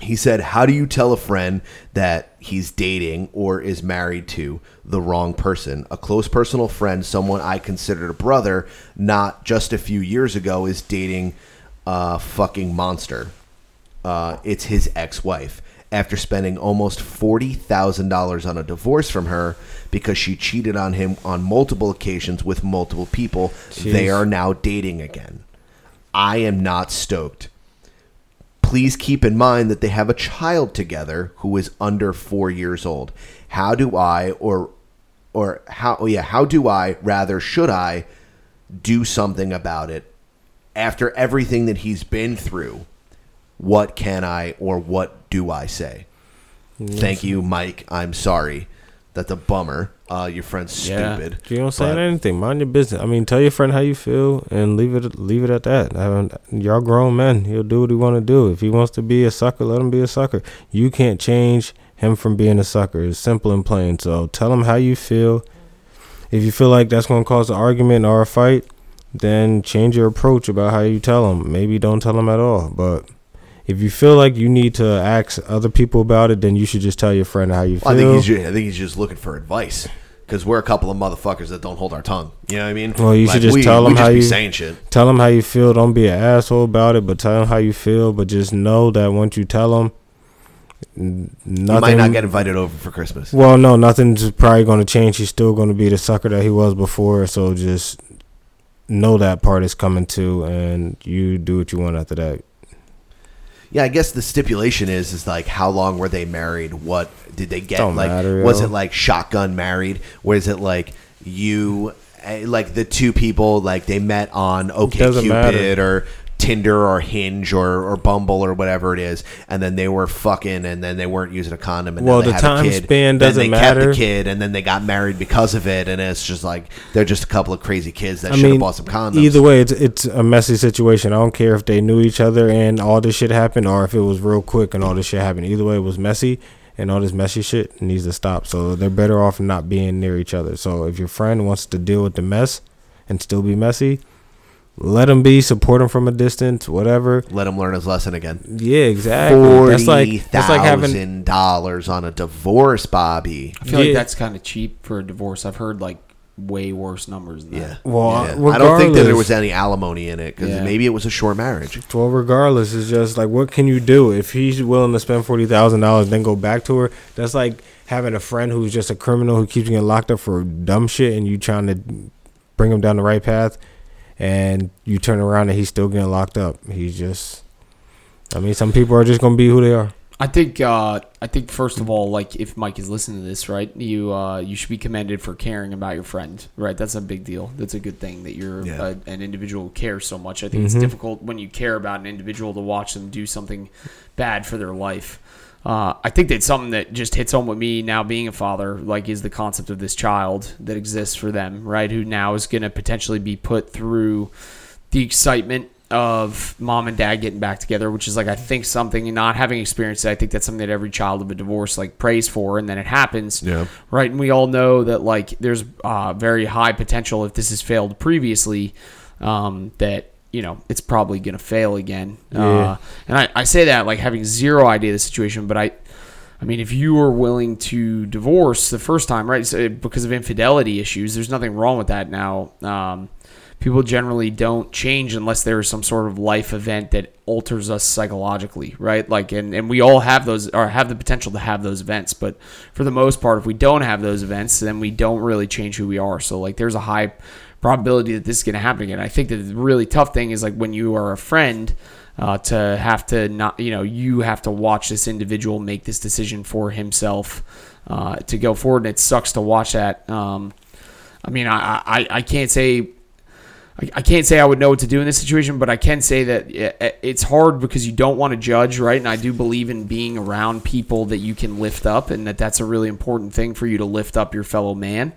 He said, How do you tell a friend that he's dating or is married to the wrong person? A close personal friend, someone I considered a brother, not just a few years ago, is dating a fucking monster. Uh, it's his ex wife. After spending almost $40,000 on a divorce from her because she cheated on him on multiple occasions with multiple people, they are now dating again. I am not stoked. Please keep in mind that they have a child together who is under four years old. How do I, or, or how? Oh yeah, how do I? Rather, should I do something about it after everything that he's been through? What can I, or what do I say? Mm-hmm. Thank you, Mike. I'm sorry. That's a bummer. Uh, your friend's stupid.
You don't say anything. Mind your business. I mean, tell your friend how you feel and leave it leave it at that. I mean, y'all grown men. He'll do what he want to do. If he wants to be a sucker, let him be a sucker. You can't change him from being a sucker. It's simple and plain. So tell him how you feel. If you feel like that's going to cause an argument or a fight, then change your approach about how you tell him. Maybe don't tell him at all. But if you feel like you need to ask other people about it, then you should just tell your friend how you feel.
I think he's I think he's just looking for advice because we're a couple of motherfuckers that don't hold our tongue. You know what I mean?
Well, you
Like,
should just
we,
tell them how
be
you
saying shit.
Tell them how you feel. Don't be an asshole about it, but tell them how you feel. But just know that once you tell them, nothing
You might not get invited over for Christmas.
Well, no, nothing's probably going to change. He's still going to be the sucker that he was before. So just know that part is coming too, and you do what you want after that.
Yeah, I guess the stipulation is is like how long were they married? What did they get?
Don't
like
matter,
was
yo.
it like shotgun married? Was it like you eh, like the two people like they met on OK
Doesn't
Cupid
matter.
or Tinder or Hinge or, or Bumble or whatever it is, and then they were fucking, and then they weren't using a condom, and
Well,
then they
the time span
then
doesn't
they kept
matter.
the kid, and then they got married because of it, and it's just like they're just a couple of crazy kids that
I
should have bought some condoms.
either way, it's it's a messy situation. I don't care if they knew each other and all this shit happened, or if it was real quick and all this shit happened. Either way, it was messy, and all this messy shit needs to stop. So they're better off not being near each other. So if your friend wants to deal with the mess and still be messy, let him be. Support him from a distance. Whatever.
Let him learn his lesson again.
Yeah, exactly.
Forty
That's like that's like having
thousand dollars on a divorce, Bobby.
I feel like that's kind of cheap for a divorce. I've heard like way worse numbers than that.
Well,
Yeah. Uh, I don't think that there was any alimony in it because
Yeah.
maybe it was a short marriage.
Well, regardless, it's just like what can you do if he's willing to spend forty thousand dollars, then go back to her? That's like having a friend who's just a criminal who keeps getting locked up for dumb shit, and you trying to bring him down the right path, and you turn around and he's still getting locked up. He's just, I mean, some people are just gonna be who they are.
I think uh, I think first of all, like if Mike is listening to this, right, you uh, you should be commended for caring about your friend, right? That's a big deal. That's a good thing that you're
Yeah.
a, an individual who cares so much. I think it's
Mhm.
difficult when you care about an individual to watch them do something bad for their life. Uh, I think that's something that just hits home with me now being a father, like is the concept of this child that exists for them, right? Who now is going to potentially be put through the excitement of mom and dad getting back together, which is like I think something not having experienced it. I think that's something that every child of a divorce like prays for, and then it happens,
Yeah.
right? And we all know that like there's uh, very high potential if this has failed previously, um, that you know it's probably gonna fail again. Uh, and I, I say that like having zero idea of the situation, but I. I mean, if you were willing to divorce the first time, right, so because of infidelity issues, there's nothing wrong with that now. Um, people generally don't change unless there is some sort of life event that alters us psychologically, right? Like, and, and we all have those or have the potential to have those events, but for the most part, if we don't have those events, then we don't really change who we are. So, like, there's a high probability that this is going to happen again. I think that the really tough thing is like when you are a friend. Uh, to have to not, you know, you have to watch this individual make this decision for himself uh, to go forward, and it sucks to watch that. Um, I mean, I, I, I can't say I, can't say I would know what to do in this situation, but I can say that it, it's hard because you don't want to judge, right? And I do believe in being around people that you can lift up, and that that's a really important thing for you to lift up your fellow man.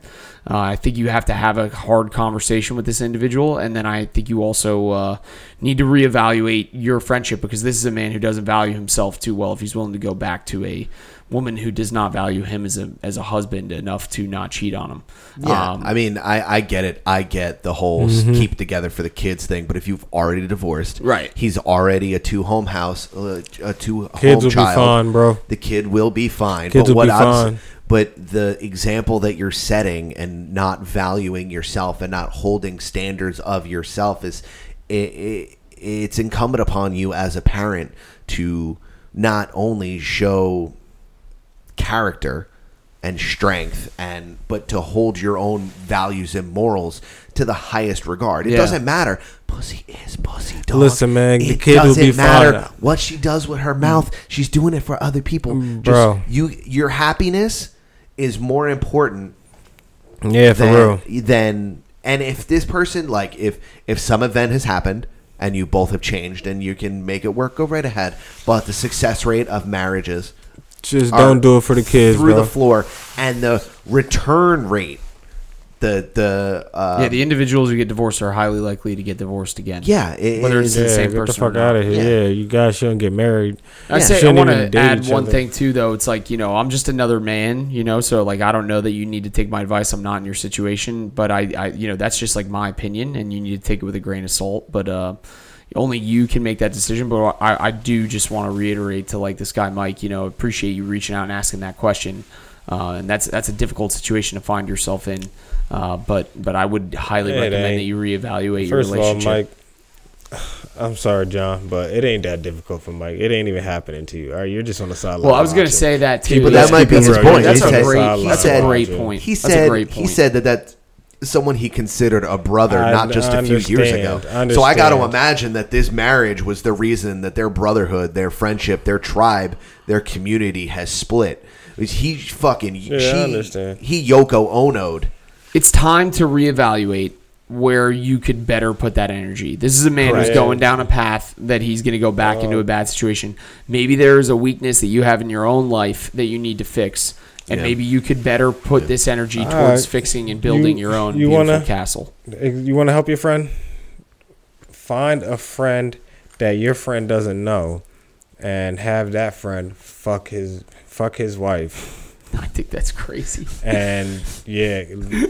Uh, I think you have to have a hard conversation with this individual, and then I think you also uh, need to reevaluate your friendship because this is a man who doesn't value himself too well. If he's willing to go back to a woman who does not value him as a as a husband enough to not cheat on him.
Yeah,
Um,
I mean, I, I get it. I get the whole s-
Mhm.
keep together for the kids thing. But if you've already divorced,
Right.
He's already a two home house, uh, a two
Kids
home
will be
child.
fine, bro.
The kid will be fine.
Kids
but
will
what
be
I'm
fine.
But the example that you're setting and not valuing yourself and not holding standards of yourself is it, it, it's incumbent upon you as a parent to not only show character and strength and but to hold your own values and morals to the highest regard. It
Yeah.
doesn't matter. Pussy is pussy, dog.
Listen, man, the
it
kid
doesn't
be
matter
fine.
what she does with her mouth. She's doing it for other people. Mm, Just
bro.
you your happiness is more important
Yeah, for
than,
real.
Then and if this person like if if some event has happened and you both have changed and you can make it work, go right ahead. But the success rate of marriages
Just don't do it for the kids,
through
bro.
the floor, and the return rate, the the uh,
yeah, the individuals who get divorced are highly likely to get divorced again.
Yeah, it-
whether it's the same
get
person.
fuck
or not.
out of here. Yeah. you guys shouldn't get married.
I say I want to add one
other.
thing too, though. It's like you know, I'm just another man, you know. So like, I don't know that you need to take my advice. I'm not in your situation, but I, I, you know, that's just like my opinion, and you need to take it with a grain of salt. But uh, only you can make that decision. But I, I do just want to reiterate to like this guy Mike, you know, appreciate you reaching out and asking that question. Uh, and that's that's a difficult situation to find yourself in. Uh, but but I would highly
It
recommend
ain't.
that you reevaluate your
First of all,
relationship.
Mike, I'm sorry, John, but it ain't that difficult for Mike. It ain't even happening to you. All right, you're just on the sideline.
Well, I was gonna say that too.
But
Let's
that might be his point.
That's
he
a
said,
great.
he
That's
said,
a great point.
He
That's
said
a great
he said that that someone he considered a brother,
I-
not just a few years ago.
I
So I got to imagine that this marriage was the reason that their brotherhood, their friendship, their tribe, their community has split. He fucking
Yeah, I
she,
understand.
he Yoko Ono'd.
It's time to reevaluate where you could better put that energy. This is a man who's going down a path that he's going to go back into a bad situation. Maybe there's a weakness that you have in your own life that you need to fix. And
Yeah.
maybe you could better put this energy
All
towards
right.
fixing and building
You-
your own
you
beautiful
wanna-
castle.
Eh, you want to help your friend? Find a friend that your friend doesn't know, and have that friend fuck his fuck his wife. *laughs*
I think that's crazy.
And yeah,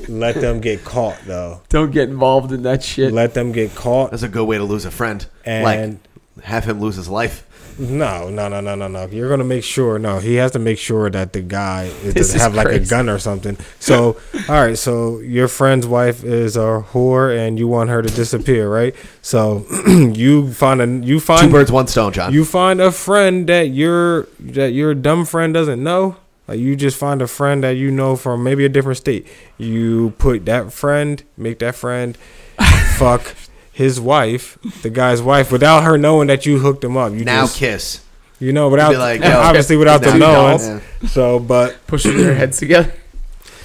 let them get caught though.
Don't get involved in that shit.
Let them get caught.
That's a good way to lose a friend.
And
like have him lose his life.
No, no, no, no, no, no. You're gonna make sure. No, he has to make sure that the guy *laughs* is, doesn't
is
have like a gun or something. So, *laughs* all right. So your friend's wife is a whore, and you want her to disappear, right? So *clears throat* you find a you find
Two birds, one stone, John.
You find a friend that your that your dumb friend doesn't know. Like you just find a friend that you know from maybe a different state. You put that friend, make that friend *laughs* fuck his wife, the guy's wife, without her knowing that you hooked him up. You
Now
just,
kiss.
You know, without
Be like, *laughs* yo,
obviously without
now
them
you know.
knowing. So, but
pushing their heads together.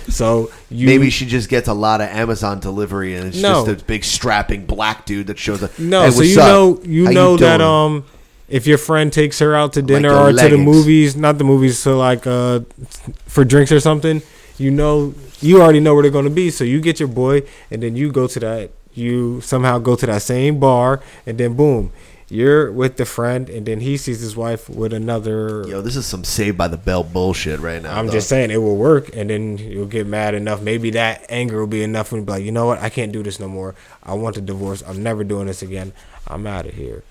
So you
Maybe she just gets a lot of Amazon delivery, and it's
No.
just a big strapping black dude that shows up.
No,
Hey,
so you
up?
know you
How
know that um if your friend takes her out to dinner
the
or to the movies, not the movies, so like uh for drinks or something, you know you already know where they're gonna be. So you get your boy and then you go to that you somehow go to that same bar and then boom. You're with the friend, and then he sees his wife with another.
Yo, this is some Saved by the Bell bullshit right now.
I'm
dog.
just saying it will work, and then you'll get mad enough. Maybe that anger will be enough and be like, you know what? I can't do this no more. I want a divorce. I'm never doing this again. I'm out of here.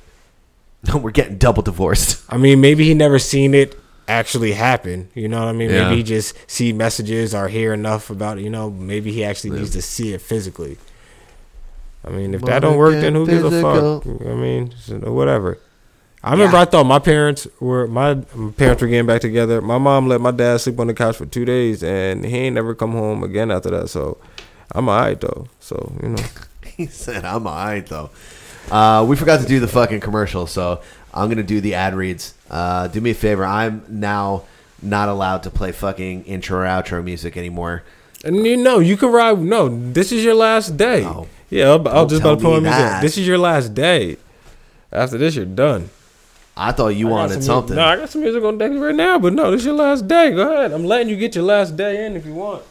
No, *laughs* we're getting double divorced.
I mean, maybe he never seen it actually happen. You know what I mean?
Yeah.
Maybe he just see messages or hear enough about it. You know, maybe he actually needs to see it physically. I mean, if that don't work, then who gives a fuck? I mean, so whatever. I remember I thought my parents were my my parents were getting back together. My mom let my dad sleep on the couch for two days, and he ain't never come home again after that. So I'm alright though. So you know, *laughs*
He said, "I'm alright though." Uh, we forgot to do the fucking commercial, so I'm gonna do the ad reads. Uh, do me a favor. I'm now not allowed to play fucking intro or outro music anymore.
and you know you can ride. No, this is your last day. Yeah, I'll, I'll just about to put music.
that.
This is your last day. After this, you're done.
I thought you
I
wanted
some
something.
No, I got some music on deck right now, but no, this is your last day. Go ahead. I'm letting you get your last day in if you want.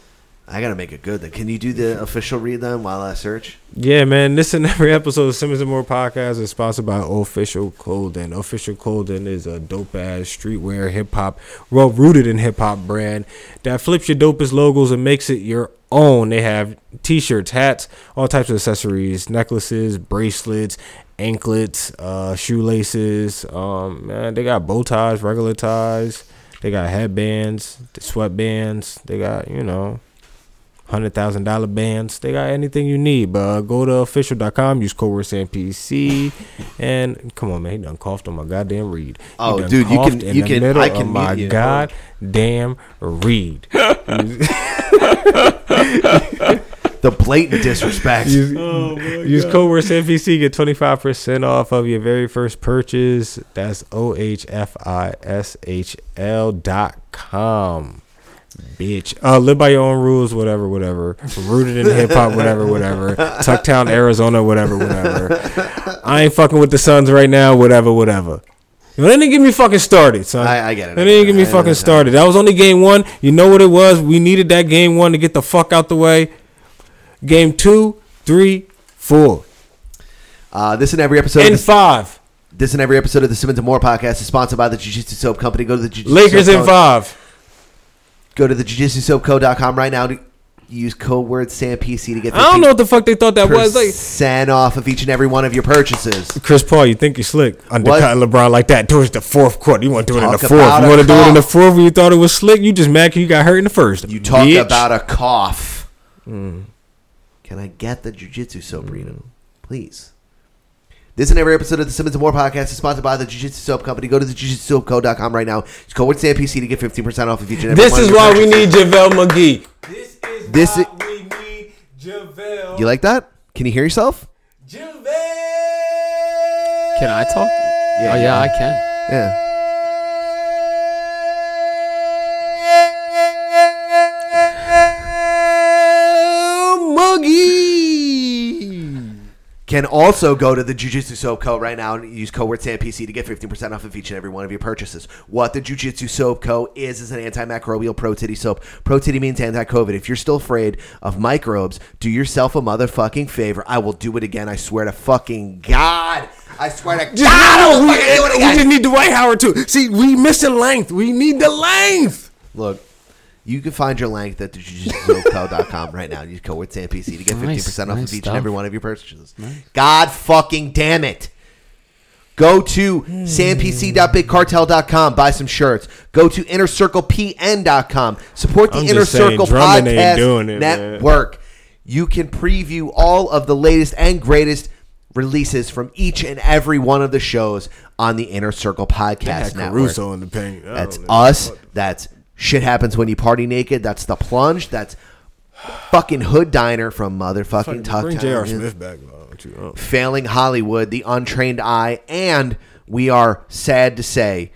I gotta make it good. Then can you do the official read then while I search?
Yeah, man. This and every episode of Simmons and More podcast is sponsored by Official Clothing. Official Clothing is a dope ass streetwear hip hop, well rooted in hip hop brand that flips your dopest logos and makes it your own. They have t-shirts, hats, all types of accessories, necklaces, bracelets, anklets, uh, shoelaces. Um, man, they got bow ties, regular ties. They got headbands, sweatbands. They got you know hundred thousand dollar bands. They got anything you need. But go to official.com, use code word NPC, and come on, man, he done coughed on my goddamn read. He
Oh,
done
dude, you can-
coughed in
you
the
can- I can
my
you.
goddamn read. *laughs* *laughs*
The blatant disrespect.
Use,
Oh
use code word NPC, get twenty five percent off of your very first purchase. That's O H F I S H L dot com. Bitch. Uh, live by your own rules, whatever, whatever. Rooted in hip hop, whatever, whatever. Tucktown, Arizona, whatever, whatever. I ain't fucking with the Suns right now, whatever, whatever. Know, they didn't get me fucking started, son.
I- I get it,
They didn't
get
me
I
fucking started. That was only game one. You know what it was? We needed that game one to get the fuck out the way. Game two, three, four.
Uh, this and every episode.
And
the,
five.
This and every episode of the Simmons and More podcast is sponsored by the Jiu Jitsu Soap Company. Go to the Jiu Jitsu
Lakers
Soap
in five.
Go to the jiu-jitsu-soapco.com right now to use code word SAMPC to get
I don't know what the fuck they thought that was. Like
percent off of each and every one of your purchases.
Chris Paul, you think you're slick undercutting LeBron like that towards the fourth quarter. You want to do it in the fourth. You want to do it in the fourth when you thought it was slick. You just mad you got hurt in the first.
You talk
bitch.
about a cough.
Mm.
Can I get the Jiu-Jitsu Soap, Reno? Please. This and every episode of the Simmons and More podcast is sponsored by the Jiu-Jitsu Soap Company. Go to the jiu-jitsu-soapco.com right now. Use code word SAMPC to get 15% off of each and every
This is why we need JaVale McGee.
This is. what we need, JaVale. You like that? Can you hear yourself?
Can I talk? oh yeah, I can.
Yeah.
Muggy.
Can also go to the Jiu-Jitsu Soap Co. right now and use code word SAMPC to get 15% off of each and every one of your purchases. What the Jiu-Jitsu Soap Co. is is an antimicrobial pro titty soap. Pro titty means anti-COVID. If you're still afraid of microbes, do yourself a motherfucking favor. I will do it again. I swear to fucking God. I swear to God. Will
we,
fucking do it
we just need Dwight Howard too. See, we missing length. We need the length.
Look, you can find your length at jiu-jitsu-co.com right now. Use code SAMPC to get 15%
Nice,
off
nice
of each
stuff.
and every one of your purchases. God fucking damn it. Go to sampc.bigcartel.com, buy some shirts. Go to innercirclepn.com. Support the
I'm
Inner
saying,
Circle
ain't
Podcast
doing it, man.
Network. You can preview all of the latest and greatest releases from each and every one of the shows on the Inner Circle Podcast Network.
Caruso in the paint.
That's us. That's shit happens when you party naked. That's the plunge. That's fucking Hood Diner from motherfucking
Bring J.R. Smith back. Don't? Oh.
Failing Hollywood, The Untrained Eye, and we are sad to say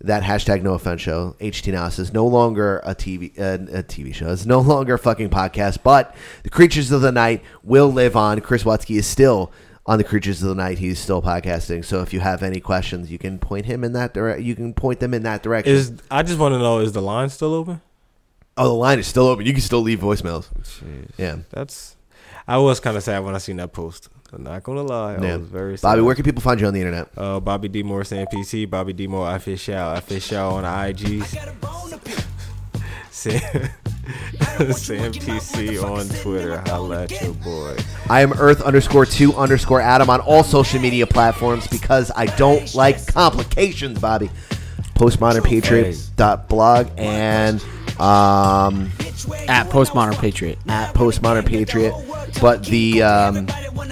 that hashtag No Offense Show HT Nas is no longer a TV uh, a TV show. It's no longer a fucking podcast. But the Creatures of the Night will live on. Chris Watsky is still on the Creatures of the Night. He's still podcasting. So if you have any questions, you can point him in that direct. You can point them in that direction.
Is I just want to know: is the line still open?
Oh, the line is still open. You can still leave voicemails. Yeah.
That's. I was kind of sad when I seen that post. I'm not gonna lie. I was very sad.
Bobby, where can people find you on the internet?
Uh, Bobby D Morris NPC, Bobby D Moore official, official on the IGs. *laughs* Sam, Sam PC on Twitter. Holla at your boy.
I am Earth underscore two underscore Adam on all social media platforms because I don't like complications, Bobby. Postmodernpatriot.blog and um,
At Postmodern Patriot.
at Postmodern Patriot. But the um,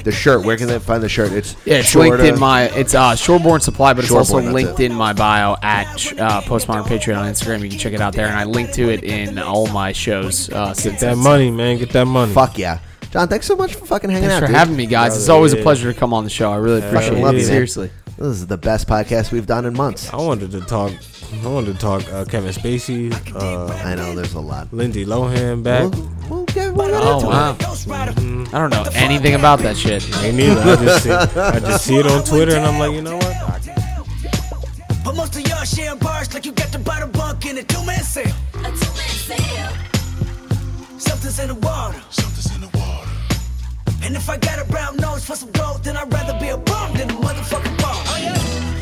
The shirt. Where can they find the shirt? It's
Yeah, it's
short,
linked in my. It's uh, Shoreborn Supply, but it's also
Shoreborn, that's
linked
it.
in my bio at uh, Postmodern Patriot on Instagram. You can check it out there, and I link to it in all my shows. Uh, since
that money, man. Get that money.
Fuck yeah, John. Thanks so much for fucking hanging
Thanks
out.
for
dude.
having me, guys. It's always a pleasure to come on the show. I really appreciate
Fucking
it.
love you, man.
Seriously.
This is the best podcast we've done in months.
I wanted to talk. I wanted to talk uh, Kevin Spacey. Uh,
I know there's a lot.
Lindsay Lohan back.
We'll get, we'll get
Oh
into
wow!
it.
I don't know anything about that shit.
Me neither. I just see, I just see it on Twitter, and I'm like, you know what?
But most of y'all sharing bars like you got to buy the bunk in a two-man sale. A two-man sale. Something's in the water. Something's in the water. And if I got a brown nose for some gold, then I'd rather be a bum than a motherfucking bum. Oh yeah.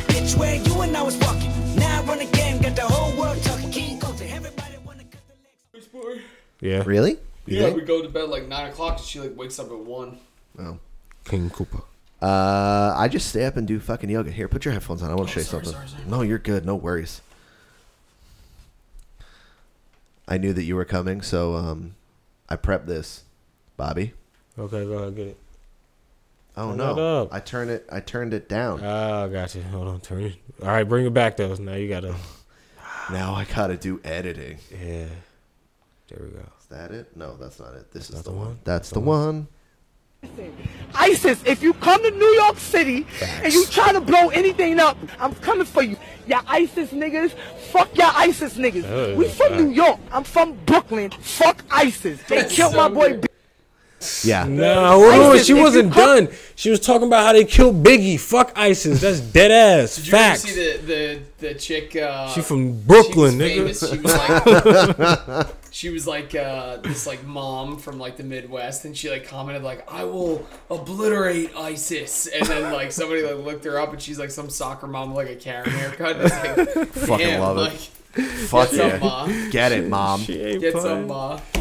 Bitch, where you and I was walking. Now I run the game, got the whole world talking. King Coulter, everybody wanna cut the legs.
Yeah.
Really? You think?
we go to bed like nine o'clock, and she like wakes up at one.
Oh.
King Cooper.
Uh, I just stay up and do fucking yoga. Here, put your headphones on. I want to show you something. No, you're good. No worries. I knew that you were coming, so um, I prepped this, Bobby.
Okay, go ahead, get it.
Oh
Turn
no!
it up.
I turned it. I turned it down.
Ah, got you. Hold on, turn it. All right, bring it back though. Now you gotta. *sighs*
Now I gotta do editing.
Yeah. There we go.
Is that it? No, that's not it. This is the
the
one.
one?
That's the one.
ISIS, if you come to New York City and you try to blow anything up, I'm coming for you. Ya ISIS niggas, fuck ya ISIS niggas.
Oh,
we from New York. I'm from Brooklyn. Fuck ISIS. They killed my boy. B-
Yeah.
No, hold on. She wasn't
come-
done. She was talking about how they killed Biggie. Fuck ISIS. That's dead ass.
Did you
Facts.
ever see the the, the chick? Uh,
She from Brooklyn,
she was
nigga.
famous. She was like, *laughs* she was like uh, this like mom from like the Midwest, and she like commented like, "I will obliterate ISIS," and then like somebody like looked her up, and she's like some soccer mom with like a Karen haircut. And it's like,
Fucking
damn,
love it. Fuck
get some,
yeah.
Ma.
Get it, mom.
She ain't
Get
playing.
some, ma.